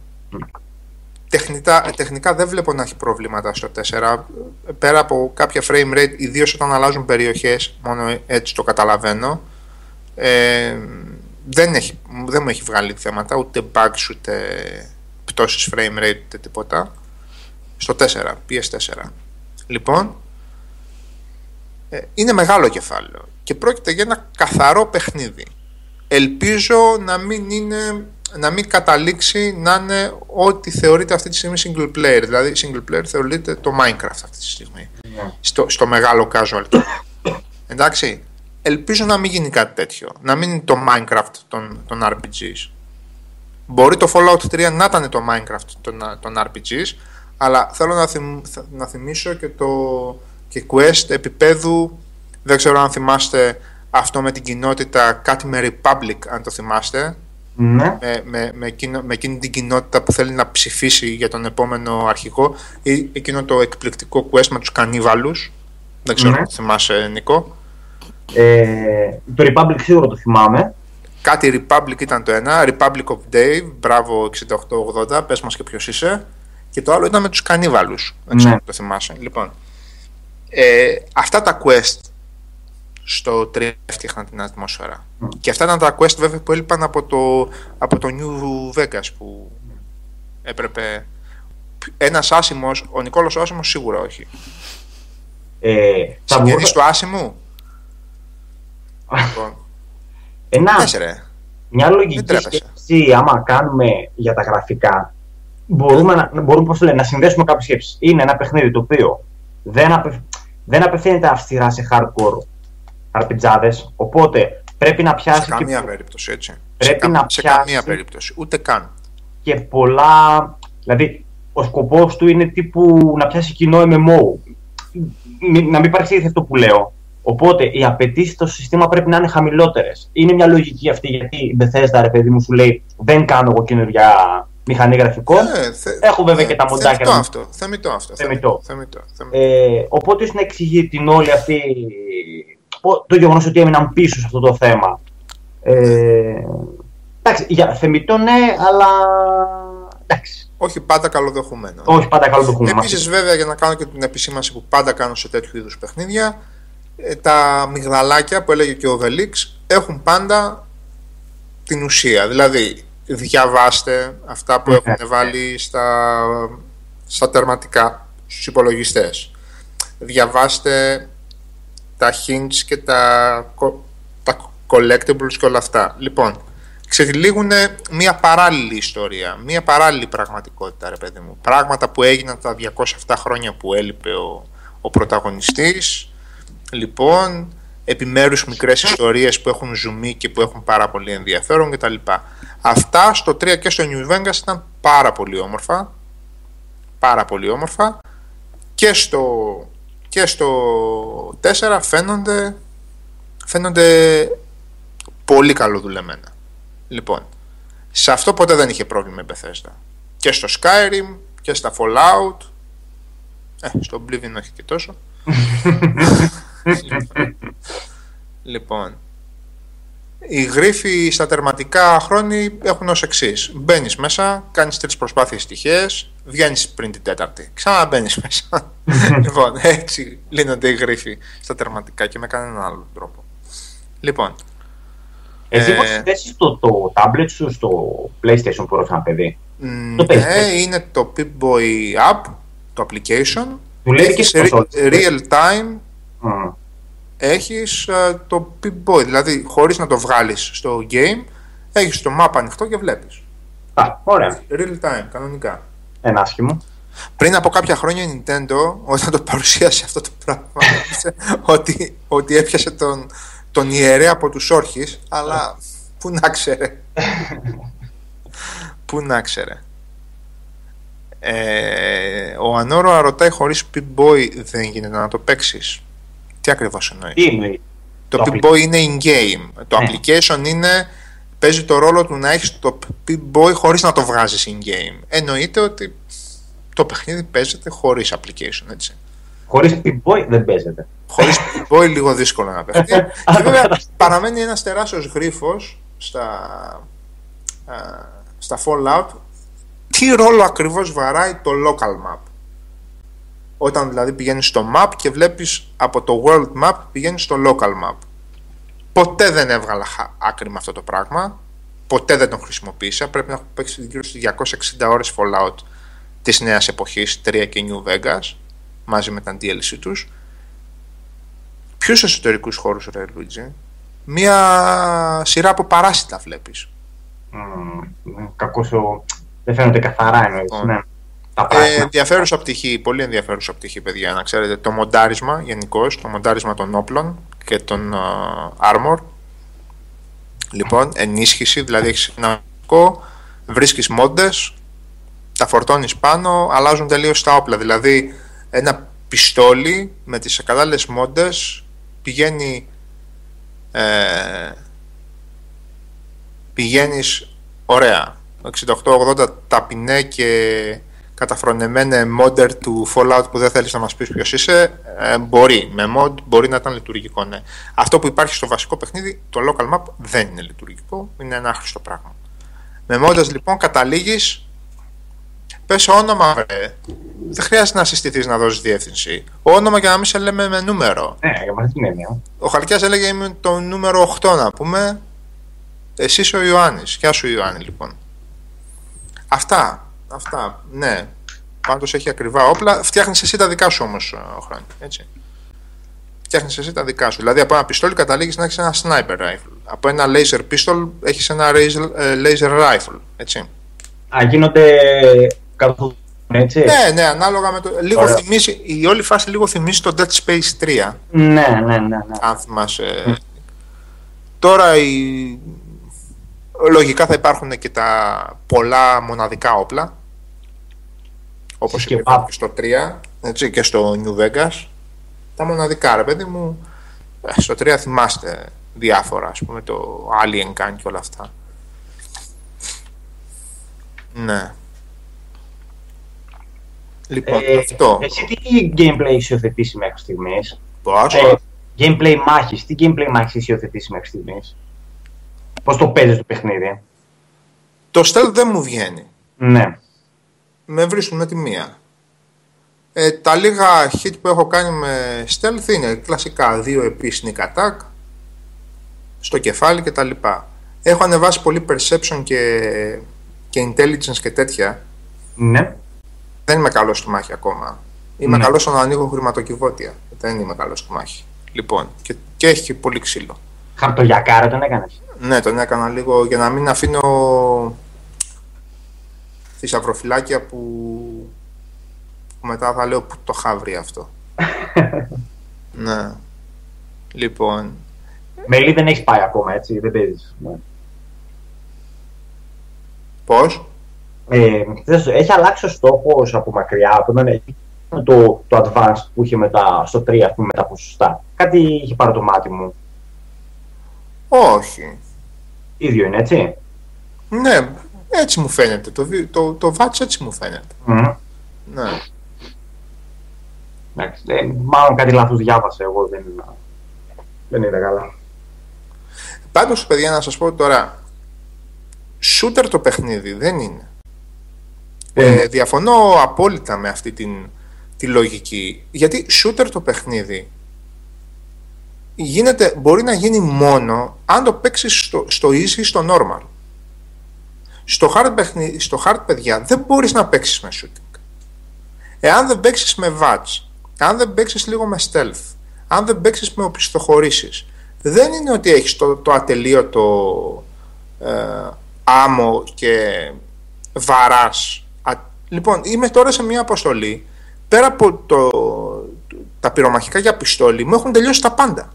Τεχνικά, τεχνικά δεν βλέπω να έχει προβλήματα στο 4. Πέρα από κάποια frame rate, ιδίως όταν αλλάζουν περιοχές, μόνο έτσι το καταλαβαίνω. Ε, δεν, έχει, δεν μου έχει βγάλει θέματα, ούτε bugs, ούτε πτώσεις frame rate, ούτε τίποτα. Στο 4, PS4. Λοιπόν, ε, είναι μεγάλο κεφάλαιο και πρόκειται για ένα καθαρό παιχνίδι. Ελπίζω να μην, είναι, να μην καταλήξει να είναι ό,τι θεωρείται αυτή τη στιγμή single player. Δηλαδή single player θεωρείται το Minecraft αυτή τη στιγμή. Ναι. Στο, στο μεγάλο casual. Εντάξει. Ελπίζω να μην γίνει κάτι τέτοιο. Να μην είναι το Minecraft των, των RPGs. Μπορεί το Fallout 3 να ήταν το Minecraft των, των RPGs, αλλά θέλω να, να θυμίσω και το και quest επίπεδου δεν ξέρω αν θυμάστε αυτό με την κοινότητα, κάτι με Republic, αν το θυμάστε. Ναι. Με, με, με, εκείνο, με εκείνη την κοινότητα που θέλει να ψηφίσει για τον επόμενο αρχηγό ή εκείνο το εκπληκτικό quest με τους κανίβαλους. Δεν ξέρω ναι. αν το θυμάσαι, Νικό. Ε, το Republic σίγουρα το θυμάμαι. Κάτι Republic ήταν το ένα, Republic of Dave, μπράβο 6880, πες μας και ποιος είσαι. Και το άλλο ήταν με τους κανίβαλους, δεν ξέρω ναι. αν το θυμάσαι. Λοιπόν, ε, αυτά τα quest στο 3 έφτιαχναν την ατμόσφαιρα. Και αυτά ήταν τα quest βέβαια που έλειπαν από το, από το New Vegas που έπρεπε. Ένας άσημος, ο Νικόλο ο άσημος σίγουρα όχι. Ε, Συγγενής του άσημου; Λοιπόν. Ένα, μια λογική σκέψη, άμα κάνουμε για τα γραφικά, μπορούμε, να, μπορούμε πώς λένε, να συνδέσουμε κάποιες σκέψεις. Είναι ένα παιχνίδι το οποίο δεν, απε, δεν απευθύνεται αυστηρά σε hardcore αρπιτζάδες, οπότε πρέπει να πιάσει... Σε καμία περίπτωση, έτσι. Πρέπει σε, να σε καμία περίπτωση, ούτε καν. Και πολλά... Δηλαδή, ο σκοπός του είναι τύπου να πιάσει κοινό MMO. Να μην παρεξηγηθείς αυτό που λέω. Οπότε οι απαιτήσεις στο σύστημα πρέπει να είναι χαμηλότερες. Είναι μια λογική αυτή γιατί η Bethesda, ρε παιδί μου, σου λέει Δεν κάνω εγώ καινούργια μηχανή γραφικών. Ε, θε, Έχω βέβαια ε, και τα μοντάκια. Θεμητό αυτό. Θεμητό αυτό. Θεμητό. θεμητό, θεμητό. Ε, οπότε ίσως να εξηγεί την όλη αυτή. το γεγονός ότι έμειναν πίσω σε αυτό το θέμα. Ε, εντάξει, για θεμητό ναι, αλλά. Εντάξει. Όχι πάντα καλοδεχούμενο. Όχι πάντα καλοδεχούμενο. Επίσης, βέβαια, για να κάνω και την επισήμανση που πάντα κάνω σε τέτοιου είδους παιχνίδια, ε, τα μυγδαλάκια που έλεγε και ο Βελίξ έχουν πάντα την ουσία. Δηλαδή, διαβάστε αυτά που έχουν βάλει στα, στα τερματικά, στους υπολογιστές. Διαβάστε τα hints και τα, τα collectibles και όλα αυτά. Λοιπόν, ξετυλίγουν μια παράλληλη ιστορία, μια παράλληλη πραγματικότητα, ρε παιδί μου. Πράγματα που έγιναν τα 207 χρόνια που έλειπε ο, ο πρωταγωνιστής, λοιπόν, επιμέρους μικρές ιστορίες που έχουν ζουμί και που έχουν πάρα πολύ ενδιαφέρον κτλ. Αυτά στο 3 και στο New Vegas ήταν πάρα πολύ όμορφα. Πάρα πολύ όμορφα. Και στο, και στο 4 φαίνονται, φαίνονται πολύ καλοδουλεμένα. Λοιπόν, σε αυτό ποτέ δεν είχε πρόβλημα η Bethesda. Και στο Skyrim και στα Fallout. Ε, στο Oblivion όχι και τόσο. λοιπόν, οι γρίφοι στα τερματικά χρόνια έχουν ως εξής. Μπαίνεις μέσα, κάνεις τρεις προσπάθειες τυχαίε, βγαίνεις πριν την τέταρτη. Ξαναμπαίνεις μέσα. λοιπόν, έτσι λύνονται οι γρίφοι στα τερματικά και με κανέναν άλλο τρόπο. Λοιπόν. Εσύ πώς ε, θέσεις το, το tablet σου στο PlayStation που ένα παιδί; Ναι, είναι το Pip-Boy App, το application. Του λέει και real time έχεις uh, το Pip-Boy, δηλαδή χωρίς να το βγάλεις στο game, έχεις το map ανοιχτό και βλέπεις. Α, ωραία. Real time, κανονικά. Ένα άσχημο. Πριν από κάποια χρόνια η Nintendo, όταν το παρουσίασε αυτό το πράγμα, ότι, ότι έπιασε τον, τον ιερέα από τους όρχες, αλλά πού να ξέρε. πού να ξέρε. Ε, ο Ανώρο ρωτάει χωρίς Pip-Boy δεν γίνεται να το παίξεις. Τι ακριβώς εννοείς; Το, το Pip-Boy είναι in-game. Το ναι. application είναι, παίζει το ρόλο του να έχεις το Pip-Boy χωρίς να το βγάζεις in-game. Εννοείται ότι το παιχνίδι παίζεται χωρίς application, έτσι. Χωρίς Pip-Boy δεν παίζεται. Χωρίς Pip-Boy λίγο δύσκολο να παίζει. και βέβαια παραμένει ένας τεράστιος γρίφος στα, στα Fallout. Τι ρόλο ακριβώς βαράει το local map; Όταν δηλαδή πηγαίνεις στο map και βλέπεις από το world map πηγαίνεις στο local map. Ποτέ δεν έβγαλα άκρη με αυτό το πράγμα. Ποτέ δεν τον χρησιμοποίησα. Πρέπει να έχω παίξει γύρω στις 260 ώρες Fallout της νέας εποχής, 3 και New Vegas, μαζί με τα DLC τους. Ποιους εσωτερικούς χώρους, ρε Luigi? Μία σειρά από παράσιτα βλέπεις. Mm, κακός ο... Δεν φαίνονται καθαρά εννοείς, λοιπόν, ναι. Ε, ενδιαφέρουσα πτυχή, πολύ ενδιαφέρουσα πτυχή, παιδιά, να ξέρετε. Το μοντάρισμα γενικώς, το μοντάρισμα των όπλων και των uh, armor. Λοιπόν, ενίσχυση, δηλαδή έχεις ένα βρίσκεις μόντες, τα φορτώνεις πάνω, αλλάζουν τελείως τα όπλα. Δηλαδή, ένα πιστόλι με τις κατάλληλε μόντες πηγαίνει. Ε, πηγαίνεις ωραία 68-80 ταπεινέ και καταφρονεμένε modder του Fallout που δεν θέλεις να μας πεις ποιος είσαι, ε, μπορεί. Με mod μπορεί να ήταν λειτουργικό, ναι. Αυτό που υπάρχει στο βασικό παιχνίδι, το local map, δεν είναι λειτουργικό, είναι ένα άχρηστο πράγμα. Με modders λοιπόν καταλήγεις, πες όνομα βρε, δεν χρειάζεται να συστηθείς να δώσεις διεύθυνση. Όνομα και να μην σε λέμε με νούμερο. Ναι, για αυτή την έννοια. Ο Χαλκιάς έλεγε είμαι το νούμερο 8 να πούμε. Εσύ ο Ιωάννης. Γεια σου Ιωάννη λοιπόν. Αυτά. Αυτά. Ναι. Πάντως έχει ακριβά όπλα. Φτιάχνεις εσύ τα δικά σου όμως, ο Χράνη. Έτσι. Φτιάχνεις εσύ τα δικά σου. Δηλαδή από ένα πιστόλι καταλήγεις να έχεις ένα sniper rifle. Από ένα laser pistol έχεις ένα ε, laser rifle. Έτσι. Α, γίνονται έτσι; Ναι, ναι, ανάλογα με το. Λίγο θυμίζει, η όλη φάση λίγο θυμίζει το Dead Space 3. Ναι, ναι, ναι. ναι. Αν θυμάσαι. Τώρα η... λογικά θα υπάρχουν και τα πολλά μοναδικά όπλα. Όπως και στο 3 έτσι, και στο New Vegas. Τα μοναδικά, ρε παιδί μου. Ε, στο 3 θυμάστε διάφορα, ας πούμε, το Alien Gun και όλα αυτά. Ναι. Λοιπόν, ε, αυτό. Εσύ τι gameplay έχεις υιοθετήσει μέχρι στιγμής; Πώς; Ε, gameplay μάχης. Τι gameplay μάχης έχεις υιοθετήσει μέχρι στιγμής; Πώς το παίζεις το παιχνίδι; Το stealth δεν μου βγαίνει. Ναι. Με βρίσκουν με τη μία. Ε, τα λίγα hit που έχω κάνει με stealth είναι κλασικά δύο επί sneak attack στο κεφάλι και τα λοιπά. Έχω ανεβάσει πολύ perception και, και intelligence και τέτοια. Ναι. Δεν είμαι καλός στη μάχη ακόμα. Είμαι ναι. καλός να ανοίγω χρηματοκιβώτια. Δεν είμαι καλός στη μάχη. Λοιπόν, και, και έχει πολύ ξύλο. Χαρτογιακάρα τον έκανες. Ναι, τον έκανα λίγο για να μην αφήνω θησαυροφυλάκια που, που μετά θα λέω που το χάβρι αυτό. ναι. Λοιπόν. Μέλη δεν έχεις πάει ακόμα, έτσι, δεν παίζεις. Ναι. Πώς; Ε, έχει αλλάξει ο στόχος από μακριά, από τον το, το advanced που είχε μετά στο 3 πούμε, με τα ποσοστά. Κάτι είχε πάρει το μάτι μου. Όχι. ίδιο είναι έτσι. Ναι, έτσι μου φαίνεται. Το, το, το βάτσο έτσι μου φαίνεται. Mm. Ναι. Εντάξει, ε, μάλλον κάτι λάθος διάβασα εγώ, δεν, δεν είναι καλά. Πάντως, παιδιά, να σας πω τώρα, shooter το παιχνίδι δεν είναι. Ε, διαφωνώ απόλυτα με αυτή την, τη λογική. Γιατί shooter το παιχνίδι γίνεται, μπορεί να γίνει μόνο αν το παίξεις στο, στο easy ή στο normal. Στο hard, παιχνίδι, στο hard παιδιά δεν μπορείς να παίξεις με shooting. Εάν δεν παίξεις με VATS, αν δεν παίξεις λίγο με stealth, αν δεν παίξεις με οπισθοχωρήσεις, δεν είναι ότι έχεις το, το ατελείωτο ε, άμμο και βαράς Λοιπόν, είμαι τώρα σε μια αποστολή. Πέρα από το, τα πυρομαχικά για πιστόλι, μου έχουν τελειώσει τα πάντα.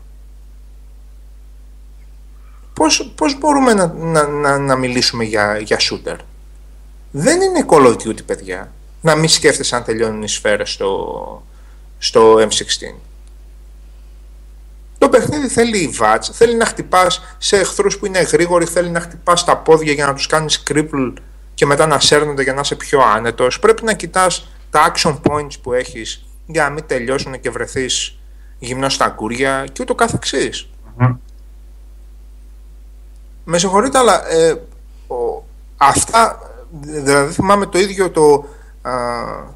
Πώς, πώς μπορούμε να, να, να, μιλήσουμε για, για shooter; Δεν είναι Call of Duty, παιδιά. Να μην σκέφτεσαι αν τελειώνουν οι σφαίρες στο, στο M16. Το παιχνίδι θέλει VATS, θέλει να χτυπάς σε εχθρούς που είναι γρήγοροι, θέλει να χτυπάς τα πόδια για να τους κάνεις cripple και μετά να σέρνονται για να είσαι πιο άνετος. Πρέπει να κοιτάς τα action points που έχεις για να μην τελειώσουν και βρεθείς γυμνός στα αγκούρια και ούτω καθεξής. Mm-hmm. Με συγχωρείτε, αλλά ε, ο, αυτά, δηλαδή θυμάμαι το ίδιο το,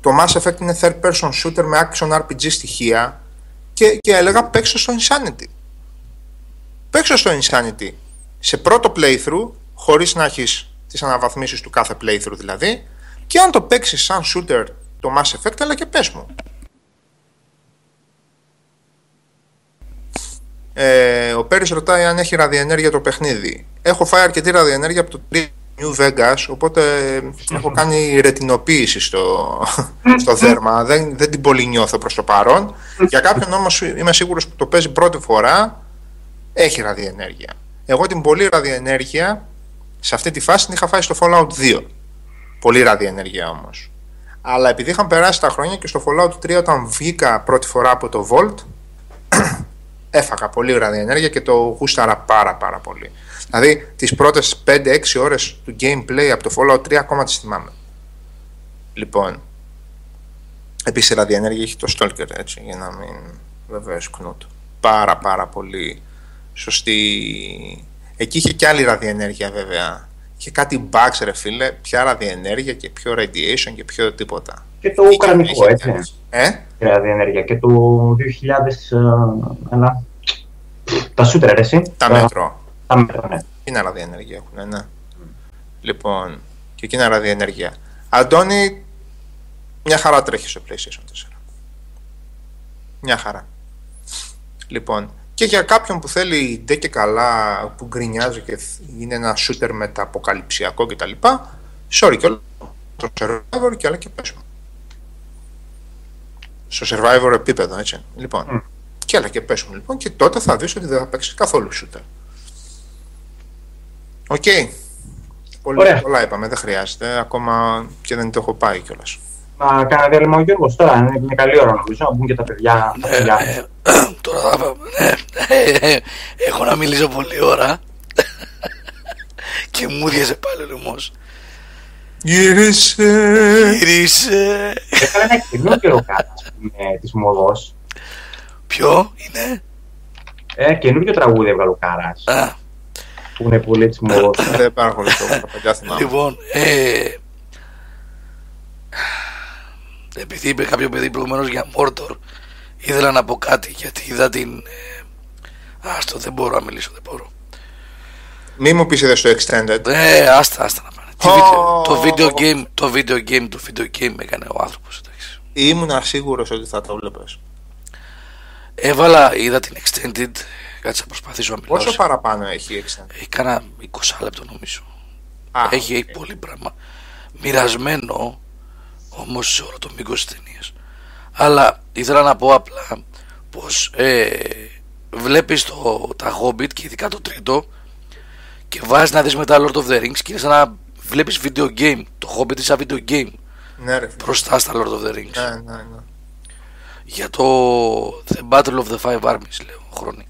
το Mass Effect είναι third person shooter με action RPG στοιχεία και, και έλεγα παίξω στο Insanity. Παίξω στο Insanity σε πρώτο playthrough χωρίς να έχεις τις αναβαθμίσεις του κάθε playthrough δηλαδή και αν το παίξεις σαν shooter το Mass Effect αλλά και πες μου. Ε, ο Πέρις ρωτάει αν έχει ραδιενέργεια το παιχνίδι. Έχω φάει αρκετή ραδιενέργεια από το New Vegas, οπότε έχω κάνει ρετινοποίηση στο, στο δέρμα. Δεν, δεν την πολύ νιώθω προς το παρόν. Για κάποιον όμως είμαι σίγουρος που το παίζει πρώτη φορά, έχει ραδιενέργεια. Εγώ την πολύ ραδιενέργεια σε αυτή τη φάση την είχα φάει στο Fallout 2. Πολύ ραδιενέργεια όμως. Αλλά επειδή είχαν περάσει τα χρόνια και στο Fallout 3 όταν βγήκα πρώτη φορά από το Vault, έφαγα πολύ ραδιενέργεια και το γούσταρα πάρα πάρα πολύ. Δηλαδή τις πρώτες 5-6 ώρες του gameplay από το Fallout 3 ακόμα τις θυμάμαι. Λοιπόν, επίσης η ραδιενέργεια έχει το Stalker έτσι για να μην βεβαίως κνούτ. Πάρα πάρα πολύ σωστή Εκεί είχε και άλλη ραδιενέργεια βέβαια. Είχε κάτι bugs ρε φίλε, πια ραδιενέργεια και πιο radiation και πιο τίποτα. Και το ουκρανικό, έτσι. Ε; ραδιενέργεια. Και το 2000. αλλά, τα σούτερ, εσύ. Τα μέτρο. Τα μέτρο, ναι. Είναι ραδιενέργεια έχουν, ναι. Λοιπόν, και εκείνα ραδιενέργεια. Αντώνη, μια χαρά τρέχεις στο PlayStation 4. Μια χαρά. Λοιπόν, και για κάποιον που θέλει ντε και καλά, που γκρινιάζει και είναι ένα shooter μεταποκαλυψιακό κτλ. Sorry κιόλα. Το survivor και άλλαγε κάψες Στο survivor επίπεδο, έτσι. Λοιπόν, mm. και άλλαγε κάψες λοιπόν και τότε θα δεις ότι δεν θα παίξει καθόλου shooter. Οκ. Okay. Πολύ πολλά είπαμε, δεν χρειάζεται. Ακόμα και δεν το έχω πάει κιόλας. Να κάνω διάλειμμα ο Γιώργος τώρα, είναι καλή ώρα νομίζω, να μπουν και τα παιδιά. Τα παιδιά. Ε, τώρα θα πάμε. Ναι, έχω να μιλήσω πολλή ώρα. και μου διέσε πάλι ο λαιμός. Γύρισε. Γύρισε. Έκανε ένα καινούργιο κάτι της μοδός. Ποιο είναι; Ε, καινούργιο τραγούδι έβγαλε ο Κάρας. Α. Που είναι πολύ της μοδός. Δεν παρακολουθώ, τα παιδιά θυμάμαι. Λοιπόν, ε, επειδή είπε κάποιο παιδί προηγουμένως για Μόρτορ, ήθελα να πω κάτι γιατί είδα την. Ε, άστο, δεν μπορώ να μιλήσω, δεν μπορώ. Μη μου πεις στο extended. Ε, άστα, άστα να πάνε. Oh. Το video game, το video game, το video game έκανε ο άνθρωπος. Ήμουν σίγουρος ότι θα το βλέπεις. Έβαλα, είδα την extended, κάτσε να προσπαθήσω να μιλήσω. Πόσο παραπάνω έχει η extended; Έχει κάνα 20 λεπτό νομίζω. Ah, έχει, okay. έχει πολύ πράγμα. Μοιρασμένο Όμως σε όλο το μήκος της ταινίας. Αλλά ήθελα να πω απλά πως ε, βλέπεις τα Hobbit και ειδικά το τρίτο και βάζεις να δεις μετά Lord of the Rings και είναι σαν να βλέπεις video game. Το Hobbit είναι σαν video game. Ναι, ρε, μπροστά στα Lord of the Rings. Ναι, ναι, ναι. Για το The Battle of the Five Armies, λέω χρόνι.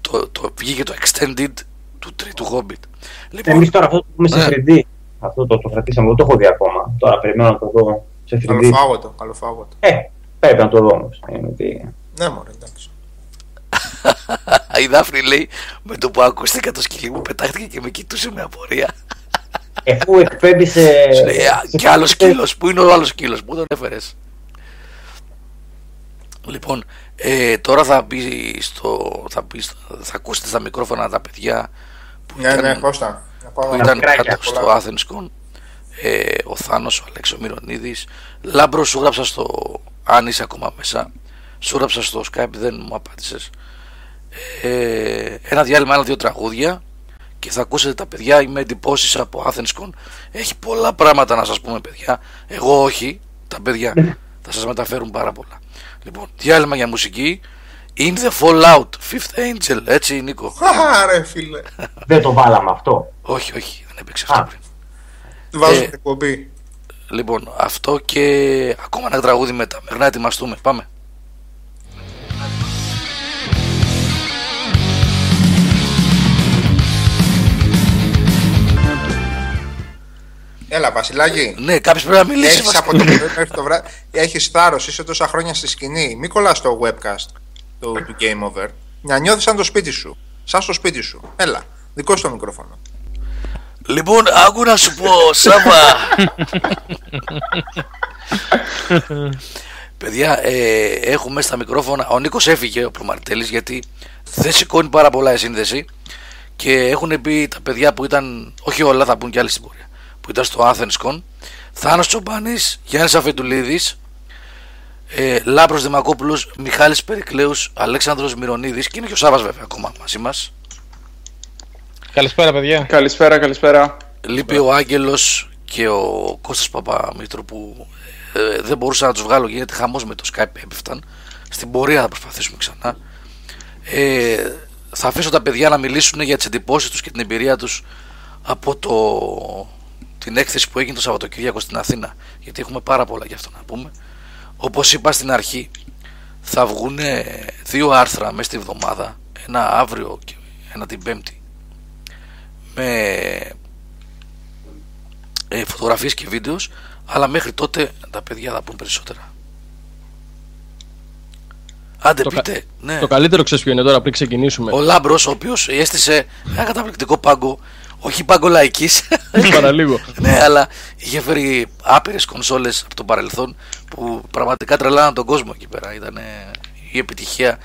Το, το, βγήκε το Extended του τρίτου Hobbit. Λοιπόν, Εμείς τώρα αυτό το πούμε σε 3D. Ναι. Αυτό το, το κρατήσαμε, δεν το έχω δει ακόμα. Τώρα περιμένω να το δω σε 3D. Καλοφάγωτο, καλοφάγωτο. Ε, πρέπει να το δω όμως. Ναι, μωρέ, εντάξει. Η Δάφνη λέει με το που ακούστηκα το σκυλί μου πετάχτηκε και με κοιτούσε με απορία. Εφού εκπέμπει σε. Και άλλος σκύλος. Πού είναι ο άλλος σκύλος, πού τον έφερες; Λοιπόν, ε, τώρα θα πει στο, θα, πει στο, θα ακούσετε στα μικρόφωνα τα παιδιά που ναι, ήταν, ναι, Κώστα που ήταν κάτω στο Athenscon ε, ο Θάνος, ο Αλέξης ο Μυρωνίδης Λάμπρο σου 'γραψα στο αν είσαι ακόμα μέσα σου 'γραψα στο Skype δεν μου απάντησες ε, ένα διάλειμμα, ένα-δύο τραγούδια και θα ακούσετε τα παιδιά με εντυπώσεις από Athenscon έχει πολλά πράγματα να σας πούμε παιδιά εγώ όχι, τα παιδιά ναι. θα σας μεταφέρουν πάρα πολλά λοιπόν, διάλειμμα για μουσική In the Fallout, Fifth Angel, έτσι Νίκο; Χάρε φίλε. Δεν το βάλαμε αυτό. Όχι, όχι, δεν έπαιξε αυτό πριν. Βάζω ε, εκπομπή. Λοιπόν, αυτό και ακόμα ένα τραγούδι μετά. Μέχρι να ετοιμαστούμε. Πάμε. Έλα, Βασιλάκη. Ναι, κάποιος πρέπει να μιλήσει. Έχεις από το πρωί μέχρι το βράδυ. Έχεις θάρρος, είσαι τόσα χρόνια στη σκηνή. Μην κολλάς το webcast του, του Game Over. Να νιώθεις σαν το σπίτι σου. Σαν στο σπίτι σου. Έλα, δικό στο μικρόφωνο. Λοιπόν, άκου να σου πω, Σάβα. Παιδιά, ε, έχουμε στα μικρόφωνα. Ο Νίκος έφυγε, ο Προμαρτέλη, γιατί δεν σηκώνει πάρα πολλά η σύνδεση. Και έχουν πει τα παιδιά που ήταν, όχι όλα, θα πούν και άλλοι στην πορεία, που ήταν στο Athenscon. Θάνος Τσομπάνης, Γιάννης Αφεντουλίδης, ε, Λάμπρος Δημακόπουλος, Μιχάλης Περικλέους, Αλέξανδρος Μυρονίδης και είναι και ο Σάβας βέβαια ακόμα μαζί μας. Καλησπέρα παιδιά. Καλησπέρα, καλησπέρα. Λείπει ο Άγγελος και ο Κώστας Παπαμήτρου που ε, δεν μπορούσα να τους βγάλω γιατί χαμός με το Skype έπεφταν. Στην πορεία θα προσπαθήσουμε ξανά. Ε, θα αφήσω τα παιδιά να μιλήσουν για τις εντυπώσεις τους και την εμπειρία τους από το, την έκθεση που έγινε το Σαββατοκύριακο στην Αθήνα γιατί έχουμε πάρα πολλά για αυτό να πούμε όπως είπα στην αρχή θα βγουν δύο άρθρα μέσα στη εβδομάδα ένα αύριο και ένα την πέμπτη με ε, φωτογραφίες και βίντεος, αλλά μέχρι τότε τα παιδιά θα πούν περισσότερα Άντε το πείτε. Ναι. Το καλύτερο ξέρεις ποιο είναι τώρα πριν ξεκινήσουμε. Ο Λάμπρος, ο οποίος έστησε ένα καταπληκτικό πάγκο, Όχι παγκολαϊκής. Παραλίγο. ναι, αλλά είχε φέρει άπειρες κονσόλες από το παρελθόν που πραγματικά τρελάναν τον κόσμο εκεί πέρα. Ήταν η επιτυχία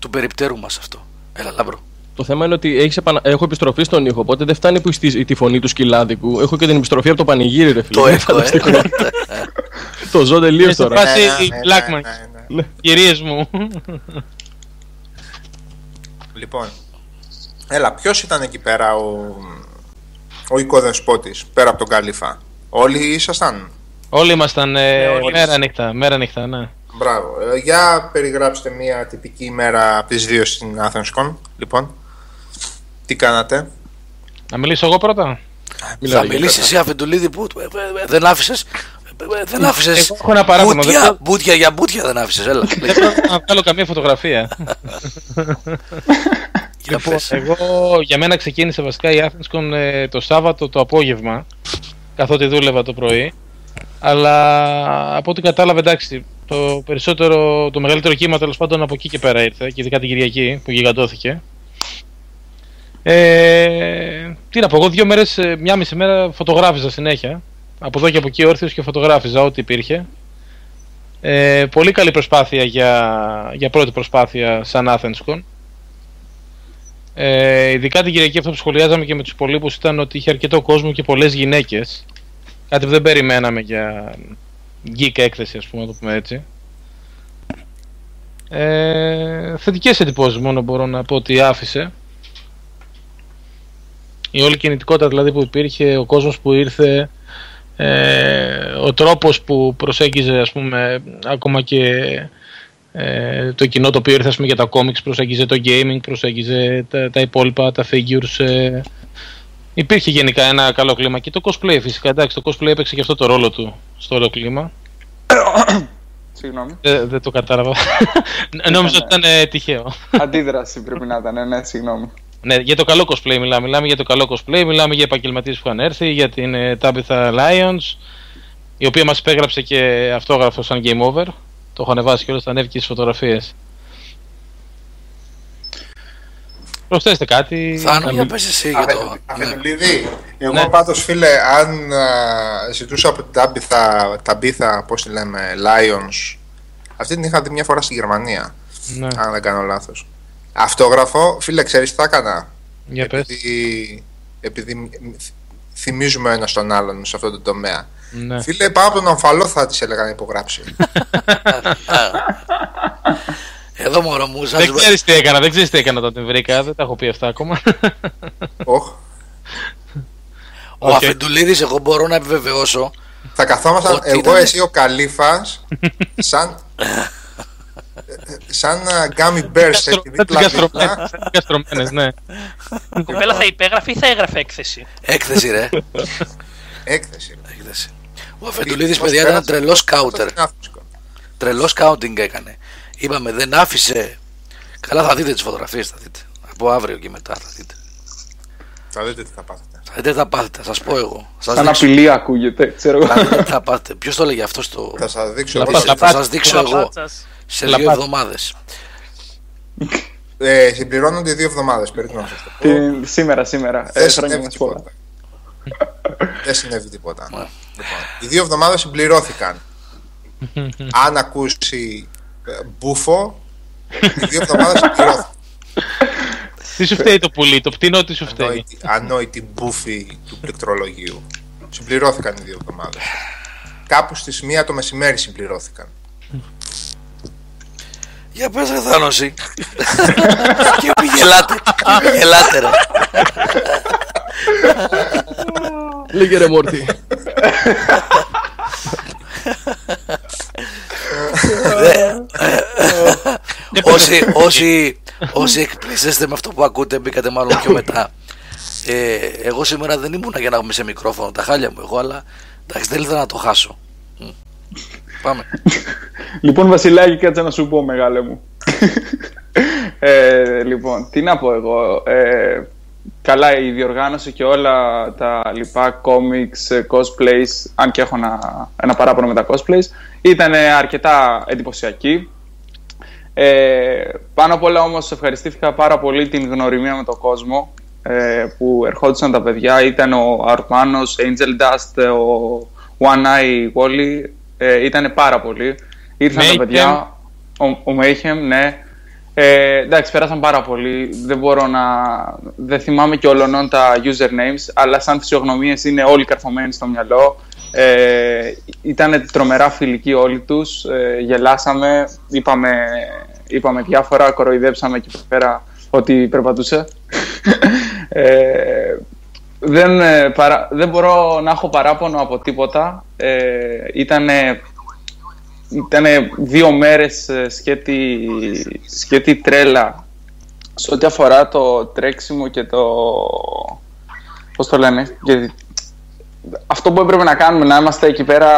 του περιπτέρου μας αυτό. Έλα, λάμπρο. Το θέμα είναι ότι έχεις επανα... έχω επιστροφή στον ήχο, οπότε δεν φτάνει που η τη φωνή του σκυλάδικου. Έχω και την επιστροφή από το πανηγύρι, ρε φίλε. Το έχω, ε. το ζω τελείως τώρα. Σε φάση Blackman. Κυρίες μου. Λοιπόν, έλα, ποιος ήταν εκεί πέρα ο, ο οικοδεσπότης, πέρα από τον Καλύφα. Όλοι ήσασταν; Όλοι ήμασταν ε, μέρα νύχτα, μέρα νύχτα, ναι. Μπράβο. Ε, για περιγράψτε μια τυπική ημέρα από τις δύο στην Athenscon, λοιπόν. Τι κάνατε; Να μιλήσω εγώ πρώτα; Θα μιλήσεις εσύ Αφεντουλίδη που ε, ε, δεν άφησες; Δεν άφησες; Έχω ένα παράδειγμα. Μπούτια, μπούτια για μπούτια δεν άφησες. Έλα. Δεν πρέπει να βγάλω καμία φωτογραφία. λοιπόν, εγώ για μένα ξεκίνησε βασικά η Athenscon το Σάββατο το απόγευμα. Καθότι δούλευα το πρωί. Αλλά από ό,τι κατάλαβε, εντάξει, το περισσότερο, το μεγαλύτερο κύμα τέλος πάντων από εκεί και πέρα ήρθε, και ειδικά την Κυριακή που γιγαντώθηκε. Ε, τι να πω, εγώ δύο μέρες, ε, μια μισή μέρα φωτογράφιζα συνέχεια. Από εδώ και από εκεί όρθιος και φωτογράφιζα ό,τι υπήρχε. Ε, πολύ καλή προσπάθεια για, για πρώτη προσπάθεια σαν Athenscon. Ε, ειδικά την Κυριακή αυτό που σχολιάζαμε και με τους υπολείπους ήταν ότι είχε αρκετό κόσμο και πολλές γυναίκες. Κάτι που δεν περιμέναμε για geek έκθεση ας πούμε, το πούμε έτσι. Ε, θετικές εντυπώσεις μόνο μπορώ να πω ότι άφησε. Η όλη κινητικότητα δηλαδή που υπήρχε, ο κόσμος που ήρθε, ε, ο τρόπος που προσέγγιζε ας πούμε ακόμα και ε, το κοινό το οποίο ήρθε ας πούμε, για τα comics, προσέγγιζε το gaming, προσέγγιζε τα, τα υπόλοιπα, τα figures, ε, Υπήρχε γενικά ένα καλό κλίμα και το cosplay φυσικά. Εντάξει, το cosplay έπαιξε και αυτό το ρόλο του στο όλο κλίμα. Συγγνώμη. Δεν, δεν το κατάλαβα. Νόμιζα ότι ήταν ε, τυχαίο. Αντίδραση πρέπει να ήταν, ναι, συγγνώμη. Ναι, για το καλό cosplay μιλάμε. Μιλάμε για το καλό cosplay, μιλάμε για επαγγελματίες που είχαν έρθει, για την ε, Tabitha Lions, η οποία μας υπέγραψε και αυτόγραφο σαν game over. Το έχω ανεβάσει και όλε τα ανέβηκε στις φωτογραφίες. Προσθέστε κάτι. Θα για πες εσύ για το... Αφεντουλίδη, εγώ ναι. πάντως φίλε, αν uh, ζητούσα από την Τάμπιθα, Ταμπίθα, πώς τη λέμε, Lions, αυτή την είχα δει μια φορά στη Γερμανία, ναι. αν δεν κάνω λάθος. Αυτόγραφο, φίλε, ξέρεις τι θα έκανα; Για επειδή, πες. επειδή θυμίζουμε ένας τον άλλον σε αυτό το τομέα. Ναι. Φίλε, πάνω από τον αμφαλό θα της έλεγα να υπογράψει. Εδώ μωρό μου, σας... Δεν ξέρεις τι έκανα, δεν ξέρεις τι έκανα όταν την βρήκα, δεν τα έχω πει αυτά ακόμα. Oh. Ο okay. Αφεντουλίδης, εγώ μπορώ να επιβεβαιώσω. Θα καθόμασταν εγώ, ήταν... εσύ, ο Καλήφας, σαν... σαν γκάμι μπέρς Καστρωμένες, ναι. Η κοπέλα θα υπέγραφε ή θα έγραφε έκθεση; Έκθεση, ρε. Έκθεση. Ο Αφεντουλίδης, παιδιά, ήταν τρελός σκάουτερ. Τρελός σκάουτινγκ έκανε. Είπαμε δεν άφησε. Καλά, θα δείτε τις φωτογραφίες, θα δείτε. Από αύριο και μετά θα δείτε. Θα δείτε τι θα πάθετε. Θα δείτε τι θα πάθετε, θα σας πω εγώ. Σας Σαν δείξω. απειλή ακούγεται, ξέρω εγώ. Θα δείτε τι θα πάθετε. Ποιος το έλεγε αυτό στο. Θα σας δείξω, θα σας δείξω εγώ σε δύο εβδομάδες. Ε, συμπληρώνονται δύο εβδομάδες περίπου Σήμερα, σήμερα. Δεν ε, συνέβη τίποτα. Δεν συνέβη τίποτα. Λοιπόν, οι δύο εβδομάδες συμπληρώθηκαν. Αν ακούσει μπούφο, οι δύο εβδομάδες πληρώθηκαν. Τι σου φταίει το πουλί, το πτηνό τι σου φταίει; Ανόητη μπούφη του πληκτρολογίου. Συμπληρώθηκαν οι δύο εβδομάδες. Κάπου στις μία το μεσημέρι συμπληρώθηκαν. Για πες ρε Θάνωση Και μη γελάτε Μη γελάτε ρε Λίγε ρε Μόρτι όσοι, όσοι, όσοι εκπλήσεστε με αυτό που ακούτε, μπήκατε μάλλον πιο μετά. Ε, εγώ σήμερα δεν ήμουν για να έχουμε σε μικρόφωνο τα χάλια μου εγώ, αλλά εντάξει δεν ήθελα να το χάσω. Πάμε. Λοιπόν, Βασιλάκη, κάτσε να σου πω, μεγάλε μου. ε, λοιπόν, τι να πω εγώ. Ε, καλά, η διοργάνωση και όλα τα λοιπά comics, cosplays, αν και έχω ένα, ένα παράπονο με τα cosplays, ήταν αρκετά εντυπωσιακή. Ε, πάνω απ' όλα όμως ευχαριστήθηκα πάρα πολύ την γνωριμία με τον κόσμο ε, που ερχόντουσαν τα παιδιά ήταν ο Αρμάνος, Angel Dust, ο One Eye Wally, ε, ήταν πάρα πολύ. Ήρθαν τα παιδιά, ο, ο Mayhem, ναι. Ε, εντάξει, πέρασαν πάρα πολύ. Δεν μπορώ να. Δεν θυμάμαι και όλων τα usernames, αλλά σαν φυσιογνωμίες είναι όλοι καρφωμένοι στο μυαλό. Ε, ήταν τρομερά φιλικοί όλοι τους, ε, γελάσαμε, είπαμε, είπαμε διάφορα, κοροϊδέψαμε εκεί πέρα ότι περπατούσε. ε, δεν, ε, παρα, δεν μπορώ να έχω παράπονο από τίποτα. Ε, ήτανε, ήτανε δύο μέρες ε, σκέτη, σκέτη τρέλα σε ό,τι αφορά το τρέξιμο και το... Πώς το λένε, αυτό που έπρεπε να κάνουμε, να είμαστε εκεί πέρα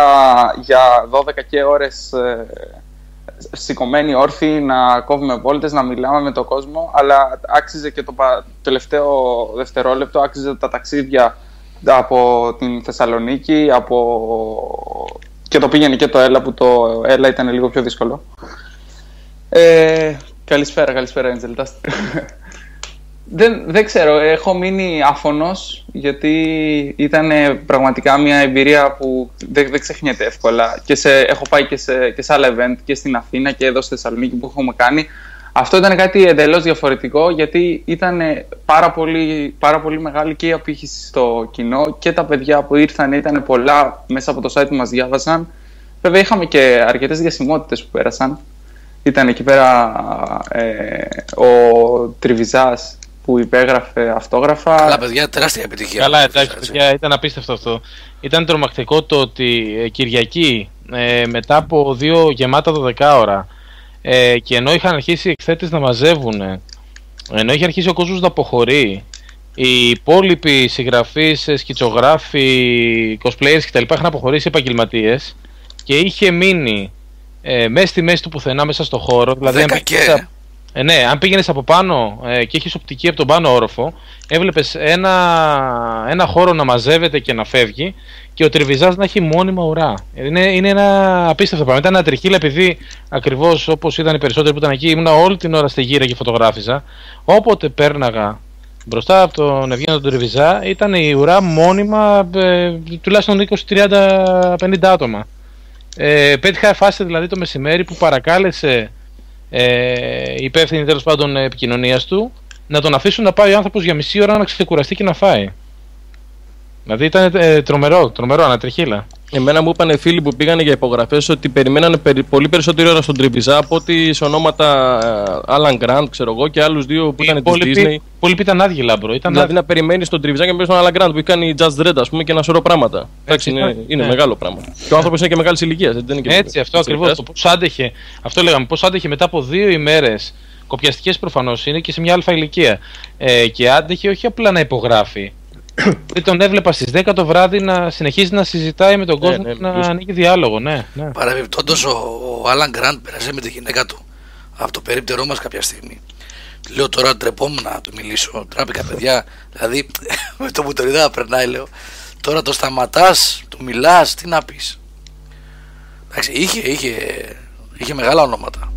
για 12 και ώρες ε, σηκωμένοι όρθιοι, να κόβουμε βόλτες, να μιλάμε με τον κόσμο, αλλά άξιζε και το τελευταίο δευτερόλεπτο, άξιζε τα ταξίδια από την Θεσσαλονίκη, από... και το πήγαινε και το Έλα, που το Έλα ήταν λίγο πιο δύσκολο. Ε, καλησπέρα, καλησπέρα, Angel. Δεν, δεν ξέρω, έχω μείνει άφωνος γιατί ήταν πραγματικά μια εμπειρία που δεν, δεν ξεχνιέται εύκολα και σε, έχω πάει και σε, και σε άλλα event και στην Αθήνα και εδώ στη Θεσσαλονίκη που έχουμε κάνει αυτό ήταν κάτι εντελώς διαφορετικό γιατί ήταν πάρα πολύ, πάρα πολύ μεγάλη και η απήχηση στο κοινό και τα παιδιά που ήρθαν ήταν πολλά μέσα από το site που μας διάβαζαν βέβαια είχαμε και αρκετές διασημότητες που πέρασαν ήταν εκεί πέρα ε, ο Τριβιζάς που υπέγραφε αυτόγραφα. Καλά, παιδιά, τεράστια επιτυχία. Καλά, εντάξει, παιδιά, ήταν απίστευτο αυτό. Ήταν τρομακτικό το ότι ε, Κυριακή, ε, μετά από δύο γεμάτα 12 ώρα, ε, και ενώ είχαν αρχίσει οι εκθέτες να μαζεύουν, ενώ είχε αρχίσει ο κόσμος να αποχωρεί, οι υπόλοιποι συγγραφείς, ε, σκητσογράφοι, cosplayers κτλ. είχαν αποχωρήσει επαγγελματίες και είχε μείνει ε, μέσα στη μέση του πουθενά μέσα στο χώρο. Δηλαδή, ε, ναι, αν πήγαινες από πάνω ε, και έχεις οπτική από τον πάνω όροφο, έβλεπες ένα, ένα χώρο να μαζεύεται και να φεύγει και ο Τριβιζάς να έχει μόνιμα ουρά. Είναι, είναι ένα απίστευτο πράγμα. Ήταν ένα τριχύλα επειδή ακριβώς όπως ήταν οι περισσότεροι που ήταν εκεί, ήμουν όλη την ώρα στη γύρα και φωτογράφιζα. Όποτε πέρναγα μπροστά από τον Ευγένιο τον Τριβιζά, ήταν η ουρά μόνιμα ε, τουλάχιστον 20, 30, 50 άτομα. Ε, πέτυχα φάση δηλαδή το μεσημέρι που παρακάλεσε ε, υπεύθυνοι τέλος πάντων επικοινωνίας του να τον αφήσουν να πάει ο άνθρωπος για μισή ώρα να ξεκουραστεί και να φάει. Δηλαδή ήταν ε, τρομερό, τρομερό, ανατριχίλα. Εμένα μου είπαν φίλοι που πήγαν για υπογραφές ότι περιμένανε πολύ περισσότερη ώρα στον Τριμπιζά από ότι σε ονόματα ε, Alan Grant, ξέρω εγώ, και άλλους δύο που ήταν της Disney. Πολλοί ήταν άδειοι λάμπρο. Ήταν δηλαδή να περιμένεις τον Τριμπιζά και να τον Alan Grant που κάνει Just Dread, ας πούμε, και ένα σωρό πράγματα. Εντάξει, είναι, είναι ναι. μεγάλο πράγμα. Και ο άνθρωπος είναι και μεγάλης ηλικίας. Έτσι, αυτό ακριβώς. Πώς άντεχε, αυτό λέγαμε, πώς άντεχε μετά από δύο ημέρες κοπιαστικές προφανώς είναι και σε μια αλφα ηλικία. Ε, και άντεχε όχι απλά να υπογράφει, τον έβλεπα στις 10 το βράδυ να συνεχίζει να συζητάει με τον ναι, κόσμο ναι, και να ανοίγει διάλογο. Ναι, ναι. Παρεμπιπτόντως, ο, ο Άλαν Γκραντ πέρασε με τη γυναίκα του από το περίπτερό μας κάποια στιγμή. Λέω τώρα ντρεπόμουν να του μιλήσω. Τράπηκα παιδιά. Δηλαδή, με το που τον είδα περνάει, λέω. Τώρα το σταματάς, του μιλάς, τι να πεις. Εντάξει, είχε, είχε, είχε μεγάλα ονόματα.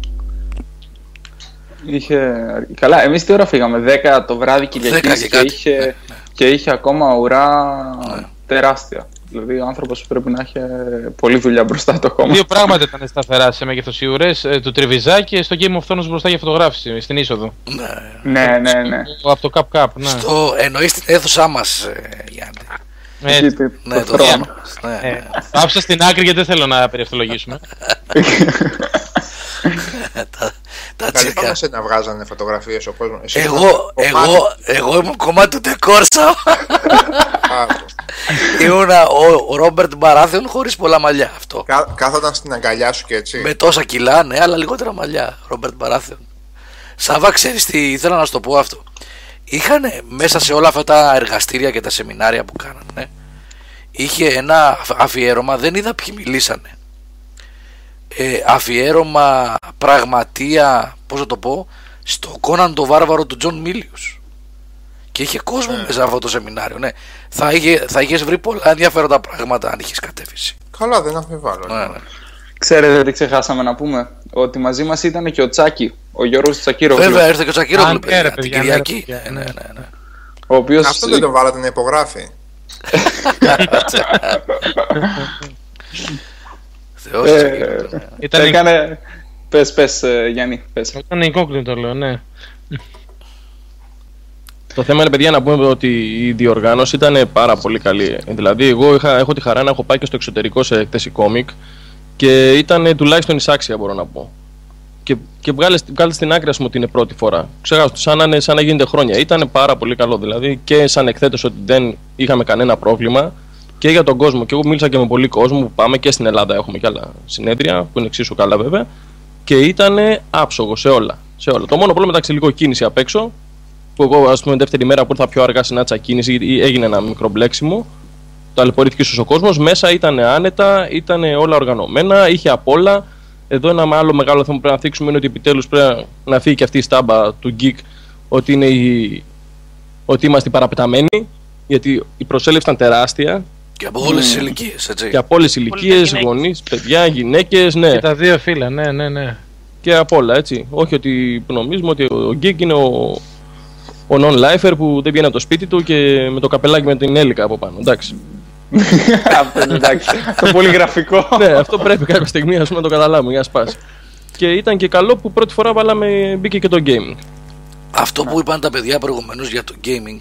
Είχε... Καλά, εμείς τι ώρα φύγαμε, 10 το βράδυ Κυριακή και, και, είχε, ναι, ναι. Και είχε ακόμα ουρά ναι. τεράστια. Δηλαδή ο άνθρωπος πρέπει να έχει πολλή δουλειά μπροστά το ακόμα. Δύο πράγματα ήταν σταθερά σε μέγεθος οι ουρέ, ε, του Τριβιζά και στο Game of Thrones μπροστά για φωτογράφηση στην είσοδο. Ναι, ναι, ναι. ναι. Από το Cup Cup. Ναι. Στο εννοείς την αίθουσά μας, ε, Γιάννη. Έτσι, ναι, το χρόνο. Ναι, ναι. Άφησα στην άκρη γιατί δεν θέλω να περιευθολογήσουμε. τα τσίρκα. σε να βγάζανε φωτογραφίες ο κόσμος. Εγώ, εγώ, εγώ ήμουν κομμάτι του Τεκόρσα. Ήμουνα ο, ο Ρόμπερτ Μπαράθιον χωρίς πολλά μαλλιά αυτό. Κά, κάθονταν στην αγκαλιά σου και έτσι. Με τόσα κιλά, ναι, αλλά λιγότερα μαλλιά. Ρόμπερτ Μπαράθιον. Σάβα, ξέρεις τι ήθελα να σου το πω αυτό. Είχαν μέσα σε όλα αυτά τα εργαστήρια και τα σεμινάρια που κάνανε, είχε ένα αφιέρωμα, δεν είδα ποιοι μιλήσανε ε, αφιέρωμα πραγματεία, πώς θα το πω, στο Κόναν το βάρβαρο του Τζον Μίλιους. Και είχε κόσμο ε. μέσα αυτό το σεμινάριο. Ναι. Θα, είχε, θα είχες βρει πολλά ενδιαφέροντα πράγματα αν είχες κατεύθυνση. Καλά, δεν αμφιβάλλω. Ναι, ναι. Ξέρετε τι ξεχάσαμε να πούμε; Ότι μαζί μας ήταν και ο Τσάκη, ο Γιώργος Τσακύρο. Βέβαια, ήρθε και ο Τσακύρο την Κυριακή. Ναι, ναι, ναι. Ο οποίος... Αυτό δεν το βάλατε να υπογράφει. Θεός Ε, Ήταν, Έκανε... Πες, πες, ε, Γιάννη, πες. ήταν incognito, λέω, ναι. Το θέμα είναι, παιδιά, να πούμε ότι η διοργάνωση ήταν πάρα πολύ καλή. Δηλαδή, εγώ είχα, έχω τη χαρά να έχω πάει και στο εξωτερικό σε έκθεση κόμικ και ήταν τουλάχιστον εισάξια, μπορώ να πω. Και, και βγάλε, βγάλε στην άκρη, ας πούμε, ότι είναι πρώτη φορά. Ξεχάσω, σαν να, είναι, σαν να γίνεται χρόνια. Ήταν πάρα πολύ καλό. Δηλαδή, και σαν εκθέτε ότι δεν είχαμε κανένα πρόβλημα και για τον κόσμο. Και εγώ μίλησα και με πολύ κόσμο που πάμε και στην Ελλάδα. Έχουμε και άλλα συνέδρια που είναι εξίσου καλά, βέβαια. Και ήταν άψογο σε όλα. Σε όλα. Το μόνο πρόβλημα ήταν λίγο κίνηση απ' έξω που εγώ, ας πούμε, δεύτερη μέρα που ήρθα πιο αργά συνάντησα κίνηση, γιατί έγινε ένα μικρό μπλέξιμο. Ταλαιπωρήθηκε ίσως ο κόσμος. Μέσα ήταν άνετα, ήταν όλα οργανωμένα, είχε απ' όλα. Εδώ ένα άλλο μεγάλο θέμα που πρέπει να θίξουμε είναι ότι επιτέλους πρέπει να φύγει και αυτή η στάμπα του geek ότι, είναι η... ότι είμαστε οι παραπεταμένοι. Γιατί η προσέλευση ήταν τεράστια Και από όλες τις ηλικίες, έτσι. και από όλες τις ηλικίες, γυναίκες. γονείς, παιδιά, γυναίκες, ναι. Και τα δύο φύλλα, ναι, ναι, ναι. και από όλα, έτσι. Όχι ότι νομίζουμε ότι ο Geek είναι ο, ο non-lifer που δεν βγαίνει από το σπίτι του και με το καπελάκι με την έλικα από πάνω. Εντάξει. Αυτό είναι εντάξει. Το πολύ γραφικό. ναι, αυτό πρέπει κάποια στιγμή ας πούμε, να το καταλάβουμε για να σπάσει. Και ήταν και καλό που πρώτη φορά βάλαμε, μπήκε και το gaming. Αυτό που είπαν τα παιδιά προηγουμένως για το gaming,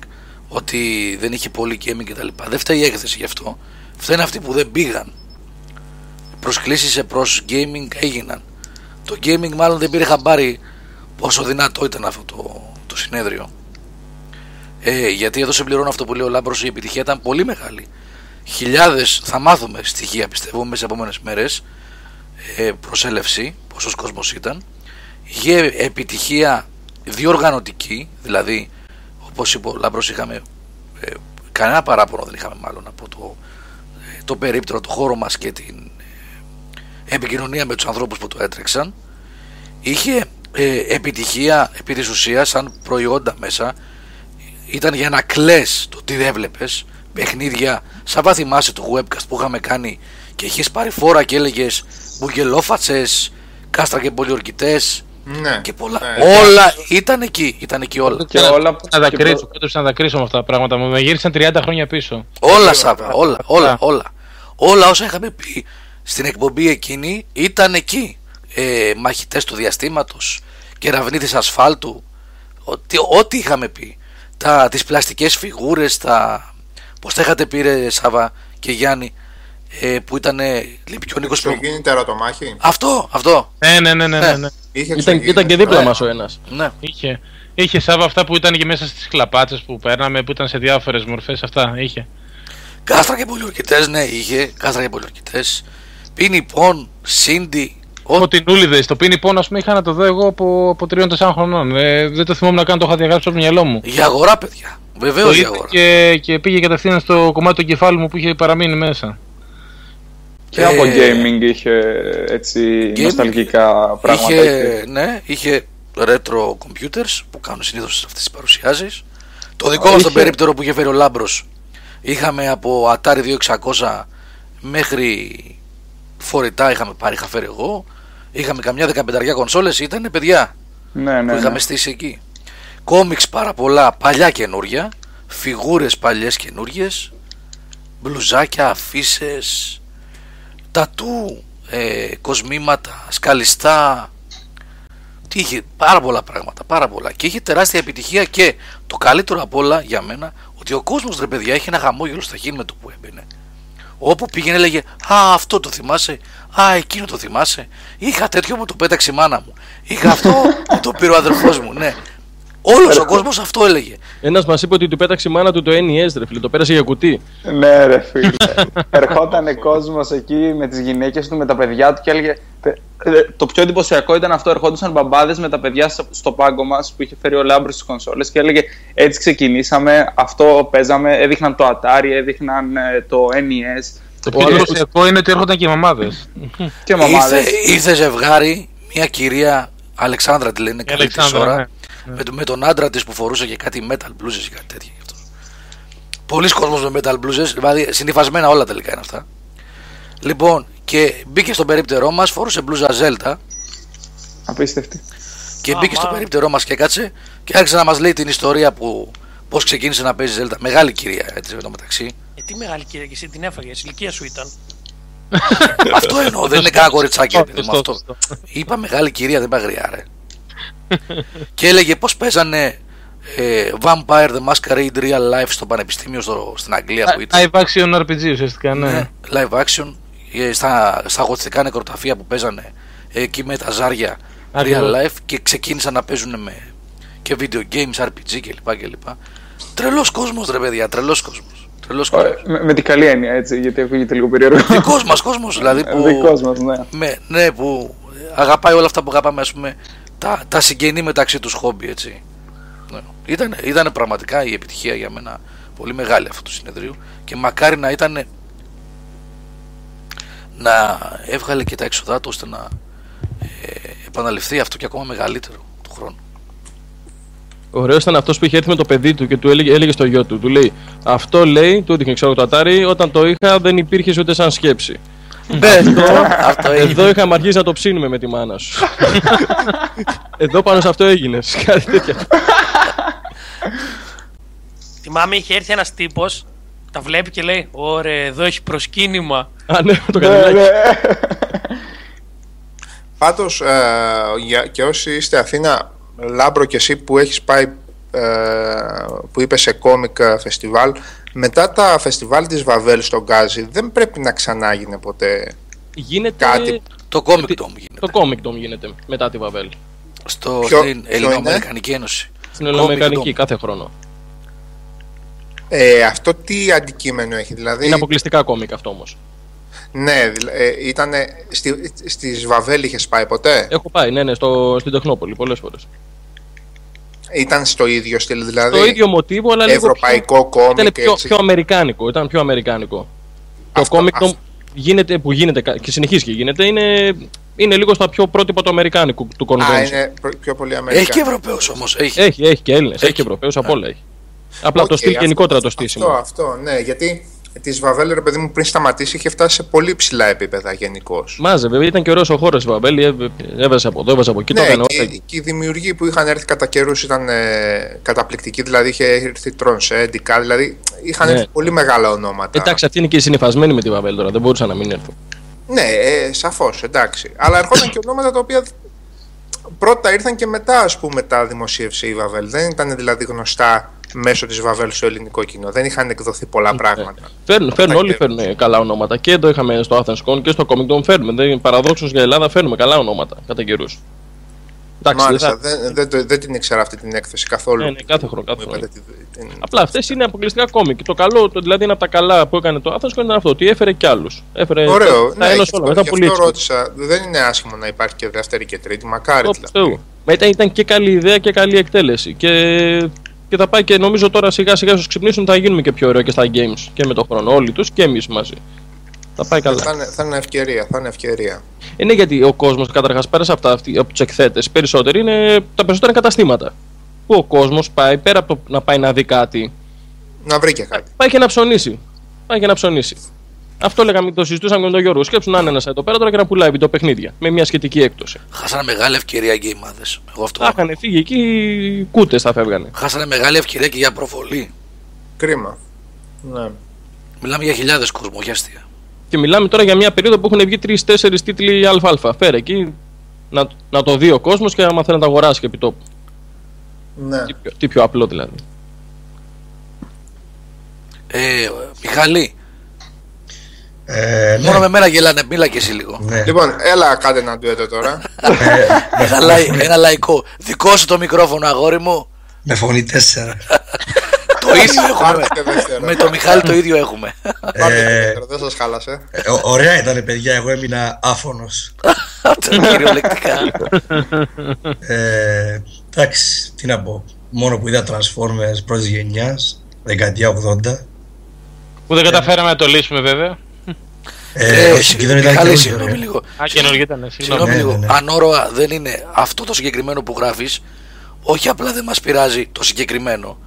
ότι δεν είχε πολύ gaming κτλ. Δεν φταίει η έκθεση γι' αυτό. Φταίνουν αυτοί που δεν πήγαν. Προσκλήσεις προ gaming έγιναν. Το gaming μάλλον δεν πήρε χαμπάρι πόσο δυνατό ήταν αυτό το, το συνέδριο. Ε, γιατί εδώ σε πληρώνω αυτό που λέει ο Λάμπρος η επιτυχία ήταν πολύ μεγάλη. Χιλιάδες θα μάθουμε στοιχεία πιστεύω μέσα σε επόμενες μέρες ε, προσέλευση, πόσος κόσμος ήταν. Είχε επιτυχία διοργανωτική, δηλαδή όπως είπε ο Λάμπρος είχαμε ε, κανένα παράπονο δεν είχαμε μάλλον από το, ε, το περίπτερο, το χώρο μας και την ε, επικοινωνία με τους ανθρώπους που το έτρεξαν. Είχε ε, επιτυχία επί της ουσίας σαν προϊόντα μέσα. Ήταν για να κλαις το τι δεν έβλεπες παιχνίδια. Σαν θα θυμάσαι το webcast που είχαμε κάνει και είχες πάρει φόρα και έλεγες μπουγγελόφατσες κάστρα και πολιορκητές Ναι. και πολλά Ναι. όλα ήταν εκεί ήταν εκεί όλα Και όλα Να τα και κρίσω, πέτρεψα να τα κρίσω με αυτά τα πράγματα. Μου με γύρισαν 30 χρόνια πίσω. όλα Σάβα όλα όλα όλα όλα όσα είχαμε πει στην εκπομπή εκείνη ήταν εκεί ε, μαχητές του διαστήματος κεραυνίτες ασφάλτου ό,τι, ό,τι είχαμε πει τα, τις πλαστικές φιγούρες τα, πώς τα είχατε πει ρε Σάβα και Γιάννη; Ε, που ήταν λιπιονίκος Στο προ... γίνει τερατομάχη. αυτό αυτό Ναι, ναι, ναι, ναι. ναι, ναι. Είχε Ήταν, εξωγήινες. ήταν και δίπλα Ναι. μας ο ένας. ναι Είχε. Είχε σάβα αυτά που ήταν και μέσα στις χλαπάτσες που παίρναμε, που ήταν σε διάφορες μορφές, αυτά είχε. κάστρα και πολιορκητές ναι είχε κάστρα και πολιορκητές πίνει πον σίντι ό, Φωτεινούλιδες, το πίνει πόνο, ας πούμε, είχα να το δω εγώ από, από 3-4 χρονών. Ε, δεν το θυμόμουν να κάνω, το είχα διαγράψει από το μυαλό μου. για αγορά παιδιά Το βεβαίως για είδα αγορά και, και πήγε κατευθείαν στο κομμάτι του κεφάλου μου που είχε παραμείνει μέσα. Και από Ε, gaming είχε έτσι gaming νοσταλγικά πράγματα. Είχε, ναι, είχε retro computers που κάνουν συνήθως αυτές τις παρουσιάσεις. Το δικό μας το είχε- περίπτερο που είχε φέρει ο Λάμπρος είχαμε από Atari 2600 μέχρι φορητά είχαμε πάρει, είχα φέρει εγώ. Είχαμε καμιά δεκαπενταριά κονσόλες, ήταν παιδιά Ναι, που ναι, είχαμε ναι. στήσει εκεί. Κόμιξ πάρα πολλά, παλιά καινούρια, φιγούρες παλιές καινούριες, μπλουζάκια, αφήσει, τατού, ε, κοσμήματα, σκαλιστά. Τι είχε, πάρα πολλά πράγματα, πάρα πολλά. Και είχε τεράστια επιτυχία και το καλύτερο απ' όλα για μένα, ότι ο κόσμος ρε παιδιά έχει ένα χαμόγελο στα χείλη με το που έμπαινε. Όπου πήγαινε έλεγε Α, αυτό το θυμάσαι. Α, εκείνο το θυμάσαι. Είχα τέτοιο μου το πέταξε η μάνα μου. Είχα αυτό που το πήρε ο αδερφός μου. Ναι. Όλος ο κόσμος αυτό έλεγε. Ένας μας είπε ότι του πέταξε η μάνα του το NES, ρε φίλε, το πέρασε για κουτί. Ναι, ρε φίλε. Ερχόταν κόσμος εκεί με τις γυναίκες του, με τα παιδιά του και έλεγε. «Παι- ε, Το πιο εντυπωσιακό ήταν αυτό. Ερχόντουσαν μπαμπάδες με τα παιδιά στο- στο πάγκο μας που είχε φέρει ο Λάμπρος στις κονσόλες και έλεγε Έτσι ξεκινήσαμε. Αυτό παίζαμε. Έδειχναν το Atari, έδειχναν ε, το NES. Το πιο εντυπωσιακό είναι ότι έρχονταν και οι μαμάδες. Και μαμάδες. Ήρθε, ήρθε ζευγάρι, μια κυρία Αλεξάνδρα τη λένε καλή της Αλεξάνδρα, ώρα. Ναι. Με, το- με τον άντρα της που φορούσε και κάτι metal blues ή κάτι τέτοιο. γι' αυτό. Πολλοί κόσμος με metal blues, δηλαδή συνηθισμένα όλα τελικά είναι αυτά. Λοιπόν, και μπήκε στο περίπτερό μας, φορούσε μπλούζα Zelda Απίστευτη. και μπήκε στο περίπτερό μας και κάτσε και άρχισε να μας λέει την ιστορία που πώς ξεκίνησε να παίζει Zelda. Μεγάλη κυρία έτσι με το μεταξύ. Ε, τι μεγάλη κυρία και εσύ την έφαγε, η ηλικία σου ήταν. αυτό εννοώ, δεν είναι κανένα κοριτσάκι. Σωστό, παιδί μου, αυτό. σωστό. Είπα μεγάλη κυρία, δεν είπα γριά, ρε. και έλεγε πώς παίζανε ε, Vampire the Masquerade Real Life στο πανεπιστήμιο στο, στην Αγγλία που ήταν. Live action RPG ουσιαστικά, ναι. Ναι, live action ε, στα, στα γοτθικά νεκροταφεία που παίζανε ε, εκεί με τα ζάρια Ακριβώς. real life και ξεκίνησαν να παίζουν με και video games, RPG κλπ. κλπ. Τρελός κόσμος ρε παιδιά, τρελός κόσμος. Τρελός κόσμος. Ε, Με, με την καλή έννοια, έτσι, γιατί ακούγεται λίγο περίεργο. Δικός μας κόσμος δηλαδή που, Δικός μας, ναι. με, ναι, που αγαπάει όλα αυτά που αγαπάμε ας πούμε τα, τα συγγενή μεταξύ τους χόμπι έτσι. Ναι. Ήταν, ήταν πραγματικά η επιτυχία για μένα πολύ μεγάλη αυτό το συνεδρίο και μακάρι να ήταν να έβγαλε και τα έξοδά του ώστε να ε, επαναληφθεί αυτό και ακόμα μεγαλύτερο του χρόνου. Ωραίος ήταν αυτός που είχε έρθει με το παιδί του και του έλεγε, έλεγε στο γιο του. Του λέει: Αυτό λέει, του έδειχνε ξέρω το ατάρι, όταν το είχα δεν υπήρχες ούτε σαν σκέψη. Αυτό, αυτό έγινε. Εδώ είχαμε αρχίσει να το ψήνουμε με τη μάνα σου. Εδώ πάνω σε αυτό έγινε. Κάτι τέτοιο. Θυμάμαι είχε έρθει ένας τύπος, τα βλέπει και λέει: Ωραία, εδώ έχει προσκύνημα. Α, ναι, το Ναι, κανελάκι. ναι. Πάντως, ε, για, και όσοι είστε Αθήνα, Λάμπρο και εσύ που έχεις πάει, ε, που είπες σε κόμικ ε, φεστιβάλ, μετά τα φεστιβάλ της Βαβέλ στον Γκάζι, δεν πρέπει να ξανάγινε ποτέ. Γίνεται. Κάτι- Το Comic Dome γίνεται. Το Comic Dome γίνεται μετά τη Βαβέλ. Στο, Ποιο- στην ποιο Ελληνοαμερικανική Ένωση. Στην Ελληνοαμερικανική Dome. κάθε χρόνο. Ε, αυτό τι αντικείμενο έχει, δηλαδή... Είναι αποκλειστικά κόμικ αυτό όμως. Ναι, δηλα- ε, ήταν στη, στις Βαβέλ είχες πάει ποτέ; Έχω πάει, ναι, ναι, στο, στην Τεχνόπολη πολλές φορές. Ήταν στο ίδιο στυλ, δηλαδή. Το ίδιο μοτίβο, αλλά λίγο. Ευρωπαϊκό πιο, ήταν κόμικ, πιο, έτσι. πιο αμερικάνικο. Ήταν πιο αμερικάνικο. Αυτό- το κόμικ αυτό. γίνεται, που γίνεται κα- και συνεχίζει και γίνεται είναι, είναι λίγο στα πιο πρότυπα του αμερικάνικου του convention. Α, είναι προ- πιο πολύ Έχει και Αμερικάνικο. Ευρωπαίους όμως. Έχει. Έχει, έχει και Έλληνες, έχει Έχει. και Ευρωπαίους, απ' όλα έχει. Απλά το Οκ, στυλ αυτό- γενικότερα το Αυτό, στήσιμο. αυτό, ναι, γιατί της Βαβέλ, ρε παιδί μου, πριν σταματήσει, είχε φτάσει σε πολύ ψηλά επίπεδα γενικώς. Μάζευε, ήταν και ωραίος ο χώρος η Βαβέλ, έβ- έβαζε από εδώ, έβαζε από εκεί, το Ναι, έκανε και, όλα. και οι δημιουργοί που είχαν έρθει κατά καιρούς ήταν ε, καταπληκτικοί. Δηλαδή είχε έρθει Τρονσέ, Ντικά, δηλαδή είχαν Ναι. έρθει πολύ μεγάλα ονόματα. Εντάξει, αυτοί είναι και συνυφασμένοι με τη Βαβέλ τώρα, δεν μπορούσαν να μην έρθουν. Ναι, ε, σαφώς, εντάξει. Αλλά ερχόταν και ονόματα τα οποία πρώτα ήρθαν και μετά, ας πούμε, τα δημοσίευσε η Βαβέλ. Δεν ήταν δηλαδή γνωστά μέσω της Βαβέλ στο ελληνικό κοινό. Δεν είχαν εκδοθεί πολλά πράγματα. Φέρνουν, φέρνουν, όλοι και- φέρνουν καλά ονόματα. Και εδώ είχαμε στο Athens Con και στο Comic Con φέρνουμε. Δεν, παραδόξως για Ελλάδα φέρνουμε καλά ονόματα κατά καιρούς. Εντάξει, δεν Μάλιστα, θα- δεν, δεν, το- δεν την ήξερα αυτή την έκθεση καθόλου. Ναι, ναι, κάθε χρόνο, κάθε Μου χρόνο. είπατε τη- την- Απλά αυτές είναι αποκλειστικά κόμικ. Το καλό, το, δηλαδή είναι από τα καλά που έκανε το Athens Con ήταν αυτό, ότι έφερε κι άλλους. Έφερε Ωραίο. τα Ναι, ένωσε γι' όλα. αυτό, Μετά γι' πολύ αυτό έτσι. ρώτησα. Δεν είναι άσχημο να υπάρχει και δεύτερη και τρίτη. Μακάρι Όπ, δηλαδή. Θεού. Μα ήταν, ήταν και καλή ιδέα και καλή εκτέλεση. Και, και θα πάει και νομίζω τώρα σιγά σιγά όσο ξυπνήσουν θα γίνουμε και πιο ωραίο και στα games και με τον χρόνο. Όλοι τους και εμείς μαζί. Θα πάει καλά. Θα είναι, θα είναι ευκαιρία. Θα είναι ευκαιρία. Είναι γιατί ο κόσμος καταρχάς πέρα από, αυτά, αυτοί- από τους εκθέτες, περισσότεροι είναι τα περισσότερα είναι καταστήματα. Που ο κόσμος πάει πέρα από το να πάει να δει κάτι, Να βρει και κάτι. πάει και να ψωνίσει. Πάει και να ψωνίσει. Αυτό λέγαμε, το συζητούσαμε με τον Γιώργο. Σκέψου να είναι ένας εδώ πέρα τώρα και να πουλάει βιντεοπαιχνίδια με μια σχετική έκπτωση. Χάσανε μεγάλη ευκαιρία και οι μάδε. Εγώ αυτό. Θα είχαν φύγει εκεί, κούτες θα φεύγανε. Χάσανε μεγάλη ευκαιρία και για προβολή. Κρίμα. Ναι. Μιλάμε για χιλιάδες κόσμο, όχι αστεία. Και μιλάμε τώρα για μια περίοδο που έχουν βγει τρει-τέσσερι τίτλοι ΑΑ. Φέρε εκεί να, να το δει ο κόσμος και άμα θέλει να τα αγοράσει και επί τόπου. ναι. Τι πιο, τι πιο απλό δηλαδή. Ε, Μιχαλή, Ε, ναι. μόνο με μένα γελάνε, μίλα και εσύ λίγο. ναι. Λοιπόν, έλα κάντε ένα ντουέτο τώρα. ένα, λαϊ- ένα λαϊκό. Δικό σου το μικρόφωνο, αγόρι μου. Με φωνή 4. το ίδιο έχουμε. Πάρτε και δεύτερο. με το Μιχάλη το ίδιο έχουμε. Πάρτε και Ε, δεύτερο. Δεν σας χάλασε. ε, ω- ωραία ήταν, παιδιά. Εγώ έμεινα άφωνος. Αυτό κυριολεκτικά. Ε, εντάξει, τι να πω. Μόνο που είδα Transformers πρώτης γενιάς, δεκαετία 80. Που δεν καταφέραμε να το λύσουμε βέβαια. Ε, όχι, εκεί δεν ήταν Μιχάλη, καινούργιο, συγγνώμη ρε. λίγο. Α, καινούργιο ήταν. Συγγνώμη Συγγνώμη. Ναι, λίγο. ναι, ναι. Ανόροα δεν είναι αυτό το συγκεκριμένο που γράφεις. Όχι απλά δεν μας πειράζει το συγκεκριμένο.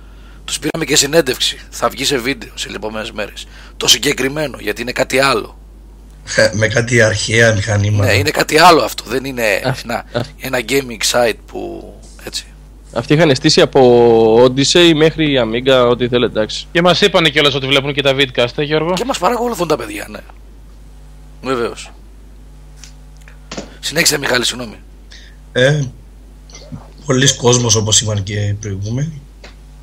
Τους πήραμε και συνέντευξη. Θα βγει σε βίντεο σε επόμενε μέρες. Το συγκεκριμένο γιατί είναι κάτι άλλο. Ε, Με κάτι αρχαία μηχανήματα. Ναι, είναι κάτι άλλο αυτό. Δεν είναι Αυτό, ένα, αυτό. ένα gaming site που έτσι. Αυτοί είχαν στήσει από Odyssey μέχρι Amiga, ό,τι θέλετε, εντάξει. Και μας είπαν κιόλας ότι βλέπουν και τα vidcast, ε, Γιώργο. Και μας παρακολουθούν τα παιδιά, ναι. Βεβαίως. Συνέχισε, Μιχάλη, συγγνώμη. Ε, πολλοί κόσμος όπως είπαν και οι προηγούμενοι.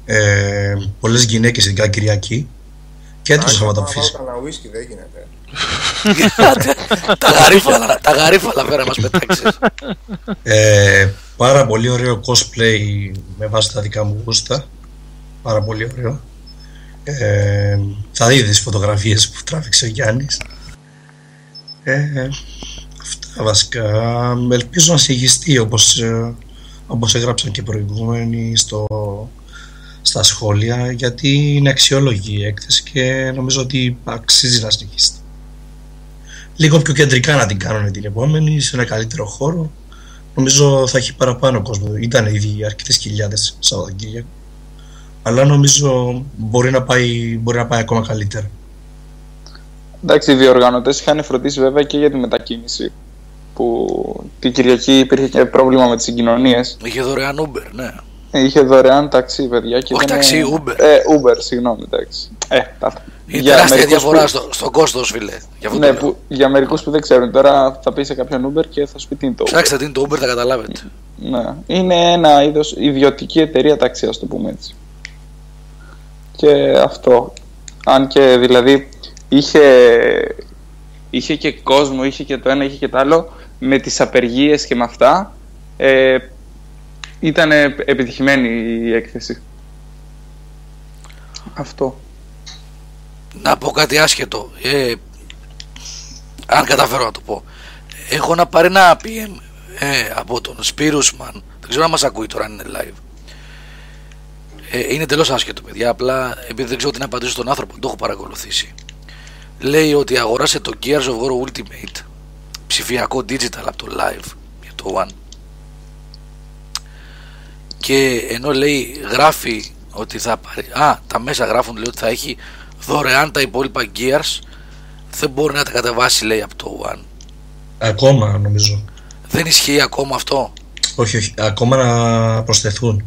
Ε, πολλές γυναίκες ειδικά Κυριακή. Και το Σαββατό φυσικά. Κάνα ουίσκι δεν γίνεται. τα γαρίφαλα, τα γαρίφαλα φέρα μας πετάξεις. Ε, πάρα πολύ ωραίο cosplay με βάση τα δικά μου γούστα. Πάρα πολύ ωραίο. Ε, θα δείτε τις φωτογραφίες που τράβηξε ο Γιάννης. Ε, αυτά βασικά. Ελπίζω να συγχυστεί όπως, ε, όπως έγραψαν και προηγούμενοι στο, στα σχόλια γιατί είναι αξιόλογη η έκθεση και νομίζω ότι αξίζει να συνεχίσει. Λίγο πιο κεντρικά να την κάνουν την επόμενη, σε ένα καλύτερο χώρο. Νομίζω θα έχει παραπάνω κόσμο. Ήταν ήδη αρκετές χιλιάδες Σαββατοκύριακο. Αλλά νομίζω μπορεί να πάει, μπορεί να πάει ακόμα καλύτερα. Εντάξει, οι διοργανωτές είχαν φροντίσει βέβαια και για τη μετακίνηση. Που την Κυριακή υπήρχε και πρόβλημα με τις συγκοινωνίες. Είχε δωρεάν Uber, ναι. Είχε δωρεάν ταξί, παιδιά. Και Όχι ήταν- ταξί, Uber. Ε, Uber, συγγνώμη, εντάξει. Ε, τα... Είναι για τεράστια μερικούς διαφορά που- στο, στον κόστο, φίλε. Για αυτό Ναι, το λέω. που, για μερικούς που δεν ξέρουν. Τώρα θα πεις σε κάποιον Uber και θα σου πει τι είναι το Uber. Ψάξτε τι είναι το Uber, θα καταλάβετε. Ναι. Είναι ένα είδος ιδιωτική εταιρεία ταξί, ας το πούμε έτσι. Και αυτό. Αν και δηλαδή είχε, είχε και κόσμο, είχε και το ένα, είχε και το άλλο, με τις απεργίες και με αυτά, ε, ήταν επιτυχημένη η έκθεση. Αυτό. Να πω κάτι άσχετο. Ε, αν καταφέρω να το πω. Έχω να πάρει ένα PM ε, από τον Σπύρουσμαν. Δεν ξέρω αν μας ακούει τώρα αν είναι live. Ε, είναι εντελώ άσχετο, παιδιά. Απλά επειδή δεν ξέρω τι να απαντήσω στον άνθρωπο, το έχω παρακολουθήσει. Λέει ότι αγοράσε το Gears of War Ultimate ψηφιακό digital από το live για το One. Και ενώ λέει γράφει ότι θα πάρει. Α, τα μέσα γράφουν λέει ότι θα έχει δωρεάν τα υπόλοιπα Gears. Δεν μπορεί να τα κατεβάσει λέει από το One. Ακόμα νομίζω. Δεν ισχύει ακόμα αυτό; Όχι, όχι. Ακόμα να προσθεθούν.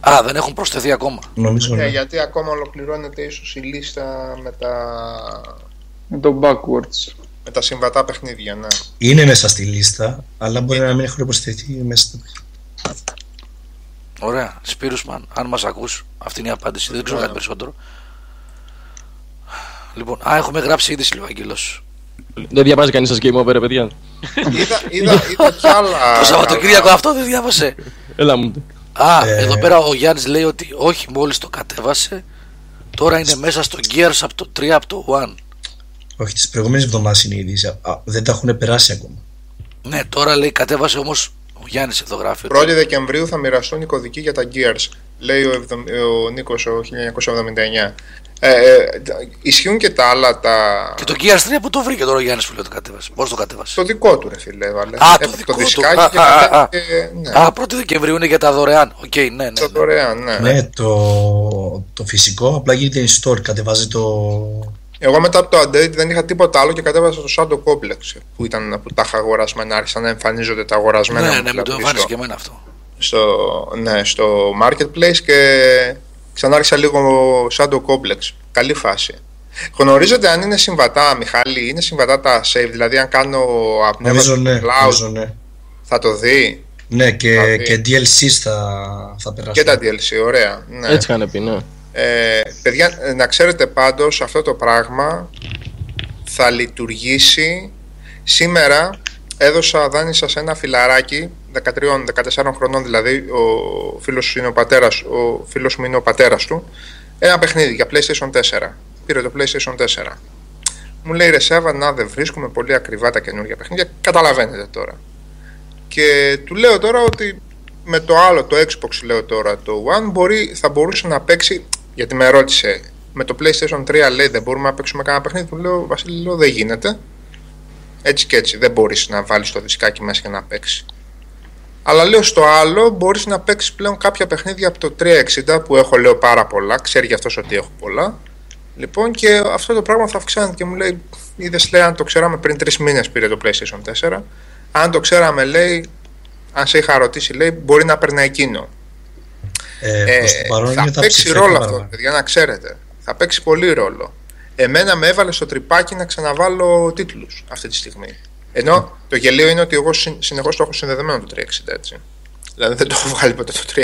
Α, δεν έχουν προσθεθεί ακόμα. Νομίζω Ναι, ναι. γιατί ακόμα ολοκληρώνεται ίσως η λίστα με τα, Με το backwards. με τα συμβατά παιχνίδια, ναι. Είναι μέσα στη λίστα, αλλά μπορεί να μην έχουν προσθεθεί μέσα στο Ωραία. Σπύρουσμαν, αν μας ακούς, αυτή είναι η απάντηση. Δεν ξέρω κάτι περισσότερο. Λοιπόν, α, έχουμε γράψει ήδη λέει ο Άγγελος. Δεν διαβάζει κανείς σας game over, ρε παιδιά. είδα, είδα, είδα κι άλλα. Το Σαββατοκύριακο καλά. αυτό δεν διάβασε. Έλα μου. Α, Ε. εδώ πέρα ο Γιάννης λέει ότι όχι, μόλις το κατέβασε. Τώρα είναι μέσα στο Gears από το 3 από το 1. Όχι, τις προηγούμενες εβδομάδες είναι η είδηση. Α, Δεν τα έχουν περάσει ακόμα. Ναι, τώρα λέει κατέβασε όμως ο Γιάννης εδώ γράφει. ότι- 1η Δεκεμβρίου θα μοιραστούν οι κωδικοί για τα Gears, λέει ο, εβδομ- ο Νίκος ο 1979. Ε, ε, ισχύουν και τα άλλα τα... Και το Gears 3 που το βρήκε τώρα ο Γιάννης που λέει ότι το κατέβασε; Πώς το κατέβασε; Το δικό του ρε φίλε έβαλε. Α, το Έπαιρνε δικό του. δισκάκι Α, και α, α, κατέβηκε, ναι, Α, 1η Δεκεμβρίου είναι για τα δωρεάν. Οκ, ναι, ναι. το ναι. δωρεάν, ναι. Ναι, το, το φυσικό απλά γίνεται in-store. Κατεβάζει το. Εγώ μετά από το Undead δεν είχα τίποτα άλλο και κατέβασα το Shadow Complex που, ήταν, που τα είχα αγορασμένα, άρχισαν να εμφανίζονται τα αγορασμένα. Ναι, μου ναι, με το πίσω εμφάνισε και εμένα αυτό. στο, ναι, στο Marketplace και ξανάρχισα λίγο Shadow Complex. Καλή φάση. Γνωρίζετε αν είναι συμβατά, Μιχάλη, είναι συμβατά τα save, δηλαδή αν κάνω Νομίζω απνεύμα ναι. στο cloud Νομίζω, ναι. θα το δει; Ναι, και, Δηλαδή. και DLCs θα, θα περάσουν. και τα DLC, ωραία. Ναι. Έτσι είχαν πει, ναι. Ε, παιδιά, ε, να ξέρετε πάντως αυτό το πράγμα θα λειτουργήσει σήμερα έδωσα δάνεισα σε ένα φιλαράκι 13-14 χρονών δηλαδή ο φίλος, σου είναι ο, πατέρας, ο φίλος μου είναι ο πατέρας του ένα παιχνίδι για PlayStation 4 πήρε το PlayStation 4 μου λέει ρε Σέβα να δεν βρίσκουμε πολύ ακριβά τα καινούργια παιχνίδια καταλαβαίνετε τώρα και του λέω τώρα ότι με το άλλο, το Xbox λέω τώρα, το One, μπορεί, θα μπορούσε να παίξει, γιατί με ρώτησε, με το PlayStation 3 λέει δεν μπορούμε να παίξουμε κανένα παιχνίδι, του λέω Βασίλη, λέω, δεν γίνεται. Έτσι και έτσι, δεν μπορείς να βάλεις το δισκάκι μέσα και να παίξεις. Αλλά λέω στο άλλο μπορείς να παίξεις πλέον κάποια παιχνίδια από το 360 που έχω λέω πάρα πολλά, ξέρει γι' αυτός ότι έχω πολλά. Λοιπόν και αυτό το πράγμα θα αυξάνεται και μου λέει, είδες λέει αν το ξέραμε πριν τρεις μήνες πήρε το PlayStation 4, αν το ξέραμε λέει αν σε είχα ρωτήσει, λέει, μπορεί να παίρνει εκείνο. Ε, ε, θα παίξει ρόλο αυτό, παιδιά, να ξέρετε. Θα παίξει πολύ ρόλο. Εμένα με έβαλε στο τρυπάκι να ξαναβάλω τίτλους αυτή τη στιγμή. Ενώ το γελίο είναι ότι εγώ συνεχώς το έχω συνδεδεμένο το 360 έτσι. Δηλαδή δεν το έχω βγάλει ποτέ το 360.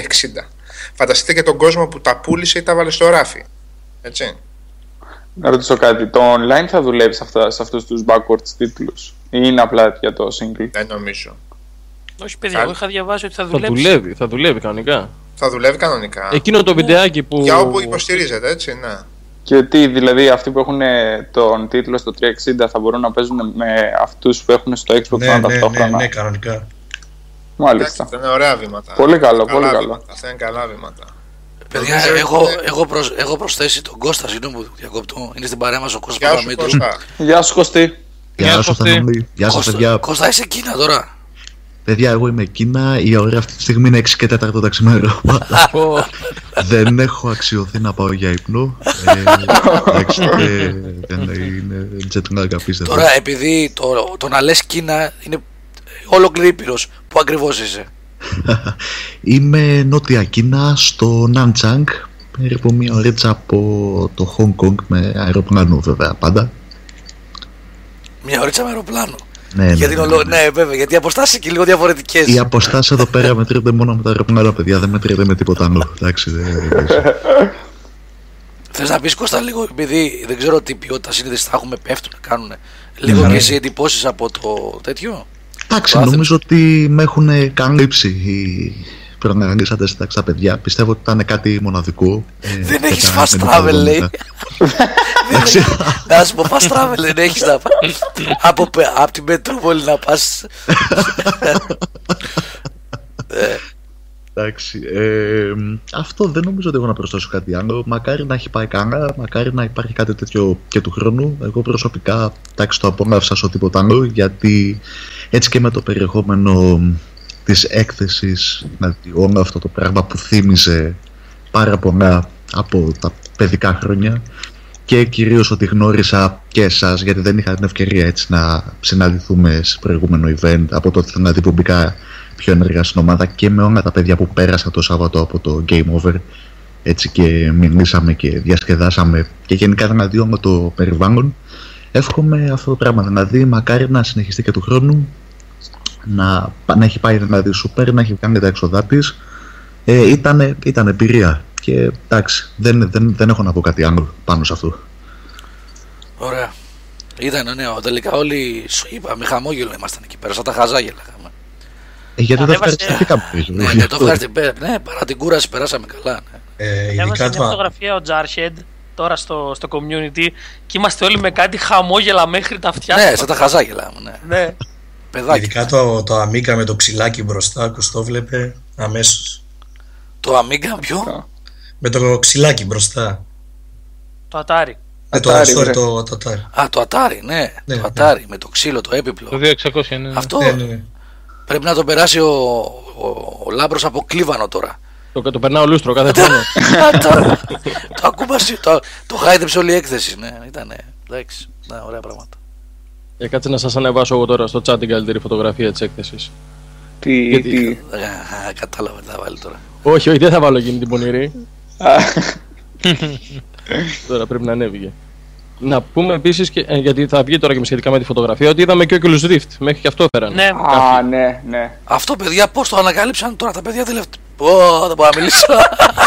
Φανταστείτε και τον κόσμο που τα πούλησε ή τα βάλε στο ράφι. Έτσι. Να ρωτήσω κάτι. Το online θα δουλεύει σε, αυτά, σε αυτούς τους backwards τίτλους ή είναι απλά για το single; Δεν νομίζω. Όχι παιδιά, εγώ είχα διαβάσει ότι θα δουλεύει. Θα δουλεύει, θα δουλεύει κανονικά. Θα δουλεύει κανονικά. Εκείνο το βιντεάκι που... Για όπου υποστηρίζεται, έτσι, ναι. Και τι, δηλαδή αυτοί που έχουν τον τίτλο στο 360 θα μπορούν να παίζουν με αυτούς που έχουν στο Xbox ναι, One ναι, ταυτόχρονα. Ναι, ναι, κανονικά. Μάλιστα. Αυτά είναι ωραία βήματα. Πολύ καλό, Καλά πολύ καλό. βήματα. Αυτά είναι καλά βήματα. Παιδιά, Νομίζω έχω, ότι- έχω, προς, έχω προσθέσει τον Κώστα, συγγνώμη που διακόπτω. Είναι στην παρέα μας ο Κώστας Γεια σου Παπαμήτρου. Κώστα. Γεια σου Κωστή. Γεια Γεια σου, σου, αυτή. Θανόμη. Γεια σας, Κώστα, παιδιά. Κώστα, είσαι Κίνα τώρα. Παιδιά, εγώ είμαι Κίνα. Η ώρα αυτή τη στιγμή είναι 6 και 4 το ξημέρωμα. δεν έχω αξιωθεί να πάω για ύπνο. Ε, εντάξει, ε, δεν είναι jet lag απίστευτο. Τώρα, επειδή το, το να λες Κίνα είναι ολόκληρη Ήπειρος, πού ακριβώς είσαι; Είμαι νότια Κίνα, στο Νάντσανγκ. Περίπου μία ωρίτσα από το Hong Kong με αεροπλάνο βέβαια πάντα. Μια ωρίτσα με αεροπλάνο. Ναι, ναι, γιατί, ναι, ολο- ναι. ναι, βέβαια, γιατί οι αποστάσεις είναι και λίγο διαφορετικές. Οι αποστάσεις εδώ πέρα μετρούνται μόνο με τα αεροπλάνα, παιδιά. Δεν μετρείται με τίποτα άλλο. Εντάξει, δεν- δεν- Θες να πεις Κώστα λίγο, επειδή δεν ξέρω τι ποιότητα σύνδεσης θα έχουμε, πέφτουν, κάνουν. Λίγο Ναι. και εσύ εντυπώσεις από το τέτοιο; Εντάξει, Το Athens. νομίζω ότι με έχουν καλύψει οι προγραμματιστέ τα παιδιά. Πιστεύω ότι ήταν κάτι μοναδικό. Ε, Δεν και έχεις τα fast μενικά travel, λέει. δεδομένα. Δεν έχει- Να σου πω, fast travel δεν έχεις να πας. από, πε- από την Μετρούπολη να πας. Εντάξει. Ε, αυτό δεν νομίζω ότι έχω να προσθέσω κάτι άλλο. Μακάρι να έχει πάει κάνα, μακάρι να υπάρχει κάτι τέτοιο και του χρόνου. Εγώ προσωπικά εντάξει, το απόλαυσα στο τίποτα άλλο γιατί έτσι και με το περιεχόμενο της έκθεσης, δηλαδή όλο αυτό το πράγμα που θύμιζε πάρα πολλά από τα παιδικά χρόνια και κυρίως ότι γνώρισα και εσάς γιατί δεν είχα την ευκαιρία έτσι να συναντηθούμε σε προηγούμενο event από τότε δηλαδή που μπήκα πιο ενεργά στην ομάδα και με όλα τα παιδιά που πέρασα το Σάββατο από το Game Over. Έτσι και μιλήσαμε και διασκεδάσαμε και γενικά δηλαδή όλο το περιβάλλον. Εύχομαι αυτό το πράγμα δηλαδή μακάρι να συνεχιστεί και του χρόνου να, να έχει πάει δηλαδή σούπερ, να έχει κάνει τα έξοδά της. Ε, ήταν, ήταν εμπειρία και εντάξει, δεν, δεν, δεν έχω να πω κάτι άλλο πάνω σε αυτό. Ωραία. Ήταν νέο. Τελικά όλοι σου είπα, με χαμόγελο ήμασταν εκεί πέρα, σαν τα χαζάγια λέγαμε. Ε, γιατί δεν Ανέβασε- ευχαριστηθήκαμε. Ναι, ναι, το ευχαριστή. Ναι, παρά την κούραση περάσαμε καλά. Ναι. Ε, Έβασε ειδικά μια το, φωτογραφία ο Τζάρσεντ τώρα στο, στο community και είμαστε όλοι με κάτι χαμόγελα μέχρι τα αυτιά. Ναι, σαν τα χαζάγια λέγαμε. Ναι. Ναι. Παιδάκι. ειδικά το, το Amiga με το ψηλάκι μπροστά, που το βλέπε αμέσως. Το Amiga ποιο; Με το ξυλάκι μπροστά. Το Atari. Ε, το, Atari, sorry, βρε. το, το Atari. Α, το Atari, ναι. Ναι, το ναι. Atari με το ξύλο, το έπιπλο. Το 2600 είναι. ναι. Αυτό Ναι, ναι, ναι. πρέπει να το περάσει ο, ο, ο Λάμπρος από κλίβανο τώρα. Το, το περνάω λούστρο κάθε χρόνο. το, το ακούμε, εσύ, το, το χάιδεψε όλη η έκθεση. Ναι, ήταν. Εντάξει, ναι, ωραία πράγματα. Για κάτσε να σας ανεβάσω εγώ τώρα στο chat την καλύτερη φωτογραφία της έκθεσης. Τι, Γιατί- τι; Α, κατάλαβα τι θα βάλει τώρα. όχι, όχι, δεν θα βάλω εκείνη την πονηρή. Α, Τώρα πρέπει να ανέβηκε. Να πούμε επίσης, γιατί θα βγει τώρα και σχετικά με τη φωτογραφία, ότι είδαμε και Oculus Rift. Μέχρι και αυτό φέρανε. Ναι, Α, ναι, ναι. Αυτό παιδιά πώς το ανακάλυψαν τώρα τα παιδιά τελευταία. Πω, δεν μπορώ να μιλήσω.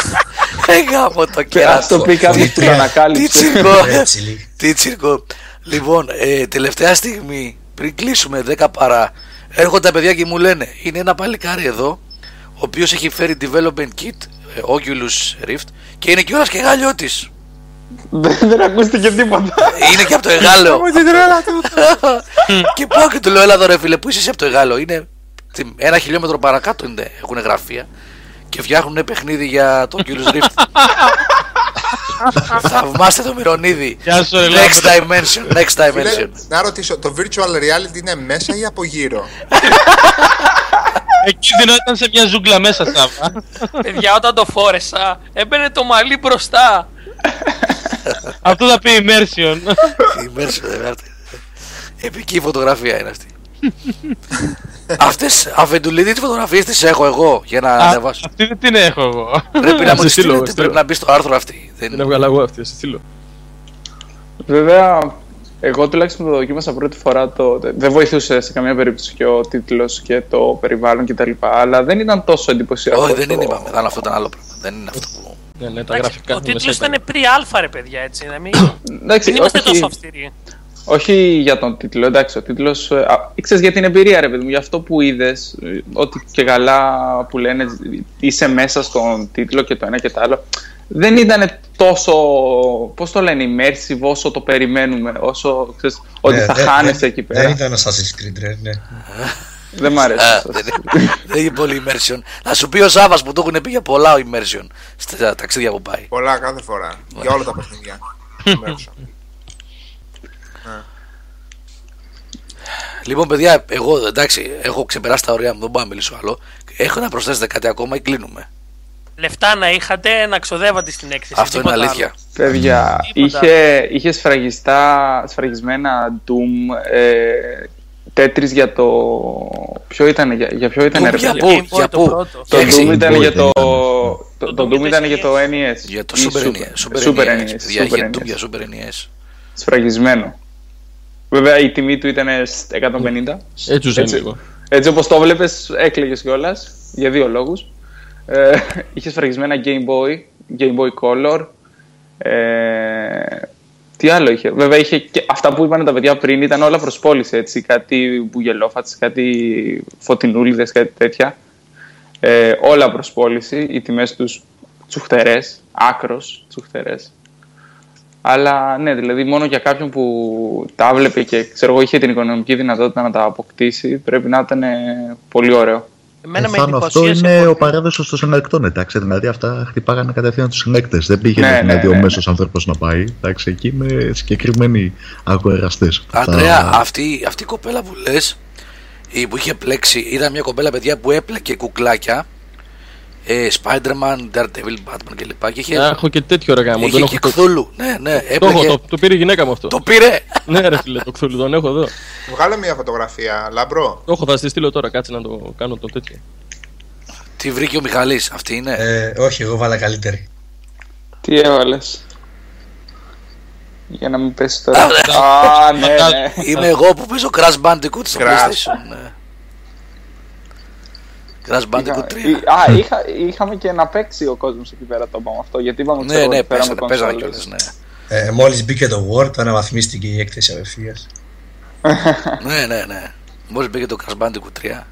Έγα από το Ας κεράτο. το πει κάποιος που το Τι ανακάλυψε. τσίρκο. Έτσι λίγο. Τι τσίρκο. Λοιπόν, ε, τελευταία στιγμή, πριν κλείσουμε 10 παρά, έρχονται τα παιδιά και μου λένε: Είναι ένα παλικάρι εδώ, ο οποίος έχει φέρει development kit, ε, Oculus Rift, και είναι κιόλας και γάλιο Δεν δεν ακούστηκε τίποτα. Είναι και από το Εγάλεο. και πάω και του λέω: Έλα εδώ, ρε φίλε, πού είσαι εσύ από το Εγάλεο. Είναι τι- ένα χιλιόμετρο παρακάτω είναι, έχουν γραφεία και φτιάχνουν παιχνίδι για το Oculus Rift. Θαυμάστε το Μυρωνίδη. Γεια σου, ρε, Next Λάμπρο. dimension, next dimension. Φίλε, να ρωτήσω, το virtual reality είναι μέσα ή από γύρω; Εκείνη ήταν σε μια ζούγκλα μέσα, Σάβα. παιδιά, όταν το φόρεσα, έμπαινε το μαλλί μπροστά. Αυτό θα πει immersion. Immersion, ε, αυτή. Επική φωτογραφία είναι αυτή. Αυτές αφεντουλίδι τις φωτογραφίες τις έχω εγώ για να ανεβάσω; Αυτή δεν την έχω εγώ. Πρέπει να μου τη στείλετε, πρέπει να μπει στο άρθρο αυτή. Δεν την έβγαλα εγώ αυτή, στείλω. Βέβαια, εγώ τουλάχιστον το δοκίμασα πρώτη φορά. Το... Δεν βοηθούσε σε καμία περίπτωση και ο τίτλος και το περιβάλλον κτλ. Αλλά δεν ήταν τόσο εντυπωσιακό. Όχι, δεν είναι, είπαμε. Δεν αυτό ήταν άλλο πράγμα. Δεν είναι αυτό που. Ναι, ναι, τα γραφικά. Ο τίτλος ήταν pre-αλφα, ρε παιδιά, έτσι. Να μην, δεν είμαστε τόσο αυστηροί. Όχι για τον τίτλο, εντάξει, ο τίτλος. Ήξερε για την εμπειρία, ρε παιδί μου, για αυτό που είδες. Ότι και καλά που λένε είσαι μέσα στον τίτλο και το ένα και το άλλο. Δεν ήταν τόσο, πώς το λένε, immersive όσο το περιμένουμε, όσο ξέρεις, ότι ναι, θα δε, χάνεσαι εκεί πέρα. Δεν ήταν Assassin's Creed, ρε, ναι. δεν μ' αρέσει. δεν είναι πολύ immersion. Θα σου πει ο Σάβα που το έχουν πει για πολλά ο immersion στα ταξίδια που πάει. Πολλά κάθε φορά. για όλα τα παιχνίδια. Λοιπόν, παιδιά, εγώ εντάξει, έχω ξεπεράσει τα ωραία μου, δεν μπορώ να μιλήσω άλλο. Έχω να προσθέσετε κάτι ακόμα ή κλείνουμε; Λεφτά να είχατε να ξοδεύατε στην έκθεση. Αυτό είναι αλήθεια. Άλλο. Παιδιά, είχε, είχε σφραγιστά, σφραγισμένα Doom, ε, Τέτρις για το... Ποιο ήταν, για, για ποιο ήταν, ρε Για πού, για πού; Το Doom ήταν για το... Το Doom ήταν για το NES. Για το Super NES. Super NES. Για Doom για Super NES. Σφραγισμένο. Βέβαια η τιμή του ήταν 150. Έτσι, έτσι, έτσι όπως το βλέπεις έκλαιγες κιόλας για δύο λόγους. Ε, είχες σφραγισμένα Game Boy, Game Boy Color. Ε, τι άλλο είχε; Βέβαια είχε και αυτά που είπαν τα παιδιά πριν ήταν όλα προς πώληση, έτσι. Κάτι μπουγελόφατς, κάτι φωτεινούλιδες, κάτι τέτοια. Ε, όλα προς πώληση. Οι τιμές τους τσουχτερές, άκρος τσουχτερές. Αλλά ναι, δηλαδή μόνο για κάποιον που τα βλέπει και ξέρω εγώ είχε την οικονομική δυνατότητα να τα αποκτήσει, πρέπει να ήταν πολύ ωραίο. Εμένα με αυτό είναι ο παράδοσος των συνεκτών, εντάξει. Δηλαδή αυτά χτυπάγανε κατευθείαν τους συνέκτες. Δεν πήγαινε ναι, δηλαδή ναι, ο ναι, μέσος άνθρωπος να πάει. Εντάξει, εκεί με συγκεκριμένοι αγοραστές. Αντρέα, αυτή, αυτή η κοπέλα που λες, που είχε πλέξει, ήταν μια κοπέλα παιδιά που έπλεκε κουκλάκια ε, Spider-Man, Daredevil, Batman κλπ. Και είχε... έχω και τέτοιο ρε γάμο. Είχε και Κθούλου. Ναι, ναι, το, έχω, το, το, πήρε η γυναίκα μου αυτό. Το πήρε! ναι, ρε φίλε, το Κθούλου, τον έχω εδώ. Βγάλε μια φωτογραφία, λαμπρό. Το έχω, θα στη στείλω τώρα, κάτσε να το κάνω το τέτοιο. Τι βρήκε ο Μιχαλής, αυτή είναι; Ε, όχι, εγώ βάλα καλύτερη. Τι έβαλες; Για να μην πέσει τώρα. Α, ναι, ναι. Είμαι εγώ που παίζω Crash Bandicoot στο PlayStation. Ναι. Crash Bandicoot 3. Α, είχα, είχαμε και να παίξει ο κόσμος εκεί πέρα το είπαμε αυτό. Γιατί είπαμε ναι, ναι, παίζανε, παίζανε κιόλας, ναι. Ε, Μόλις μπήκε το Word, αναβαθμίστηκε η έκθεση απευθείας. ναι, ναι, ναι. Μόλις μπήκε το Crash Bandicoot 3.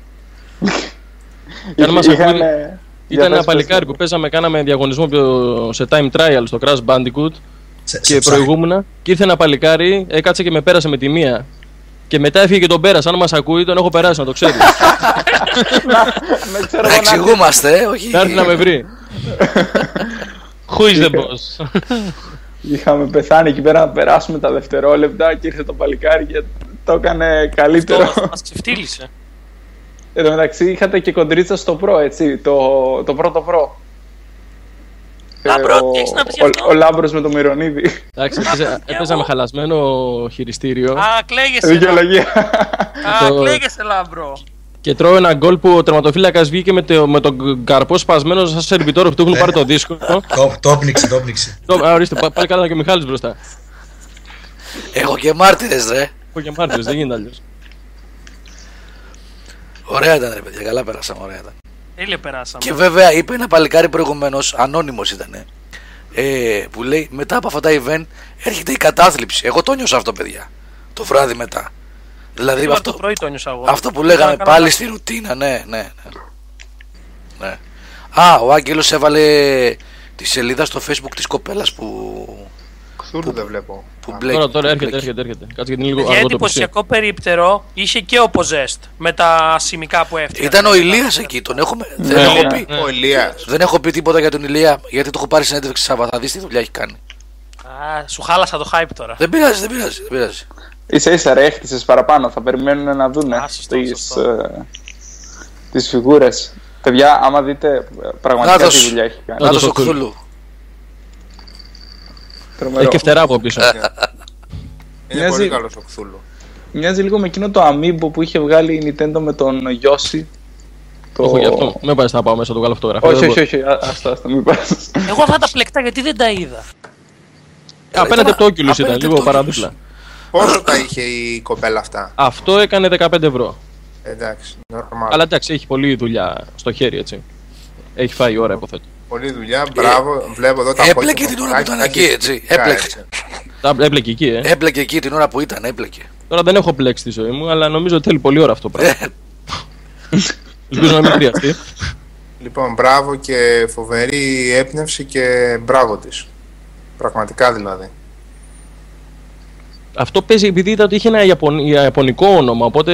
Για μας ήταν ένα παλικάρι που παίζαμε, κάναμε διαγωνισμό σε time trial στο Crash Bandicoot και προηγούμενα και ήρθε ένα παλικάρι, έκατσε και με πέρασε με τη μία και μετά έφυγε και τον πέρασε. Αν μας ακούει, τον έχω περάσει, να το ξέρεις. Να εξηγούμαστε, όχι. Θα έρθει να με βρει. Who is the boss? Είχαμε πεθάνει εκεί πέρα να περάσουμε τα δευτερόλεπτα και ήρθε το παλικάρι και το έκανε καλύτερο. Αυτό μας ξεφτύλισε. Εν τω μεταξύ είχατε και κοντρίτσα στο Pro, έτσι, το, το πρώτο Pro. Λάμπρο, ε, έχεις να πεις αυτό. Ο, ο Λάμπρος με το Μυρονίδη. Εντάξει, έπαιζα με χαλασμένο χειριστήριο. Α, κλαίγεσαι. Δικαιολογία. Α, κλαίγεσαι Λάμπρο. Και τρώω ένα γκολ που ο τερματοφύλακας βγήκε με, το, με τον καρπό σπασμένος σαν σερβιτόρο που του έχουν πάρει το δίσκο. Το έπνιξε, το έπνιξε. Ορίστε, πάλι καλά και ο Μιχάλης μπροστά. Έχω και μάρτυρες ρε. Έχω και μάρτυρες, δεν γίνεται αλλιώς. Ωραία ήταν ρε παιδιά, καλά περάσαμε, ωραία ήταν. Τέλεια περάσαμε. Και βέβαια είπε ένα παλικάρι προηγουμένως, ανώνυμος ήταν. Ε, που λέει μετά από αυτά τα event έρχεται η κατάθλιψη. Εγώ το νιώσα αυτό, παιδιά. Το βράδυ μετά. Δηλαδή αυτό, αυτό, το πρωί το νιώσα εγώ. αυτό που λέγαμε πάλι στη ρουτίνα, ναι, ναι, ναι. ναι. Α, ο Άγγελος έβαλε τη σελίδα στο facebook της κοπέλας που Κθούρου δεν βλέπω. Που τώρα, τώρα έρχεται, έρχεται, έρχεται. Κάτσε γιατί είναι λίγο Για εντυπωσιακό περίπτερο είχε και ο Ποζέστ με τα σημικά που έφτιαξε. Ήταν ο Ηλίας εκεί, τον έχουμε. Ναι, δεν, έχω ναι, πει, ναι. Ο Ηλίας. δεν έχω πει τίποτα για τον Ηλία γιατί το έχω πάρει συνέντευξη Σάββα. Θα δεις τι δουλειά έχει κάνει. Α, σου χάλασα το hype τώρα. Δεν πειράζει, δεν πειράζει. Δεν πειράζει. Ίσα ίσα ρε, έχτισες παραπάνω. Θα περιμένουν να δουν τις, ε, τις φιγούρες. Παιδιά, άμα δείτε πραγματικά τι δουλειά έχει κάνει. Να το στο Κθούλου. Έχει και φτερά από πίσω. Είναι πολύ καλός ο Κθούλου. μοιάζει λίγο με εκείνο το Amiibo που είχε βγάλει η Nintendo με τον Yoshi. Το... Όχι, γι' αυτό. Μην πάει να πάω μέσα το καλό Όχι, όχι, όχι. Άστα, άστα, μην πας. Εγώ αυτά τα πλεκτά γιατί δεν τα είδα. Απέναντι από το Oculus ήταν, λίγο παράδειγμα. Πόσο τα είχε η κοπέλα αυτά; Αυτό έκανε 15 ευρώ. Εντάξει, normal. Αλλά εντάξει, έχει πολλή δουλειά στο χέρι έτσι. Έχει φάει η ώρα, υποθέτω. Πολλή δουλειά, μπράβο. Βλέπω εδώ τα Έπλεκε την ώρα που ήταν εκεί, έτσι. Έπλεκε. Έπλεκε εκεί, ε. Έπλεκε εκεί την ώρα που ήταν, έπλεκε. Τώρα δεν έχω πλέξει τη ζωή μου, αλλά νομίζω ότι θέλει πολλή ώρα αυτό το πράγμα. Ελπίζω να μην χρειαστεί. Λοιπόν, μπράβο και φοβερή έπνευση και μπράβο της. Πραγματικά δηλαδή. Αυτό παίζει επειδή είδα ότι είχε ένα ιαπωνικό όνομα, οπότε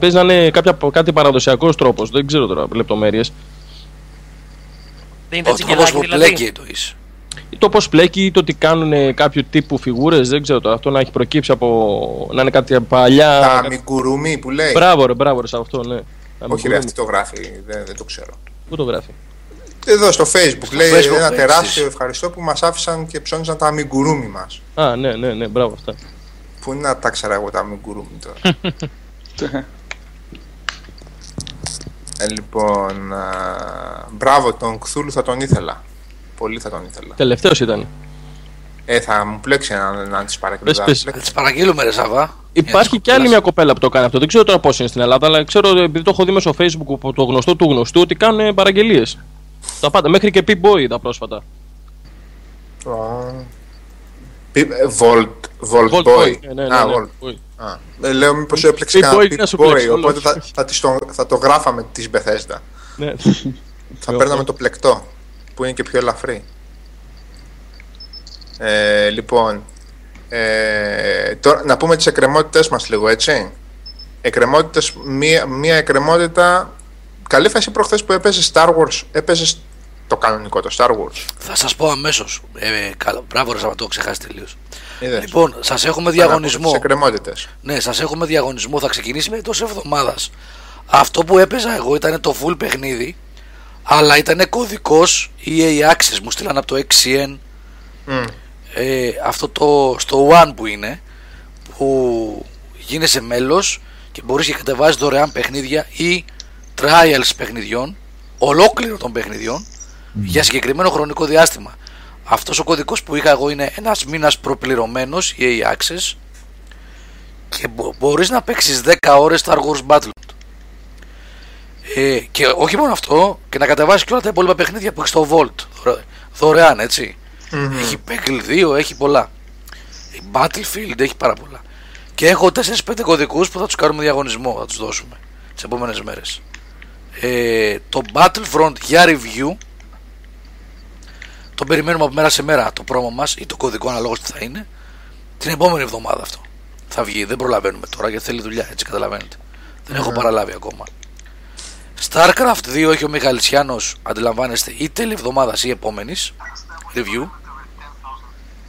παίζει να είναι κάποια, κάτι παραδοσιακός τρόπος. Δεν ξέρω τώρα λεπτομέρειες. Δεν είναι έτσι που δηλαδή. πλέκει το εις. Το πώς πλέκει, το ότι κάνουν κάποιο τύπου φιγούρες, δεν ξέρω τώρα. Αυτό να έχει προκύψει από. να είναι κάτι παλιά. Τα μικουρούμι που λέει. Μπράβο, ρε, μπράβο, ρε, σε αυτό, ναι. Όχι, ρε, αυτή το γράφει, δεν, δεν το ξέρω. Πού το γράφει; Εδώ στο facebook στο λέει facebook, ένα τεράστιο ευχαριστώ που μας άφησαν και ψώνιζαν τα αμιγκουρούμι μας. Α, ναι, ναι, ναι, μπράβο αυτά. Πού είναι να τα ξέρα εγώ τα αμιγκουρούμι τώρα. ε, λοιπόν, α, μπράβο τον Κθούλου θα τον ήθελα. Πολύ θα τον ήθελα. Τελευταίος ήταν. Ε, θα μου πλέξει να, να τις παραγγείλω. Θα τις παραγγείλουμε ρε Σαββά. Υπάρχει και άλλη μια κοπέλα που το κάνει αυτό. Δεν ξέρω τώρα πώς είναι στην Ελλάδα, αλλά ξέρω επειδή το έχω δει μέσω facebook το γνωστό του γνωστού ότι κάνουν παραγγελίες. Τα πάντα, μέχρι και P-Boy τα πρόσφατα. Volt, Volt, Volt Boy. Ναι, ναι, ναι, Α, Volt. Ε, λέω μήπως έπλεξε κανένα Pit-Boy, οπότε θα, θα, το, θα το γράφαμε της Bethesda. Ναι. θα παίρναμε το πλεκτό, που είναι και πιο ελαφρύ. Ε, λοιπόν, ε, τώρα, να πούμε τις εκκρεμότητες μας λίγο, έτσι. Εκκρεμότητες, μία, μία εκκρεμότητα καλή φάση προχθές που έπαιζε Star Wars, έπαιζε το κανονικό, το Star Wars. Θα σας πω αμέσως. Ε, καλά, μπράβο ρε το ξεχάσεις τελείως. Λοιπόν, σας έχουμε διαγωνισμό. Ναι, σας έχουμε διαγωνισμό. Θα ξεκινήσει με τόσο εβδομάδας. Αυτό που έπαιζα εγώ ήταν το full παιχνίδι, αλλά ήταν κωδικός EA Access. Μου στείλαν από το XCN mm. ε, αυτό το στο One που είναι, που γίνεσαι μέλος και μπορείς και κατεβάζεις δωρεάν παιχνίδια ή trials παιχνιδιών, ολόκληρο των παιχνιδιών, για συγκεκριμένο χρονικό διάστημα. Αυτός ο κωδικός που είχα εγώ είναι ένας μήνας προπληρωμένος, η Access, και μπο- μπορείς να παίξεις 10 ώρες Star Wars Battlefront. Ε, και όχι μόνο αυτό, και να κατεβάσεις και όλα τα υπόλοιπα παιχνίδια που έχεις στο Vault. Δωρεάν, έτσι. Mm-hmm. Έχει Peggle 2, έχει πολλά. Η Battlefield έχει πάρα πολλά. Και έχω 4-5 κωδικούς που θα τους κάνουμε διαγωνισμό, θα τους δώσουμε τις επόμενες μέρες ε, το Battlefront για review το περιμένουμε από μέρα σε μέρα το πρόμο μας ή το κωδικό αναλόγως τι θα είναι. Την επόμενη εβδομάδα αυτό θα βγει, δεν προλαβαίνουμε τώρα γιατί θέλει δουλειά έτσι καταλαβαίνετε. Δεν έχω παραλάβει ακόμα. Starcraft 2 έχει ο Μιχαλησιάνος αντιλαμβάνεστε ή τέλη εβδομάδας ή επόμενης review.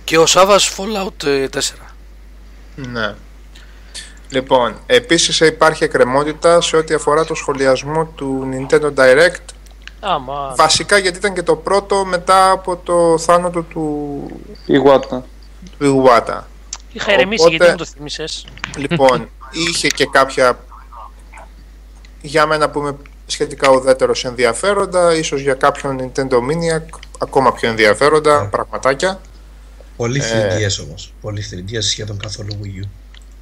Και ο Σάβας Fallout 4 ε, ναι. Λοιπόν, επίσης υπάρχει εκκρεμότητα σε ό,τι αφορά το σχολιασμό του Nintendo Direct Άμα. Βασικά γιατί ήταν και το πρώτο μετά από το θάνατο του Ιγουάτα. Του Ιγουάτα. Είχα ηρεμήσει γιατί δεν το θυμstarcraft Λοιπόν, είχε και κάποια για μένα που είμαι σχετικά ουδέτερος ενδιαφέροντα, ίσως για κάποιον Nintendo Miniac ακόμα πιο ενδιαφέροντα yeah. πραγματάκια. Πολύ 3DS ε... όμως, πολύ 3DS σχεδόν καθόλου Wii U.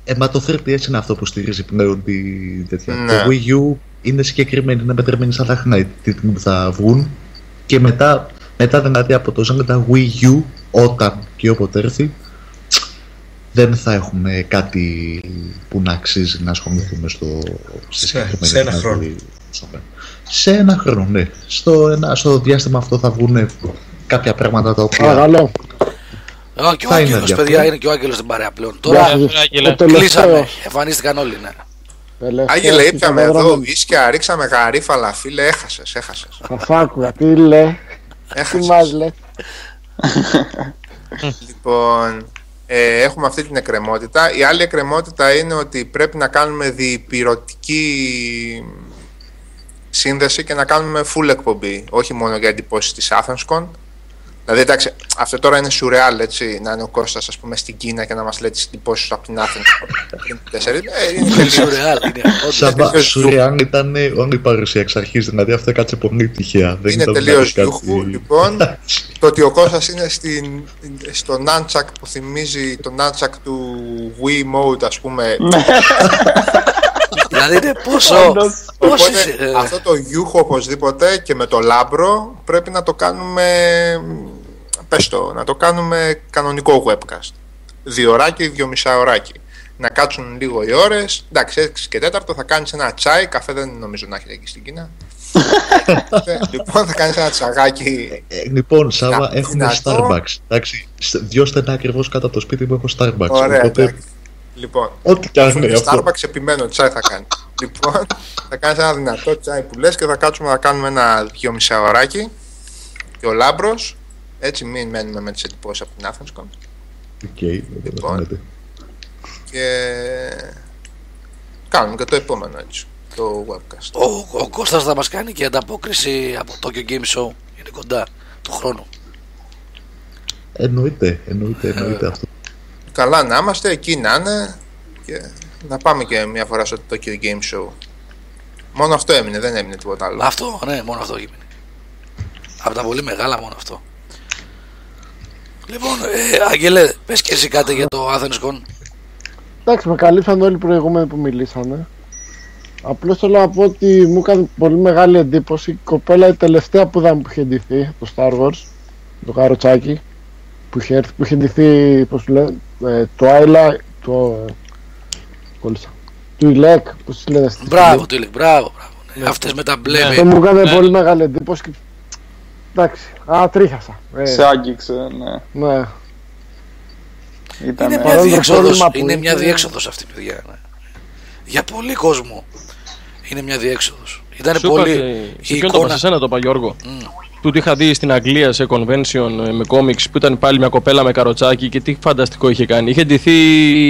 Ε, μα το 3DS είναι αυτό που στηρίζει πλέον τη τέτοια. Ναι. Το Wii U είναι συγκεκριμένη, είναι μετρημένη σαν τα τη στιγμή που θα βγουν και μετά, μετά δηλαδή από το Zelda Wii U όταν και όποτε έρθει δεν θα έχουμε κάτι που να αξίζει να ασχοληθούμε στο, σε, συγκεκριμένη σε ένα χρόνο. Σε ένα χρόνο, ναι. Στο, ένα, στο διάστημα αυτό θα βγουν κάποια πράγματα τα οποία... Παρακαλώ. Α, και ο Άγγελος, παιδιά, είναι και ο Άγγελος στην παρέα πλέον. Τώρα κλείσαμε, εμφανίστηκαν όλοι, ναι. Άγγελε, ήπιαμε εδώ ίσκια, ρίξαμε γαρί, φαλαφίλε, έχασες, έχασες. Καφάκου, τι λέ, τι μας λέ. λοιπόν, ε, έχουμε αυτή την εκκρεμότητα. Η άλλη εκκρεμότητα είναι ότι πρέπει να κάνουμε διπυρωτική σύνδεση και να κάνουμε full εκπομπή, όχι μόνο για εντυπώσεις της AthensCon Δηλαδή, εντάξει, αυτό τώρα είναι σουρεάλ, έτσι, να είναι ο Κώστας, ας πούμε, στην Κίνα και να μας λέει τι εντυπώσει από την Άθεν πριν τέσσερις. Ε, είναι σουρεάλ. Σαμπά, σουρεάλ ήταν όλη η παρουσία εξ αρχής, δηλαδή αυτό κάτσε πολύ τυχαία. Δεν είναι τελείως γιούχου. Λοιπόν, το ότι ο Κώστας είναι στην, στο Nunchuck που θυμίζει το Nunchuck του Wii Mode, ας πούμε. δηλαδή είναι πόσο. Οπότε, αυτό το γιούχο οπωσδήποτε και με το λάμπρο πρέπει να το κάνουμε πες το, να το κάνουμε κανονικό webcast. Δύο ωράκι, δύο μισά ωράκι. Να κάτσουν λίγο οι ώρες. Εντάξει, 6 και 4 θα κάνεις ένα τσάι. Καφέ δεν νομίζω να έχετε εκεί στην Κίνα. λοιπόν, θα κάνεις ένα τσαγάκι. Ε, λοιπόν, Σάβα, έχουμε Starbucks. Εντάξει, δύο στενά ακριβώς κάτω από το σπίτι μου έχω Starbucks. Ωραία, οπότε... Λοιπόν, ό,τι κάνει αυτό. Starbucks επιμένω, τσάι θα κάνεις. λοιπόν, θα κάνεις ένα δυνατό τσάι που λες και θα κάτσουμε να κάνουμε ένα δυο μισά ωράκι. Και ο Λάμπρος έτσι μην μένουμε με τις εντυπώσεις από την AthensCon. OK, okay, λοιπόν, και κάνουμε και το επόμενο έτσι, το webcast. Ο, ο Κώστας θα μας κάνει και ανταπόκριση από το Tokyo Game Show, είναι κοντά του χρόνου. Εννοείται, εννοείται, εννοείται αυτό. Καλά να είμαστε, εκεί να είναι και να πάμε και μια φορά στο Tokyo Game Show. Μόνο αυτό έμεινε, δεν έμεινε τίποτα άλλο. Αυτό, ναι, μόνο αυτό έμεινε. Από τα πολύ μεγάλα μόνο αυτό. Λοιπόν, ε, Άγγελε, πες και εσύ κάτι για το Athens Con. Εντάξει, με καλύψαν όλοι οι προηγούμενοι που μιλήσανε. Απλώς θέλω να πω ότι μου έκανε πολύ μεγάλη εντύπωση η κοπέλα η τελευταία που είδαμε που είχε ντυθεί το Star Wars, το καροτσάκι που είχε έρθει, που είχε ντυθεί, πώς λένε, ε, το Άιλα, το. κόλλησα. Του Ηλέκ, πώς τη λένε στην Μπράβο, του Ηλέκ, μπράβο. μπράβο. Ναι. Αυτές με τα μπλε. Αυτό μου έκανε ναι. πολύ μεγάλη εντύπωση Εντάξει. Α, τρίχασα. Ε. Σε άγγιξε, ναι. ναι. Ήταν... Είναι μια διέξοδος, είναι μια διέξοδος αυτή, παιδιά. Ναι. Για πολύ κόσμο είναι μια διέξοδος. Ήταν πολύ. Σε ποιον το είπα, σένα το είπα, Γιώργο. Mm. Του είχα δει στην Αγγλία σε convention ε, με κόμιξ που ήταν πάλι μια κοπέλα με καροτσάκι και τι φανταστικό είχε κάνει. Είχε ντυθεί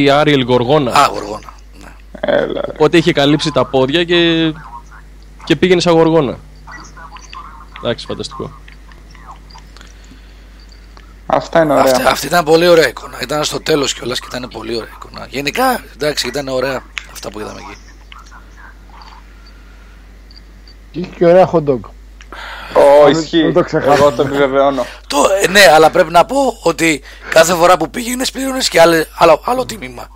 η Άριελ Γοργόνα. Α, Γοργόνα. Ναι. Έλα. Οπότε είχε καλύψει τα πόδια και, και πήγαινε σαν Γοργόνα. Εντάξει, φανταστικό. Αυτά είναι ωραία. Αυτή, αυτή ήταν πολύ ωραία εικόνα. Ήταν στο τέλος κιόλας και ήταν πολύ ωραία εικόνα. Γενικά, εντάξει, ήταν ωραία αυτά που είδαμε εκεί. Και είχε και ωραία hot dog. Ω, ισχύει. Το Εγώ το επιβεβαιώνω. το, ε, ναι, αλλά πρέπει να πω ότι κάθε φορά που πήγαινε πλήρωνε και άλλο, άλλο, άλλο τίμημα.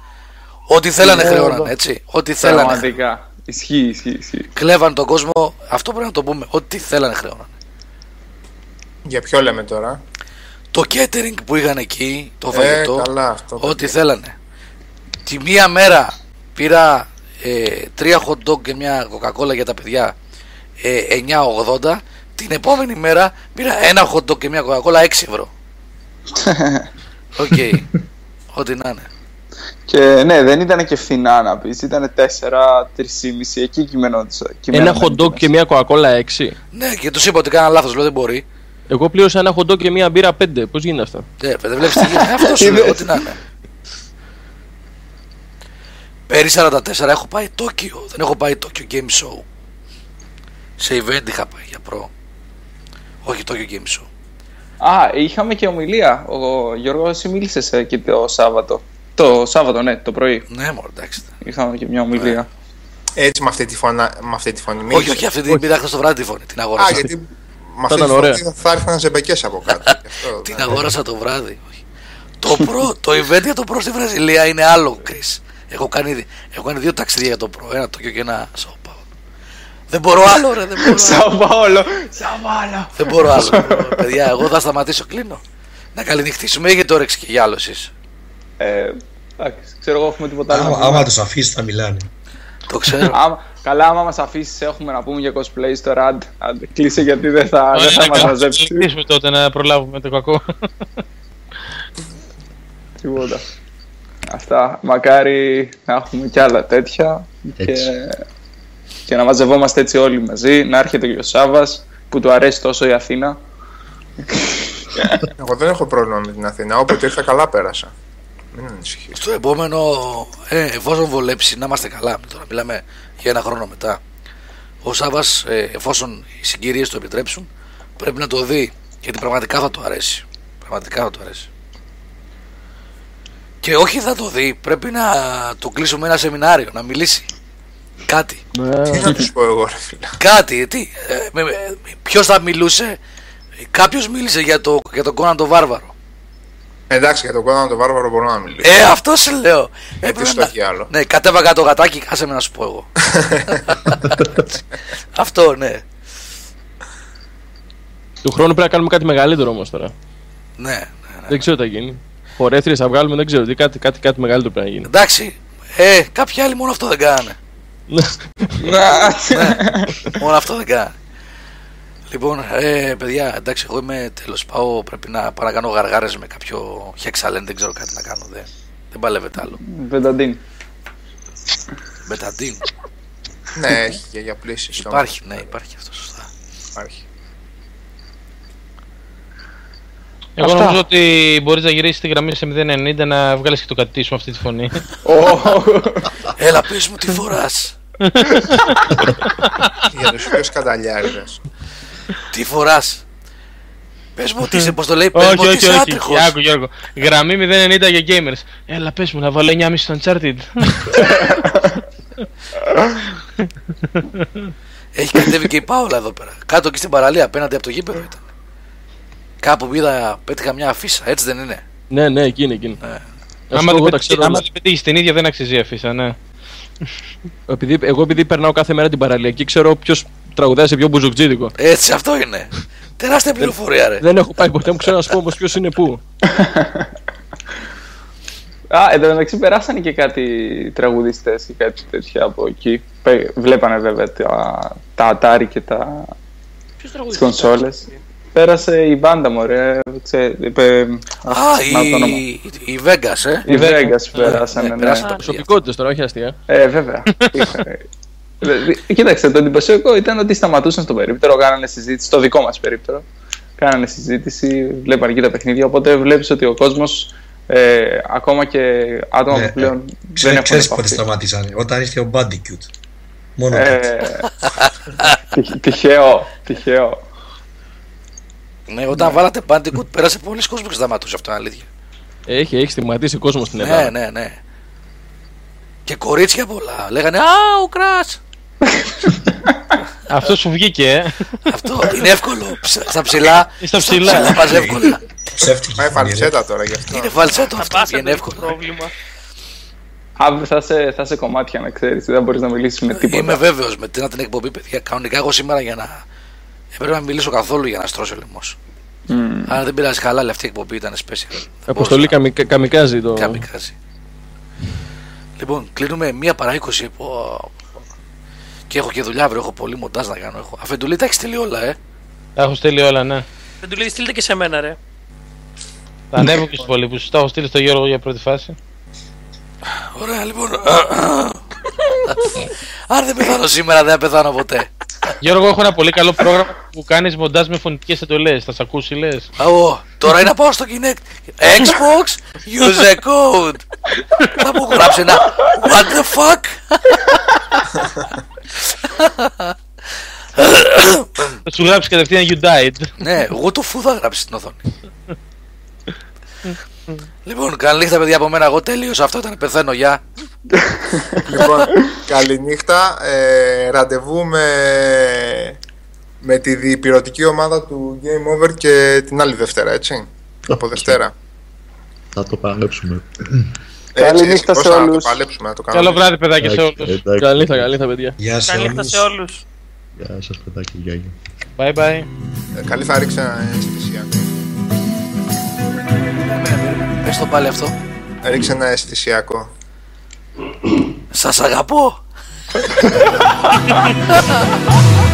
Ό,τι θέλανε ναι, χρεώνανε, έτσι. Ό,τι θέλανε. Πραγματικά. Ισχύει, ισχύει, ισχύει. Κλέβαν τον κόσμο. Αυτό πρέπει να το πούμε. Ό,τι θέλανε χρεώνανε. Για ποιο λέμε τώρα; Το catering που είχαν εκεί, το ε, φαγητό, ό,τι θέλανε. Τη μία μέρα πήρα ε, τρία hot dog και μια coca-cola για τα παιδιά ε, 9,80. Την επόμενη μέρα πήρα ένα hot dog και μια coca-cola 6 ευρώ. OK. Okay. Ό,τι να είναι. Και ναι, δεν ήταν και φθηνά να πεις. Ήταν 4, 3,5 εκεί κυμαινόντουσαν. Ένα hot dog και μια coca-cola 6. Ναι, και τους είπα ότι κάναν λάθος, λέω δεν μπορεί. Εγώ πλήρωσα ένα χοντό και μία μπύρα πέντε. Πώς γίνεται αυτό. Ναι, δεν βλέπεις τι γίνεται. Αυτό σου λέω, ό,τι να είναι. Πέρυσι 44 έχω πάει Τόκιο. Δεν έχω πάει Τόκιο Game Show. Σε event είχα πάει για προ. Όχι Τόκιο Game Show. Α, είχαμε και ομιλία. Ο Γιώργος εσύ μίλησε εκεί το Σάββατο. Το Σάββατο, ναι, το πρωί. Ναι, μόνο εντάξει. Είχαμε και μια ομιλία. Ναι. Έτσι με αυτή τη, φωνα... με αυτή τη φωνή. Όχι, όχι, αυτή την πήρα στο βράδυ τη φωνή. Την αγόρασα. Α, γιατί με αυτή τη φωνή θα έρθουν ζεμπεκές από κάτω. Την αγόρασα το βράδυ. Το, προ, το event για το προ στη Βραζιλία είναι άλλο, Chris. Έχω κάνει, έχω κάνει δύο ταξίδια για το προ. Ένα Τόκιο και ένα Σαο Δεν μπορώ άλλο, ρε. Δεν μπορώ Σαο Πάολο. Σαο Δεν μπορώ άλλο. Παιδιά, εγώ θα σταματήσω, κλείνω. Να καληνυχτήσουμε ή γιατί όρεξη και για άλλο εσείς. Ε, εντάξει, ξέρω εγώ έχουμε τίποτα άλλο. Άμα τους αφήσεις θα μιλάνε. Το ξέρω. Καλά, άμα μας αφήσεις, έχουμε να πούμε για cosplay στο RAD. Κλείσε γιατί δεν θα, δεν θα μας μαζέψεις. Κλείσουμε τότε να προλάβουμε το κακό. Τίποτα. Αυτά. Μακάρι να έχουμε κι άλλα τέτοια. Και, και να μαζευόμαστε έτσι όλοι μαζί. Να έρχεται και ο Σάβα που του αρέσει τόσο η Αθήνα. Εγώ δεν έχω πρόβλημα με την Αθήνα. Όποτε ήρθα καλά πέρασα. Στο επόμενο, ε, εφόσον βολέψει, να είμαστε καλά. Τώρα μιλάμε για ένα χρόνο μετά. Ο Σάβα, ε, εφόσον οι συγκυρίες το επιτρέψουν, πρέπει να το δει γιατί πραγματικά θα του αρέσει. Πραγματικά θα του αρέσει. Και όχι θα το δει, πρέπει να του κλείσουμε ένα σεμινάριο, να μιλήσει. Κάτι. Τι να τους πω εγώ, ρε φίλε. Κάτι, τι. Ε, με- με- ποιος θα μιλούσε. Κάποιος μίλησε για, το, για τον Κόναν τον Βάρβαρο. Εντάξει, για τον κόμμα το βάρβαρο μπορώ να μιλήσω. Ε, αυτό σε λέω. Έπρεπε στο να- έχει άλλο. Ναι, κατέβαγα το γατάκι, κάσε με να σου πω εγώ. αυτό, ναι. Του χρόνου πρέπει να κάνουμε κάτι μεγαλύτερο όμως τώρα. Ναι. Δεν ξέρω τι θα γίνει. Χορεύτριε θα βγάλουμε, δεν ξέρω τι. Κάτι, κάτι, κάτι μεγαλύτερο πρέπει να γίνει. Εντάξει. Ε, κάποιοι άλλοι μόνο αυτό δεν κάνανε. ναι, μόνο αυτό δεν κάνανε. Λοιπόν, ε, παιδιά, εντάξει, εγώ είμαι τέλος. Πάω, πρέπει να πάω να κάνω γαργάρες με κάποιο χεξαλέν, δεν ξέρω κάτι να κάνω. Δεν, δεν παλεύεται άλλο. Βενταντίν. Μπεταντίν. ναι, έχει και για πλήσεις. Υπάρχει, ναι, υπάρχει αυτό σωστά. Υπάρχει. Εγώ Αυτά. νομίζω ότι μπορείς να γυρίσεις τη γραμμή σε 090 να βγάλεις και το κατή σου με αυτή τη φωνή. Έλα, πες μου τι φοράς. για του πιο σκανταλιάριδες. Τι φοράς; Πες μου ότι είσαι, πώς το λέει, πες μου όχι, ότι όχι, είσαι όχι. άτριχος. Άκου, Γιώργο. Γραμμή 090 για gamers. Έλα, πες μου να βάλω 9,5 στο Uncharted. Έχει κατέβει και η Πάολα εδώ πέρα. Κάτω εκεί στην παραλία, απέναντι από το γήπεδο ήταν. Κάπου είδα, πέτυχα μια αφίσα, έτσι δεν είναι; Ναι, ναι, εκείνη, εκείνη. Ναι. Να σου Άμα πω, δεν εγώ τα πετύχει- ξέρω άμα όλα. δεν πετύχεις την ίδια, δεν αξίζει η αφίσα, ναι. Επειδή, εγώ επειδή περνάω κάθε μέρα την παραλιακή, ξέρω ποιος τραγουδάει σε ποιο μπουζουκτζίδικο. Έτσι, αυτό είναι. Τεράστια πληροφορία, ρε. Δεν έχω πάει ποτέ, μου ξέρω να σου πω όμως ποιος είναι πού. Α, εν τω μεταξύ περάσανε και κάτι τραγουδιστές ή κάτι τέτοια από εκεί. Πε- Βλέπανε βέβαια τα, τα Atari και τα τις κονσόλες. Πέρασε η μπάντα μου, ρε. Ξέ, είπε, Α, να το όνομα. η, η Vegas, ε. Οι Vegas περάσανε, ναι, ναι. περάσανε τα Προσωπικότητε τώρα, όχι αστεία. Ε, βέβαια. Είχα- Ε, Κοίταξε, το εντυπωσιακό ήταν ότι σταματούσαν στο περίπτερο, κάνανε συζήτηση, στο δικό μας περίπτερο. Κάνανε συζήτηση, βλέπανε και τα παιχνίδια. Οπότε βλέπεις ότι ο κόσμος, ε, ακόμα και άτομα Ναι, που πλέον ναι. δεν Ξέρεις, έχουν ξέρεις πότε επαφή. σταματήσανε. Όταν ήρθε ο Bandicoot. Μόνο Ε, τότε. τυχ- τυχαίο, τυχαίο. Ναι, όταν βάλατε Bandicoot πέρασε πολλοί κόσμο και σταματούσε αυτό, είναι αλήθεια. Έχει, έχει στιγματίσει κόσμος στην Ναι, Ελλάδα. ναι, ναι. Και κορίτσια πολλά. Λέγανε Α, ο Κράτ. Αυτό σου βγήκε, ε. Αυτό είναι εύκολο. Ψ- Στα ψηλά. Στα ψηλά. Στα πας εύκολα. Ψεύτικη Πάει φωνή, ρε. φαλσέτα τώρα γι' αυτό. Είναι φαλσέτο Θα αυτό. πας Είναι αυτό το εύκολο. πρόβλημα. Αύριο θα σε, θα σε κομμάτια να ξέρεις, δεν μπορείς να μιλήσεις με τίποτα. Είμαι βέβαιος με την, την εκπομπή, παιδιά. Κανονικά εγώ σήμερα για να. Έπρεπε να μιλήσω καθόλου για να στρώσω λαιμό. Μμμ. Αλλά δεν πειράζει καλά, αλλά αυτή η εκπομπή ήταν special. Αποστολή καμικα- καμικάζει το. Καμικάζει. Λοιπόν, κλείνουμε μία παρά 20. Πω. Και έχω και δουλειά αύριο, έχω πολύ μοντάζ να κάνω. Έχω. Αφεντουλή τα έχεις στείλει όλα, ε. Τα έχω στείλει όλα, ναι. Δεν του λέει στείλτε και σε μένα, ρε. Θα ανέβω και στους υπολείπους. Τα έχω στείλει στο Γιώργο για πρώτη φάση. Ωραία, λοιπόν. Αν δεν πεθάνω σήμερα, δεν θα πεθάνω ποτέ. Γιώργο, έχω ένα πολύ καλό πρόγραμμα που κάνεις μοντάζ με φωνητικές εντολές. Θα σε ακούσει, λες. Ω, τώρα είναι να πάω στο Kinect. Xbox, use a code. Θα μου γράψει ένα What the fuck; Θα σου γράψει κατευθείαν You died. ναι, εγώ το φου θα γράψει στην οθόνη. λοιπόν, καλή νύχτα, παιδιά από μένα. Εγώ τέλειωσα. Αυτό ήταν. Πεθαίνω, γεια. Λοιπόν, καληνύχτα. Ε, ραντεβού με, με τη διπυρωτική ομάδα του Game Over και την άλλη Δευτέρα, έτσι. Από Δευτέρα. Θα το παλέψουμε. Έτσι, νύχτα πώς σε θα όλους. το παλέψουμε να το κάνουμε. Καλό βράδυ, παιδάκια, σε Εντάξει, όλους. εντάξει. Καλή νύχτα, καλή νύχτα, παιδιά. Γεια σε Καλή νύχτα όλους. σε όλους. Γεια σας παιδάκι, γεια γεια. Bye bye. Ε, Καλή θα ρίξει ένα αισθησιακό. Πες το πάλι αυτό. Ρίξε ένα αισθησιακό. Σας αγαπώ.